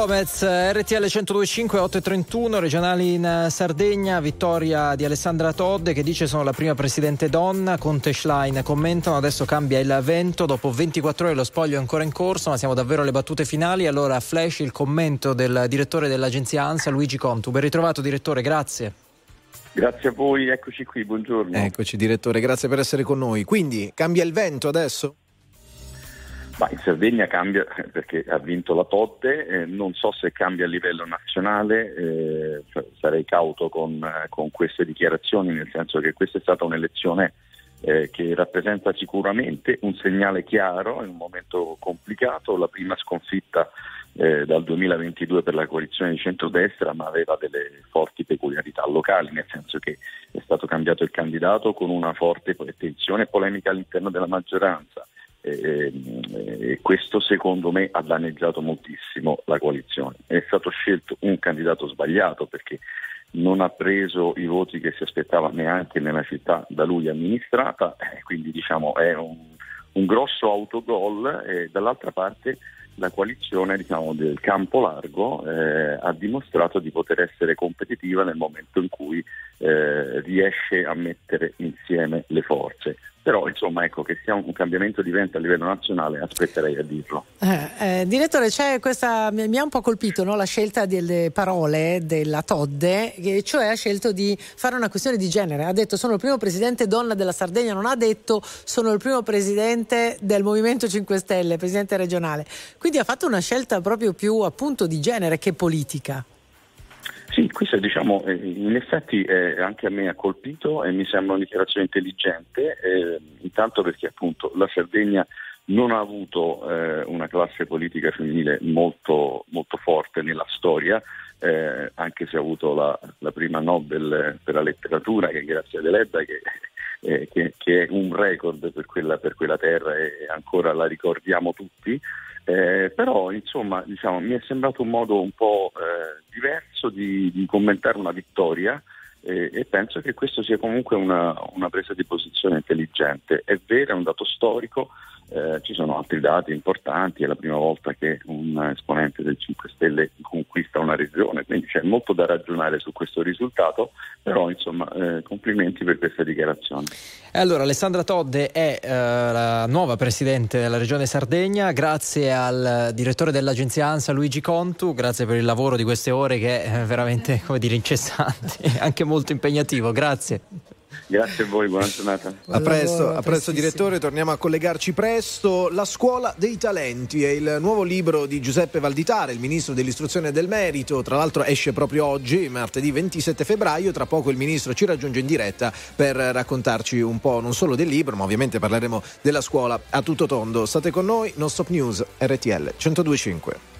Gomez, RTL 1025 831, regionali in eh, Sardegna, vittoria di Alessandra Todde che dice sono la prima presidente donna, Conte Schlein commentano, adesso cambia il vento, dopo 24 ore lo spoglio è ancora in corso, ma siamo davvero alle battute finali, allora flash il commento del direttore dell'agenzia ANSA, Luigi Contu. Ben ritrovato direttore, grazie. Grazie a voi, eccoci qui, buongiorno. Eccoci direttore, grazie per essere con noi. Quindi cambia il vento adesso? Ma in Sardegna cambia eh, perché ha vinto la Totte, eh, non so se cambia a livello nazionale, eh, sarei cauto con, eh, con queste dichiarazioni, nel senso che questa è stata un'elezione eh, che rappresenta sicuramente un segnale chiaro in un momento complicato, la prima sconfitta eh, dal 2022 per la coalizione di centrodestra, ma aveva delle forti peculiarità locali, nel senso che è stato cambiato il candidato con una forte tensione e polemica all'interno della maggioranza. E, e questo secondo me ha danneggiato moltissimo la coalizione. È stato scelto un candidato sbagliato perché non ha preso i voti che si aspettava neanche nella città da lui amministrata, eh, quindi diciamo è un, un grosso autogol e dall'altra parte la coalizione diciamo, del campo largo eh, ha dimostrato di poter essere competitiva nel momento in cui eh, riesce a mettere insieme le forze. Però insomma ecco che sia un cambiamento di vento a livello nazionale aspetterei a dirlo. Eh, eh, direttore, questa, mi mi ha un po' colpito no, la scelta delle parole della Todde, che cioè ha scelto di fare una questione di genere. Ha detto sono il primo presidente donna della Sardegna, non ha detto sono il primo presidente del Movimento 5 Stelle, presidente regionale. Quindi ha fatto una scelta proprio più appunto di genere che politica. Sì, questo diciamo, eh, in effetti eh, anche a me ha colpito e mi sembra una dichiarazione intelligente, eh, intanto perché appunto la Sardegna non ha avuto eh, una classe politica femminile molto, molto forte nella storia, eh, anche se ha avuto la, la prima Nobel per la letteratura, che è Grazia Deledda, che, eh, che- che è un record per quella, per quella terra e ancora la ricordiamo tutti. Eh, però insomma diciamo, mi è sembrato un modo un po' eh, diverso di, di commentare una vittoria eh, e penso che questo sia comunque una, una presa di posizione intelligente. È vero, è un dato storico, eh, ci sono altri dati importanti, è la prima volta che un esponente del 5 Stelle conquista una regione, quindi c'è molto da ragionare su questo risultato, però insomma eh, complimenti per questa dichiarazione. Allora, Alessandra Todde è eh, la nuova presidente della regione Sardegna, grazie al direttore dell'agenzia ANSA Luigi Contu, grazie per il lavoro di queste ore che è veramente, come dire, incessante anche molto impegnativo, grazie. Grazie a voi, buona giornata. A presto, a presto direttore, torniamo a collegarci presto. La scuola dei talenti è il nuovo libro di Giuseppe Valditare, il ministro dell'istruzione e del merito. Tra l'altro esce proprio oggi, martedì 27 febbraio. Tra poco il ministro ci raggiunge in diretta per raccontarci un po' non solo del libro, ma ovviamente parleremo della scuola a tutto tondo. State con noi, non stop news, RTL 1025.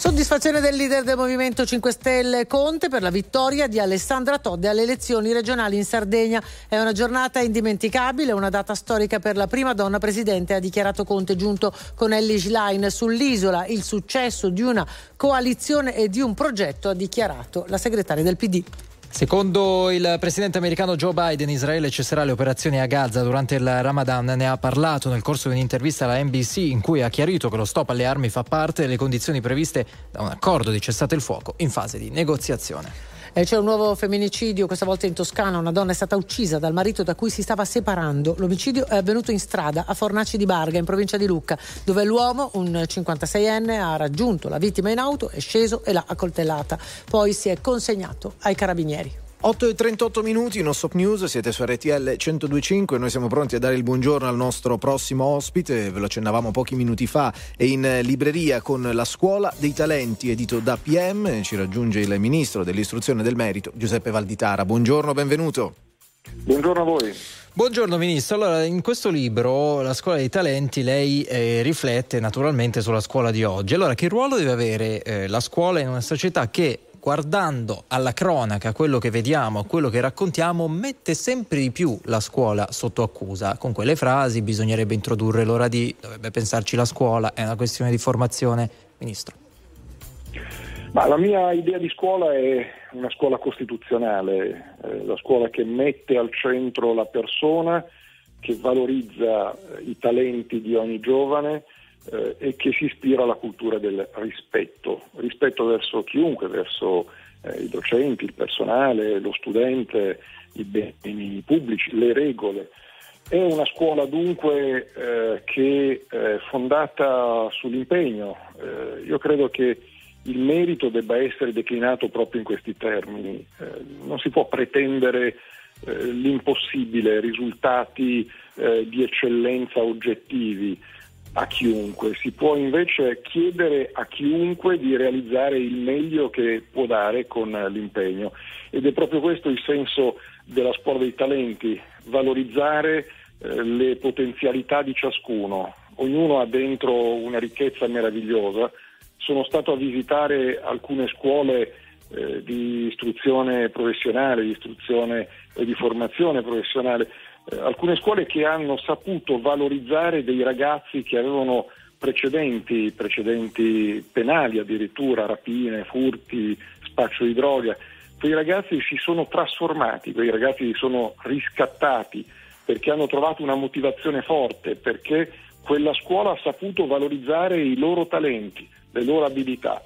Soddisfazione del leader del Movimento 5 Stelle Conte per la vittoria di Alessandra Todde alle elezioni regionali in Sardegna. È una giornata indimenticabile, una data storica per la prima donna presidente, ha dichiarato Conte giunto con Ellie Schlein sull'isola. Il successo di una coalizione e di un progetto, ha dichiarato la segretaria del PD. Secondo il presidente americano Joe Biden, Israele cesserà le operazioni a Gaza durante il Ramadan. Ne ha parlato nel corso di un'intervista alla NBC in cui ha chiarito che lo stop alle armi fa parte delle condizioni previste da un accordo di cessate il fuoco in fase di negoziazione. Eh, c'è un nuovo femminicidio, questa volta in Toscana. Una donna è stata uccisa dal marito da cui si stava separando. L'omicidio è avvenuto in strada a Fornaci di Barga, in provincia di Lucca, dove l'uomo, un 56enne, ha raggiunto la vittima in auto, è sceso e l'ha accoltellata. Poi si è consegnato ai carabinieri. 8 e 38 minuti, non stop news, siete su RTL 1025, noi siamo pronti a dare il buongiorno al nostro prossimo ospite, ve lo accennavamo pochi minuti fa, è in libreria con la Scuola dei Talenti, edito da PM, ci raggiunge il Ministro dell'Istruzione e del Merito, Giuseppe Valditara. Buongiorno, benvenuto. Buongiorno a voi. Buongiorno Ministro, allora in questo libro, La scuola dei talenti, lei eh, riflette naturalmente sulla scuola di oggi. Allora, che ruolo deve avere eh, la scuola in una società che guardando alla cronaca, quello che vediamo, quello che raccontiamo, mette sempre di più la scuola sotto accusa. Con quelle frasi bisognerebbe introdurre l'ora di, dovrebbe pensarci la scuola, è una questione di formazione. Ministro. Ma la mia idea di scuola è una scuola costituzionale, eh, la scuola che mette al centro la persona, che valorizza eh, i talenti di ogni giovane eh, e che si ispira alla cultura del rispetto, rispetto verso chiunque, verso eh, i docenti, il personale, lo studente, i beni pubblici, le regole. È una scuola dunque eh, che è fondata sull'impegno. Eh, io credo che il merito debba essere declinato proprio in questi termini. Eh, non si può pretendere eh, l'impossibile, risultati eh, di eccellenza oggettivi a chiunque, si può invece chiedere a chiunque di realizzare il meglio che può dare con l'impegno ed è proprio questo il senso della scuola dei talenti, valorizzare eh, le potenzialità di ciascuno. Ognuno ha dentro una ricchezza meravigliosa. Sono stato a visitare alcune scuole eh, di istruzione professionale, di istruzione e di formazione professionale eh, alcune scuole che hanno saputo valorizzare dei ragazzi che avevano precedenti, precedenti penali addirittura, rapine, furti, spaccio di droga. Quei ragazzi si sono trasformati, quei ragazzi si sono riscattati perché hanno trovato una motivazione forte, perché quella scuola ha saputo valorizzare i loro talenti, le loro abilità.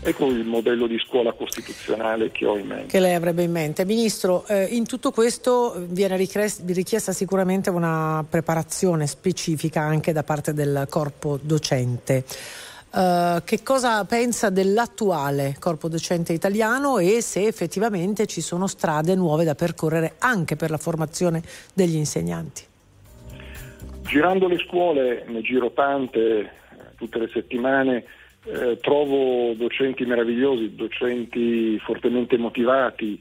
Ecco il modello di scuola costituzionale che ho in mente. Che lei avrebbe in mente. Ministro, eh, in tutto questo viene richiesta sicuramente una preparazione specifica anche da parte del corpo docente. Uh, che cosa pensa dell'attuale corpo docente italiano e se effettivamente ci sono strade nuove da percorrere anche per la formazione degli insegnanti? Girando le scuole, ne giro tante tutte le settimane, eh, trovo docenti meravigliosi, docenti fortemente motivati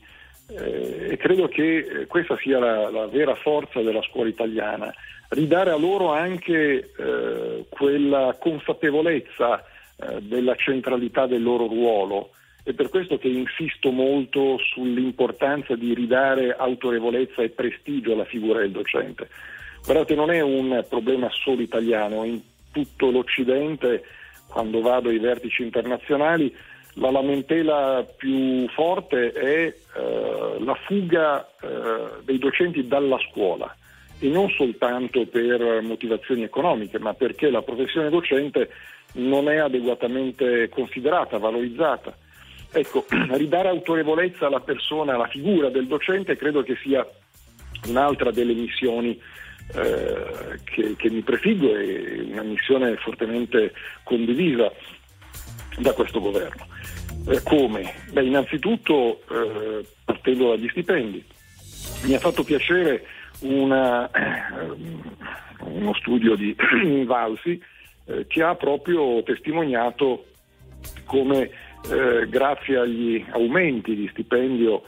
eh, e credo che eh, questa sia la, la, vera forza della scuola italiana, ridare a loro anche eh, quella consapevolezza eh, della centralità del loro ruolo. È per questo che insisto molto sull'importanza di ridare autorevolezza e prestigio alla figura del docente. Guardate, non è un problema solo italiano, in tutto l'Occidente quando vado ai vertici internazionali, la lamentela più forte è eh, la fuga eh, dei docenti dalla scuola e non soltanto per motivazioni economiche, ma perché la professione docente non è adeguatamente considerata, valorizzata. Ecco, ridare autorevolezza alla persona, alla figura del docente credo che sia un'altra delle missioni eh, che, che, mi prefiggo è una missione fortemente condivisa da questo governo. Eh, come? Beh, innanzitutto eh, partendo dagli stipendi. Mi ha fatto piacere una, eh, uno studio di Valsi eh, che ha proprio testimoniato come grazie agli aumenti di stipendio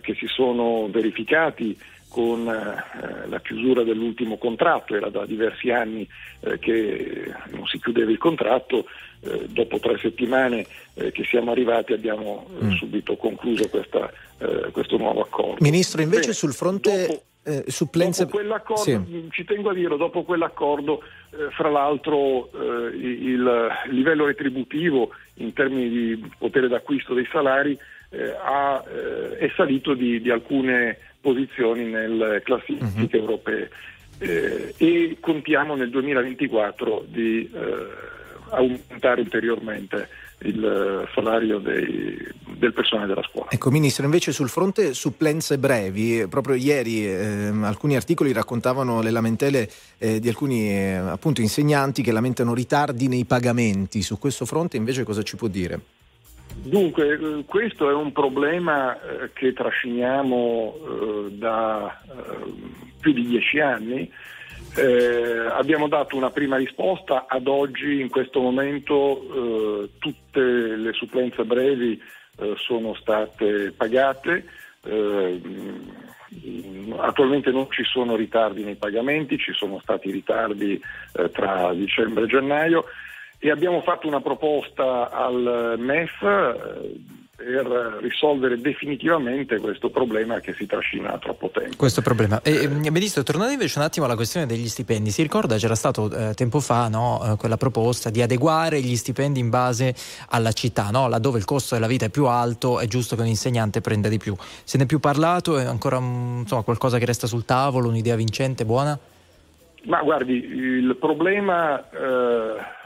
che si sono verificati con eh, la chiusura dell'ultimo contratto, era da diversi anni eh, che non si chiudeva il contratto, eh, dopo tre settimane eh, che siamo arrivati abbiamo eh, Mm. subito concluso questa, eh, questo nuovo accordo. Ministro, invece Bene, sul fronte dopo- eh, supplenze... Dopo quell'accordo, Sì. mh, ci tengo a dirlo, dopo quell'accordo, eh, fra l'altro eh, il, livello retributivo in termini di potere d'acquisto dei salari eh, ha, eh, è salito di, di alcune posizioni nelle classifiche europee eh, e contiamo nel 2024 di eh, aumentare ulteriormente il eh, salario dei- del personale della scuola. Ecco, Ministro, invece sul fronte supplenze brevi, eh, proprio ieri ehm, alcuni articoli raccontavano le lamentele eh, di alcuni eh, appunto insegnanti che lamentano ritardi nei pagamenti. Su questo fronte invece cosa ci può dire? Dunque, eh, questo è un problema eh, che trasciniamo eh, da più di dieci anni. Eh, abbiamo dato una prima risposta, ad oggi in questo momento eh, tutte le supplenze brevi eh, sono state pagate. Attualmente non ci sono ritardi nei pagamenti, ci sono stati ritardi tra dicembre e gennaio e abbiamo fatto una proposta al MEF eh, per risolvere definitivamente questo problema che si trascina troppo tempo. Questo problema. E, eh, Ministro, tornando invece un attimo alla questione degli stipendi, si ricorda c'era stato eh, tempo fa no, eh, quella proposta di adeguare gli stipendi in base alla città, no? laddove il costo della vita è più alto è giusto che un insegnante prenda di più. Se ne è più parlato, è ancora mm, insomma, qualcosa che resta sul tavolo, un'idea vincente, buona? Ma guardi, il problema eh,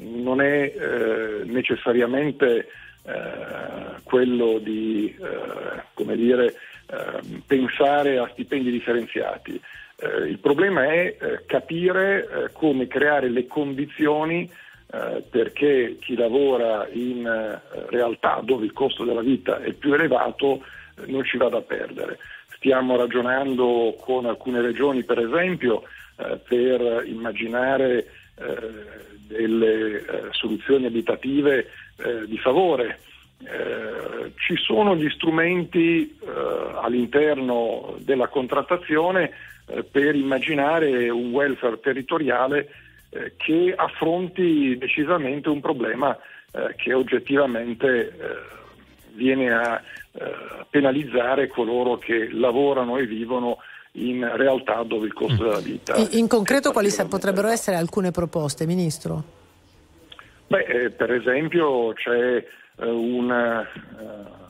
non è eh, necessariamente eh, quello di eh, dire, eh, pensare a stipendi differenziati. Eh, il problema è eh, capire eh, come creare le condizioni perché chi lavora in realtà dove il costo della vita è più elevato non ci vada a perdere. Stiamo ragionando con alcune regioni, per esempio, per immaginare delle eh, soluzioni abitative eh, di favore. Eh, ci sono gli strumenti eh, all'interno della contrattazione eh, per immaginare un welfare territoriale eh, che affronti decisamente un problema che oggettivamente viene a penalizzare coloro che lavorano e vivono in realtà dove il costo della vita In, in concreto quali potrebbero essere alcune proposte, Ministro? Beh, eh, per esempio c'è eh, una eh,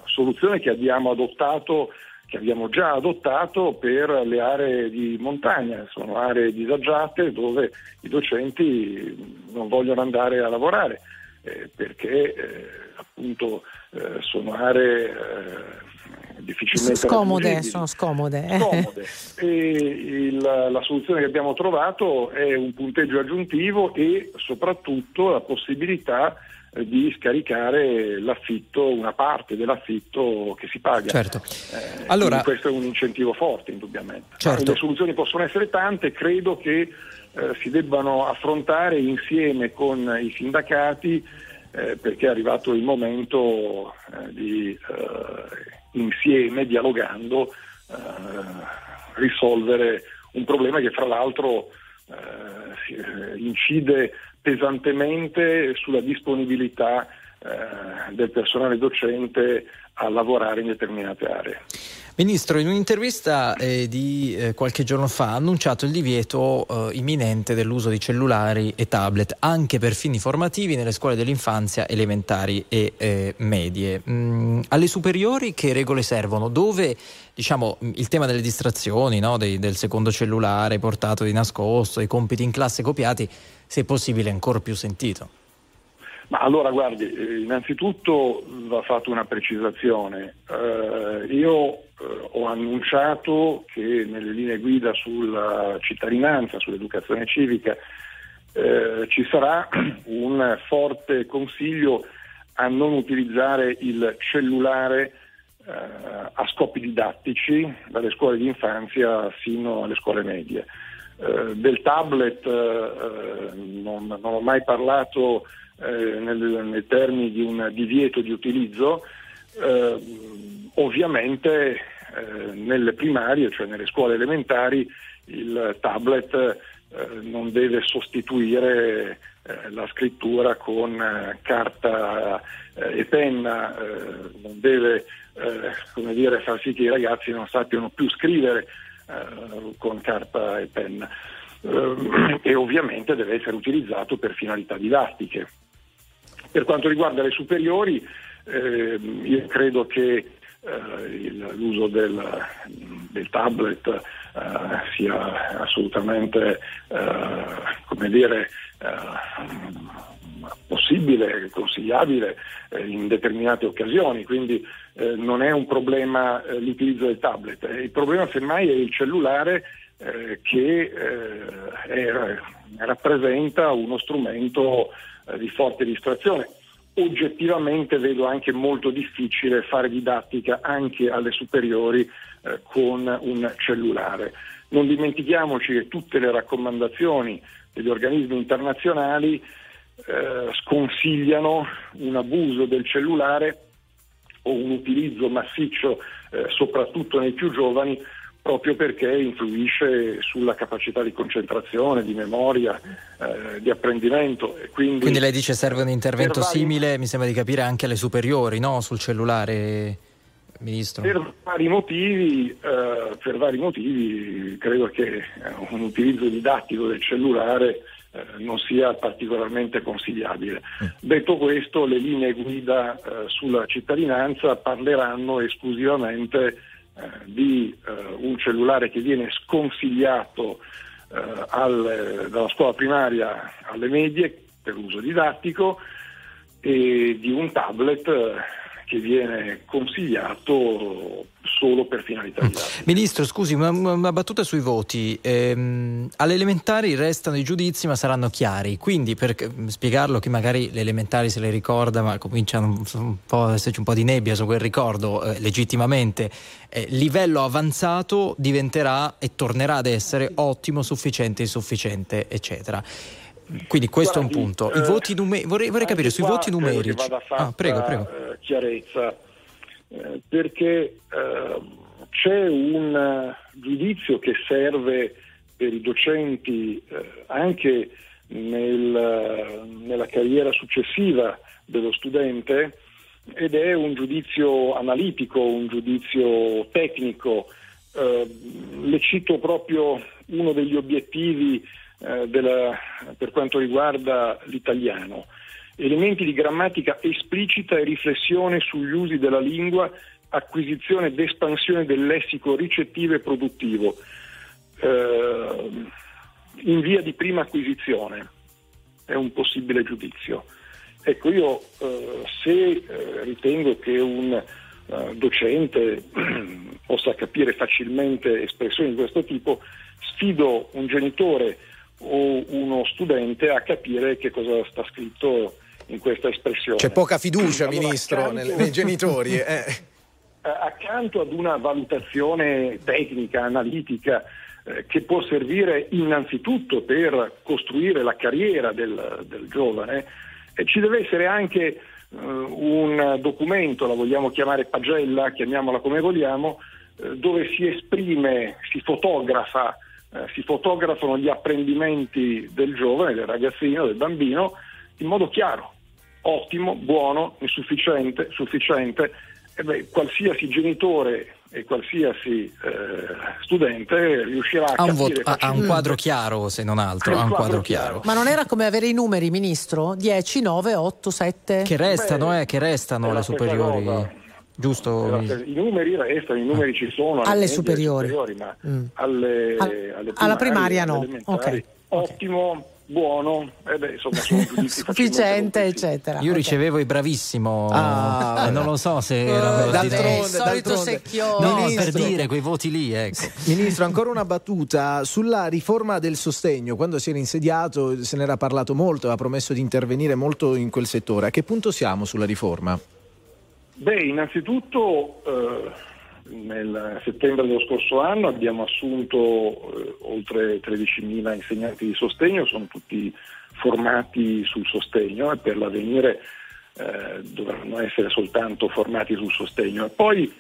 soluzione che abbiamo adottato, che abbiamo già adottato per le aree di montagna, sono aree disagiate dove i docenti non vogliono andare a lavorare eh, perché eh, appunto eh, sono aree eh, difficilmente Scomode, sono scomode. eh. Scomode. E il- la soluzione che abbiamo trovato è un punteggio aggiuntivo e soprattutto la possibilità eh, di scaricare l'affitto, una parte dell'affitto che si paga. Certo. Eh, Allora- questo è un incentivo forte, indubbiamente. Certo. Le soluzioni possono essere tante, credo che eh, si debbano affrontare insieme con i sindacati eh, perché è arrivato il momento eh, di eh, insieme, dialogando, eh, risolvere un problema che fra l'altro eh, eh, incide pesantemente sulla disponibilità eh, del personale docente a lavorare in determinate aree. Ministro, in un'intervista eh, di eh, qualche giorno fa ha annunciato il divieto eh, imminente dell'uso di cellulari e tablet anche per fini formativi nelle scuole dell'infanzia elementari e eh, medie. Mm, alle superiori che regole servono? Dove diciamo, mm, il tema delle distrazioni, no? Dei- del secondo cellulare portato di nascosto, i compiti in classe copiati, se possibile ancora più sentito? Ma allora guardi, eh, innanzitutto va fatta una precisazione. Eh, io eh, ho annunciato che nelle linee guida sulla cittadinanza, sull'educazione civica, eh, ci sarà un forte consiglio a non utilizzare il cellulare eh, a scopi didattici dalle scuole di infanzia fino alle scuole medie. Eh, del tablet non, non ho mai parlato eh, nel- nei termini di un divieto di utilizzo, eh, ovviamente eh, nelle primarie, cioè nelle scuole elementari, il tablet eh, non deve sostituire eh, la scrittura con carta e penna, non deve dire, far sì che i ragazzi non sappiano più scrivere con carta e penna. E ovviamente deve essere utilizzato per finalità didattiche. Per quanto riguarda le superiori, eh, io credo che eh, il- l'uso del, del tablet eh, sia assolutamente eh, come dire, eh, possibile, consigliabile eh, in determinate occasioni, quindi non è un problema l'utilizzo del tablet, il problema semmai è il cellulare che è- rappresenta uno strumento eh, di forte distrazione. Oggettivamente vedo anche molto difficile fare didattica anche alle superiori eh, con un cellulare. Non dimentichiamoci che tutte le raccomandazioni degli organismi internazionali eh, sconsigliano un abuso del cellulare o un utilizzo massiccio, eh, soprattutto nei più giovani, proprio perché influisce sulla capacità di concentrazione, di memoria, eh, di apprendimento. E quindi, Quindi lei dice serve un intervento vari- simile, mi sembra di capire, anche alle superiori, no? Sul cellulare, Ministro. Per vari motivi, eh, per vari motivi credo che eh, un utilizzo didattico del cellulare eh, non sia particolarmente consigliabile. Detto questo, le linee guida eh, sulla cittadinanza parleranno esclusivamente di eh, un cellulare che viene sconsigliato eh, al- dalla scuola primaria alle medie per uso didattico e di un tablet eh, che viene consigliato solo per finalità didattiche. Ministro, scusi, una, una battuta sui voti. Ehm, alle elementari restano i giudizi, ma saranno chiari. Quindi, per c- spiegarlo, chi magari le elementari se le ricorda, ma cominciano un po' ad esserci un po' di nebbia su quel ricordo, eh, legittimamente, eh, livello avanzato diventerà e tornerà ad essere ottimo, sufficiente, insufficiente, eccetera. Quindi questo è un Guardi, punto. I eh, voti nume- vorrei, vorrei capire sui voti che numerici. vada fatta, Ah, prego, prego. eh, chiarezza, eh, perché eh, c'è un eh, giudizio che serve per i docenti eh, anche nel, eh, nella carriera successiva dello studente ed è un giudizio analitico, un giudizio tecnico. Eh, le cito proprio uno degli obiettivi eh, della- per quanto riguarda l'italiano. Elementi di grammatica esplicita e riflessione sugli usi della lingua, acquisizione ed espansione del lessico ricettivo e produttivo, eh, in via di prima acquisizione, è un possibile giudizio. Ecco, io eh, se eh, ritengo che un eh, docente possa capire facilmente espressioni di questo tipo, sfido un genitore o uno studente a capire che cosa sta scritto in questa espressione. C'è poca fiducia, Allora, Ministro, accanto- nel- nei genitori. eh. eh, accanto ad una valutazione tecnica, analitica, eh, che può servire innanzitutto per costruire la carriera del, del giovane, eh, ci deve essere anche eh, un documento, la vogliamo chiamare pagella, chiamiamola come vogliamo, eh, dove si esprime, si fotografa, eh, si fotografano gli apprendimenti del giovane, del ragazzino, del bambino, in modo chiaro, ottimo, buono, insufficiente, sufficiente. E beh, qualsiasi genitore e qualsiasi eh, studente riuscirà a Ha un, capire voto- ha- ha un quadro chiaro, se non altro, un quadro quadro chiaro. Ma non era come avere i numeri, Ministro? 10, 9, 8, 7? Che restano, eh, che restano stessa superiori. cosa. Giusto? Esatto, I numeri restano, i numeri ci sono Alle medie, superiori. ma Mm. alle, Al- alle alla primarie, primaria alle no. elementari, Ok, Ottimo, buono, eh beh, insomma Sufficiente, eccetera. Io Ok. ricevevo i bravissimo, Ah, eh, non lo so se Eh, erano vabbè, di- il solito secchione. No, Ministro. per dire quei voti lì, ecco. Ministro, ancora una battuta sulla riforma del sostegno. Quando si era insediato se n'era parlato molto, aveva promesso di intervenire molto in quel settore. A che punto siamo sulla riforma? Beh, innanzitutto eh, nel settembre dello scorso anno abbiamo assunto eh, oltre 13.000 insegnanti di sostegno, sono tutti formati sul sostegno e per l'avvenire eh, dovranno essere soltanto formati sul sostegno. E poi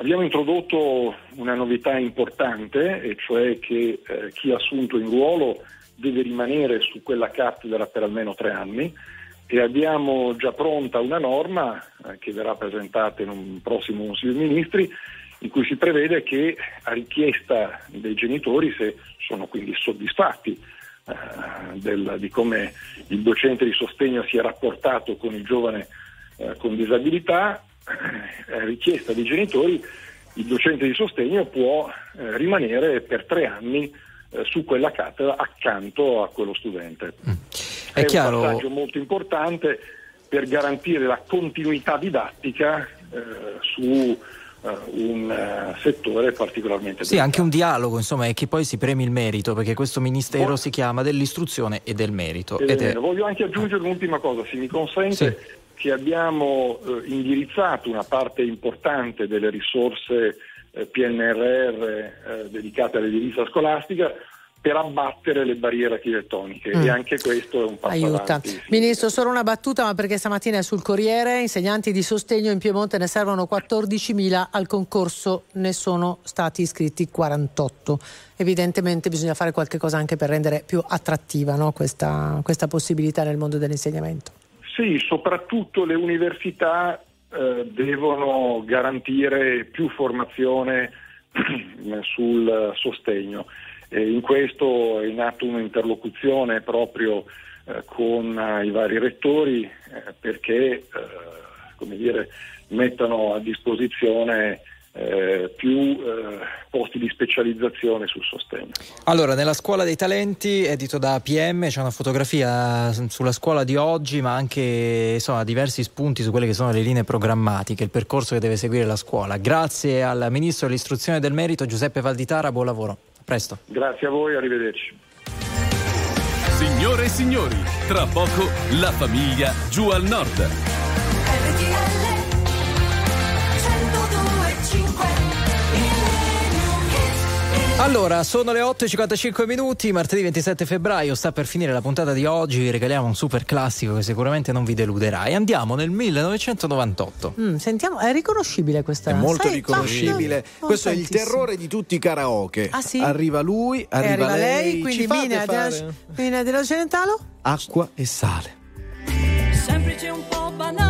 Abbiamo introdotto una novità importante, e cioè che eh, chi ha assunto in ruolo deve rimanere su quella cattedra per almeno tre anni e abbiamo già pronta una norma eh, che verrà presentata in un prossimo Consiglio dei Ministri in cui si prevede che a richiesta dei genitori, se sono quindi soddisfatti eh, del- di come il docente di sostegno si è rapportato con il giovane eh, con disabilità, eh, a richiesta dei genitori il docente di sostegno può eh, rimanere per tre anni su quella cattedra accanto a quello studente. È chiaro- un passaggio molto importante per garantire la continuità didattica eh, su eh, un eh, settore particolarmente Sì, anche un dialogo, insomma, e che poi si premi il merito, perché questo ministero si chiama dell'istruzione e del merito. Eh, Ed è- Voglio anche aggiungere un'ultima cosa, se mi consente, che abbiamo eh, indirizzato una parte importante delle risorse eh, PNRR eh, dedicate all'edilizia scolastica per abbattere le barriere architettoniche Mm. e anche questo è un passo Aiuta. avanti. Ministro, solo una battuta, ma perché stamattina è sul Corriere, insegnanti di sostegno in Piemonte ne servono 14.000, al concorso ne sono stati iscritti 48. Evidentemente bisogna fare qualche cosa anche per rendere più attrattiva no, questa, questa possibilità nel mondo dell'insegnamento. Sì, soprattutto le università eh, devono garantire più formazione sul sostegno. E in questo è in atto un'interlocuzione proprio eh, con eh, i vari rettori eh, perché eh, dire, mettano a disposizione eh, più eh, posti di specializzazione sul sostegno. Allora, nella scuola dei talenti, edito da PM, c'è una fotografia s- sulla scuola di oggi, ma anche insomma, diversi spunti su quelle che sono le linee programmatiche, il percorso che deve seguire la scuola. Grazie al Ministro dell'Istruzione del Merito, Giuseppe Valditara, buon lavoro. A presto. Grazie a voi, arrivederci. Signore e signori, tra poco la famiglia giù al nord. Allora, sono le 8.55 minuti, martedì 27 febbraio, sta per finire la puntata di oggi, vi regaliamo un super classico che sicuramente non vi deluderà e andiamo nel 1998. Mm, sentiamo, è riconoscibile questa È molto sai, riconoscibile. ma- Questo è il terrore di tutti i karaoke. Ah, sì? Arriva lui, E arriva, lei, quindi ci fate Mina della, Mina Celentano? acqua e sale. semplici e un po' banali,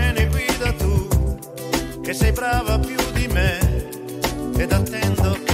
che sei brava più di me. Ed attendo che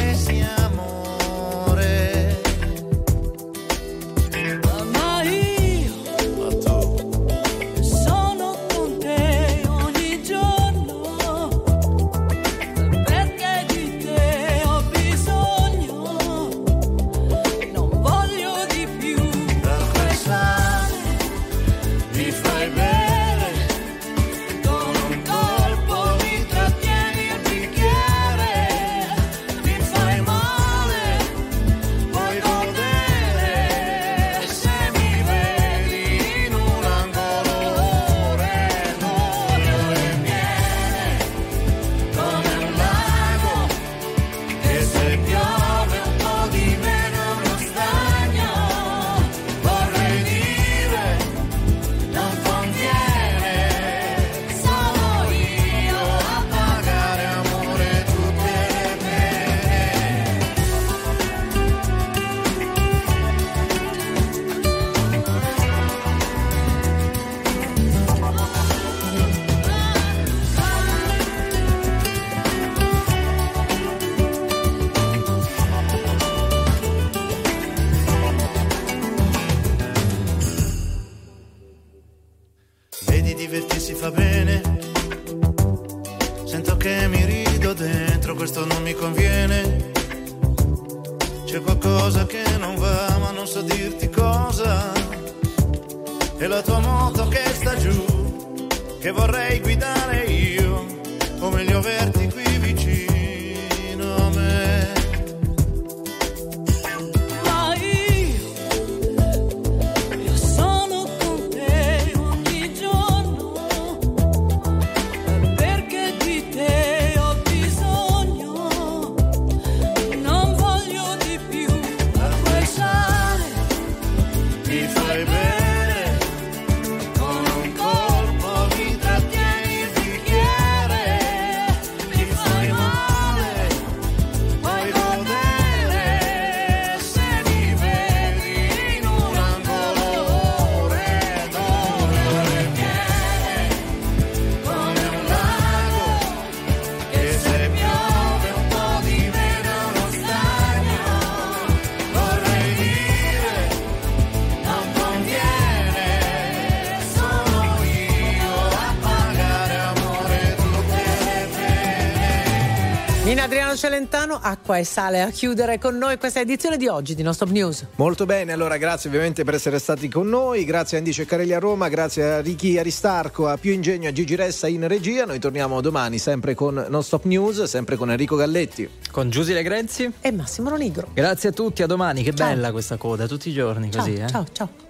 Celentano, acqua e sale a chiudere con noi questa edizione di oggi di Non Stop News. Molto bene, allora grazie ovviamente per essere stati con noi, grazie a Andy Ceccarelli a Roma, grazie a Ricky Aristarco, a Più Ingegno, a Gigi Ressa in regia. Noi torniamo domani sempre con Non Stop News, sempre con Enrico Galletti. Con Giusy Legrenzi e Massimo Ronigro. Grazie a tutti, a domani, che Ciao. bella questa coda, tutti i giorni Ciao, così, eh. ciao, ciao.